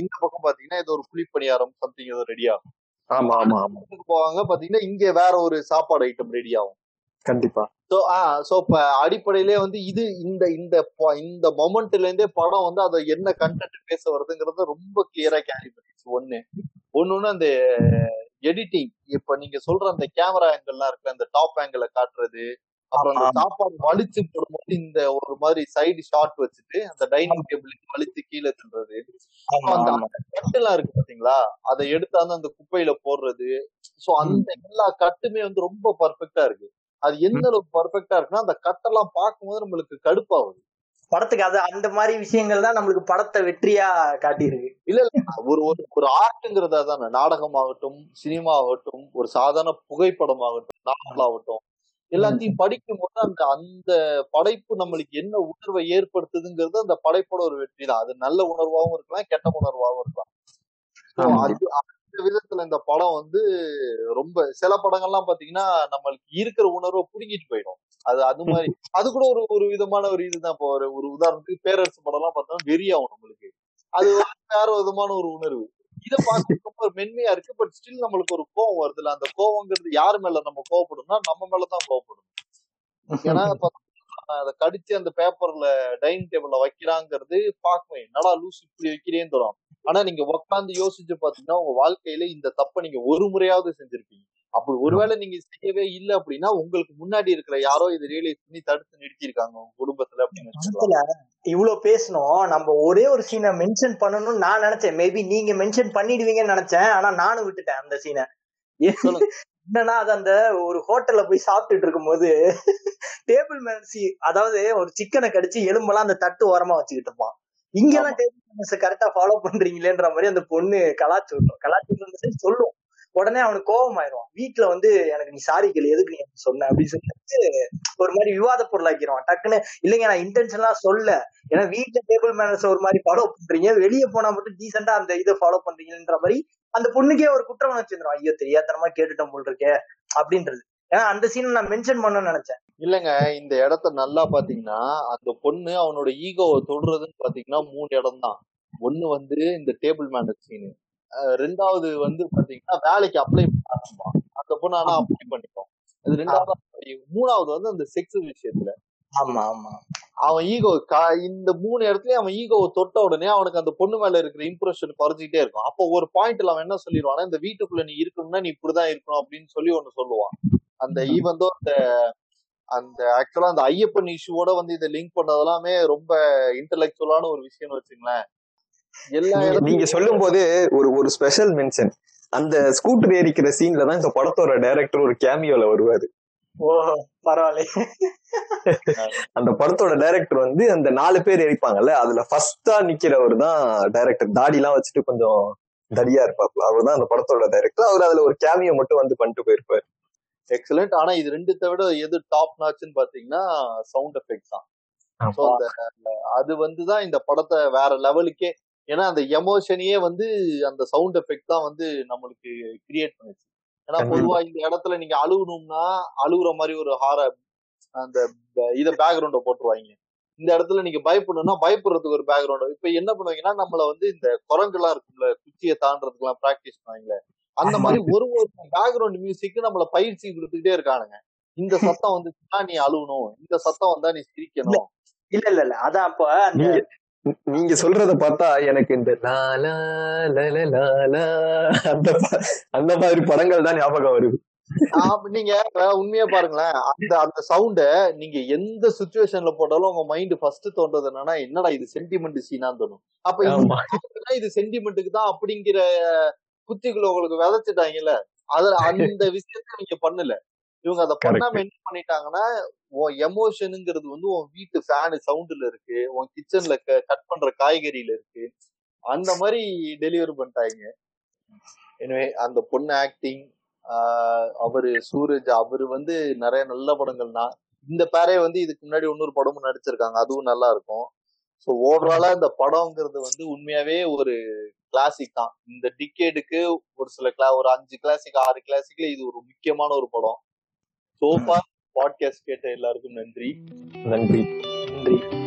இந்த பக்கம் பாத்தீங்கன்னா ஏதோ ஒரு குழிப்பணியாரம் சம்திங் ஏதோ ரெடி ஆகும். ஆமா ஆமா ஆமா. போவாங்க பாத்தீங்கன்னா இங்க வேற ஒரு சாப்பாடு ஐட்டம் ரெடி ஆகும். கண்டிப்பா. சோ ஆ சோ இப்ப அடிப்படையிலே வந்து இது இந்த இந்த இந்த மொமெண்ட்ல இருந்தே படம் வந்து அதை என்ன கண்டென்ட் பேச வருதுங்கிறத ரொம்ப கிளியரா கேரி பண்ணிச்சு ஒண்ணு. ஒண்ணு அந்த எடிட்டிங் இப்ப நீங்க சொல்ற அந்த கேமரா ஆங்கிள்லாம் இருக்கு அந்த டாப் ஆங்கிள காட்டுறது. அப்புறம் அந்த. சாப்பாடு வலிச்சு போடும்போது இந்த ஒரு மாதிரி சைடு ஷாட் வச்சுட்டு அந்த டைனிங் டேபிள் வலிச்சு கீழே ஆமா கட்டுலாம் இருக்கு பாத்தீங்களா? அதை எடுத்தாந்து அந்த குப்பையில போடுறது. சோ அந்த எல்லா கட்டுமே வந்து ரொம்ப பர்ஃபெக்டா இருக்கு. அது எந்த அளவுக்கு பர்ஃபெக்டா இருக்குன்னா அந்த கட்டெல்லாம் பார்க்கும்போது நம்மளுக்கு கடுப்பாகுது. படத்துக்கு அது அந்த மாதிரி விஷயங்கள் தான் நம்மளுக்கு படத்தை வெற்றியா காட்டியிருக்கு. இல்ல இல்ல. ஒரு ஒரு ஒரு ஆர்ட்ங்கிறது அதானே. நாடகம் ஆகட்டும் சினிமா ஆகட்டும் ஒரு சாதாரண புகைப்படம் ஆகட்டும் நாவல் ஆகட்டும் எல்லாத்தையும் படிக்கும் போது அந்த அந்த படைப்பு நம்மளுக்கு என்ன உணர்வை ஏற்படுத்துதுங்கிறது அந்த படைப்போட ஒரு வெற்றி தான் அது நல்ல உணர்வாகவும் இருக்கலாம் கெட்ட உணர்வாகவும் இருக்கலாம். அது அந்த விதத்துல இந்த படம் வந்து ரொம்ப சில படங்கள்லாம் பாத்தீங்கன்னா நம்மளுக்கு இருக்கிற உணர்வை புடுங்கிட்டு போயிடும். அது அது மாதிரி. (laughs) அது கூட ஒரு ஒரு விதமான ஒரு இதுதான் இப்போ ஒரு ஒரு உதாரணத்துக்கு பேரரசு படம் எல்லாம் பார்த்தோம்னா வெறியாகும் நம்மளுக்கு. அது வந்து வேற விதமான ஒரு உணர்வு. இதை ஒரு மென்மையா இருக்கு. பட் ஸ்டில் நம்மளுக்கு ஒரு கோவம் வருதுல்ல. அந்த கோவங்கிறது யாரு மேல நம்ம கோவப்படும்னா நம்ம மேலதான் கோவப்படும். ஏன்னா (laughs) அதை கடிச்சு அந்த பேப்பர்ல டைனிங் டேபிள்ல வைக்கிறாங்கிறது பார்க்குவேன் என்னடா லூஸ் இப்படி வைக்கிறேன்னு தரும் ஆனா நீங்க உட்காந்து யோசிச்சு பாத்தீங்கன்னா உங்க வாழ்க்கையில இந்த தப்பை நீங்க ஒரு முறையாவது செஞ்சிருப்பீங்க. அப்படி ஒருவேளை நீங்க செய்யவே இல்லை அப்படின்னா உங்களுக்கு முன்னாடி இருக்கிற யாரோ இதை ரியலைஸ் பண்ணி தடுத்து நிறுத்தியிருக்காங்க உங்க குடும்பத்துல அப்படின்னு இவ்வளவு பேசணும். நம்ம ஒரே ஒரு சீனை மென்ஷன் பண்ணணும்னு நான் நினைச்சேன். மேபி நீங்க மென்ஷன் பண்ணிடுவீங்கன்னு நினைச்சேன். ஆனா நானும் விட்டுட்டேன் அந்த சீனை. என்னன்னா அது அந்த ஒரு ஹோட்டல்ல போய் சாப்பிட்டுட்டு இருக்கும்போது டேபிள் மேன்சி அதாவது ஒரு சிக்கனை கடிச்சு எலும்பெல்லாம் அந்த தட்டு ஓரமா வச்சுக்கிட்டு இருப்பான். இங்கெல்லாம் டேபிள் டென்னிஸ் கரெக்டா ஃபாலோ பண்றீங்களேன்ற மாதிரி அந்த பொண்ணு கலாச்சு விட்டுரும். கலாச்சு சொல்லும். உடனே அவனுக்கு கோபம் ஆயிரும் வீட்டுல வந்து எனக்கு நீ சாரி கேளு. எதுக்கு நீ எனக்கு சொன்ன? அப்படின்னு சொல்லிட்டு ஒரு மாதிரி விவாத பொருளாக்கிடுவான் டக்குன்னு இல்லைங்க நான் இன்டென்ஷனா சொல்ல. ஏன்னா வீட்டுல டேபிள் மேனர்ஸ் ஒரு மாதிரி ஃபாலோ பண்றீங்க. வெளியே போனா மட்டும் டீசெண்டா அந்த இதை ஃபாலோ பண்றீங்கன்ற மாதிரி அந்த பொண்ணுக்கே ஒரு குற்றம் உணர்ச்சி ஐயோ தெரியாதனமா கேட்டுட்டோம் போல் இருக்கே. அப்படின்றது. ஏன்னா அந்த சீன் நான் மென்ஷன் பண்ணணும்னு நினைச்சேன். இல்லங்க இந்த இடத்த நல்லா பாத்தீங்கன்னா அந்த பொண்ணு அவனோட ஈகோவை தொடுறதுன்னு பாத்தீங்கன்னா மூணு இடம் தான். ஒண்ணு வந்து இந்த டேபிள் மேனேஜ் சீனு ரெண்டாவது வந்து பாத்தீங்கன்னா வேலைக்கு அப்ளை பண்ணாமா அந்த பொண்ணு ஆனா அப்ளை பண்ணிட்டோம் அது ரெண்டாவது மூணாவது வந்து அந்த செக்ஸ் விஷயத்துல. ஆமா ஆமா. அவன் ஈகோ இந்த மூணு இடத்துலயும் அவன் ஈகோவை தொட்ட உடனே அவனுக்கு அந்த பொண்ணு மேல இருக்கிற இம்ப்ரெஷன் குறைஞ்சிக்கிட்டே இருக்கும். அப்போ ஒரு பாயிண்ட்ல அவன் என்ன சொல்லிடுவானா இந்த வீட்டுக்குள்ள நீ இருக்கணும்னா நீ இப்படிதான் இருக்கணும் அப்படின்னு சொல்லி ஒண்ணு சொல்லுவான். அந்த ஈவந்தோ அந்த அந்த ஆக்சுவலா அந்த ஐயப்பன் இஷ்யூவோட வந்து இதை லிங்க் பண்ணதெல்லாமே ரொம்ப இன்டலெக்சுவலான ஒரு விஷயம்னு வச்சுங்களேன். எல்லா நீங்க சொல்லும் போது ஒரு ஒரு ஸ்பெஷல் மென்ஷன் அந்த ஸ்கூட்டர் ஏறிக்கிற சீன்ல தான் இந்த படத்தோட டைரக்டர் ஒரு கேமியோல வருவாரு. ஓ பரவாயில்ல. அந்த படத்தோட டைரக்டர் வந்து அந்த நாலு பேர் எரிப்பாங்கல்ல அதுல ஃபர்ஸ்டா நிக்கிறவர் தான் டைரக்டர் தாடி எல்லாம் வச்சுட்டு கொஞ்சம் தடியா இருப்பாப்ல அவர் தான் அந்த படத்தோட டைரக்டர் அவர் அதுல ஒரு கேமியோ மட்டும் வந்து பண்ணிட்டு போயிருப்பாரு. எக்ஸலண்ட் ஆனா இது ரெண்டுத்தை விட எது டாப் நாச்சுன்னு பாத்தீங்கன்னா சவுண்ட் எஃபெக்ட் தான். ஸோ அந்த அது வந்து தான் இந்த படத்தை வேற லெவலுக்கே ஏன்னா அந்த எமோஷனையே வந்து அந்த சவுண்ட் எஃபெக்ட் தான் வந்து நம்மளுக்கு கிரியேட் பண்ணுச்சு. ஏன்னா. பொதுவா இந்த இடத்துல நீங்க அழுகணும்னா அழுகுற மாதிரி ஒரு ஹார அந்த இத பேக்ரவுண்ட போட்டுருவாங்க. இந்த இடத்துல நீங்க பயப்படணும்னா பயப்படுறதுக்கு ஒரு பேக்ரவுண்ட் இப்ப என்ன பண்ணுவாங்கன்னா நம்மள வந்து இந்த குரங்குலாம் இருக்கும்ல குச்சியை தாண்டறதுக்குலாம் பிராக்டிஸ் பண்ணுவாங்கல்ல அந்த மாதிரி ஒரு ஒரு பேக்ரவுண்ட் மியூசிக் நம்மள பயிற்சி கொடுத்துக்கிட்டே இருக்கானுங்க. இந்த (laughs) சத்தம் வந்துச்சுன்னா நீ அழுகணும் இந்த சத்தம் வந்தா நீ சிரிக்கணும். இல்ல இல்ல இல்ல அதான் அப்ப நீங்க சொல்றத பார்த்தா எனக்கு இந்த லா லா லா லா லா லா அந்த அந்த மாதிரி படங்கள் தான் ஞாபகம் வருது. நீங்க உண்மையா பாருங்களேன். அந்த அந்த சவுண்ட நீங்க எந்த சுச்சுவேஷன்ல போட்டாலும் உங்க மைண்ட் ஃபர்ஸ்ட் தோன்றது என்னன்னா என்னடா இது சென்டிமெண்ட் சீனான்னு தோணும். அப்ப இது சென்டிமெண்ட்டுக்கு தான் அப்படிங்கிற குத்திக்குள்ள உங்களுக்கு விதைச்சிட்டாங்கல்ல? அதுல (laughs) அந்த விஷயத்த நீங்க பண்ணல. இவங்க அதை பண்ணாம என்ன பண்ணிட்டாங்கன்னா உன் எமோஷனுங்கிறது வந்து உன் வீட்டு ஃபேனு சவுண்டுல இருக்கு உன் கிச்சன்ல கட் பண்ற காய்கறியில இருக்கு. அந்த மாதிரி டெலிவரி பண்ணிட்டாங்க. எனவே அந்த பொண்ணு ஆக்டிங் அவரு சூரஜ் அவரு வந்து நிறைய நல்ல படங்கள் நான் இந்த பேரே வந்து இதுக்கு முன்னாடி இன்னொரு படமும் நடிச்சிருக்காங்க. அதுவும் நல்லா இருக்கும். ஸோ ஓவராலா இந்த படம்ங்கிறது வந்து உண்மையாவே ஒரு கிளாசிக் தான். இந்த டிக்கேடுக்கு ஒரு சில கிளா ஒரு அஞ்சு கிளாசிக் ஆறு கிளாசிக்ல இது ஒரு முக்கியமான ஒரு படம். சோஃபா பாட்காஸ்ட் கேட்ட எல்லாருக்கும் நன்றி. நன்றி. நன்றி.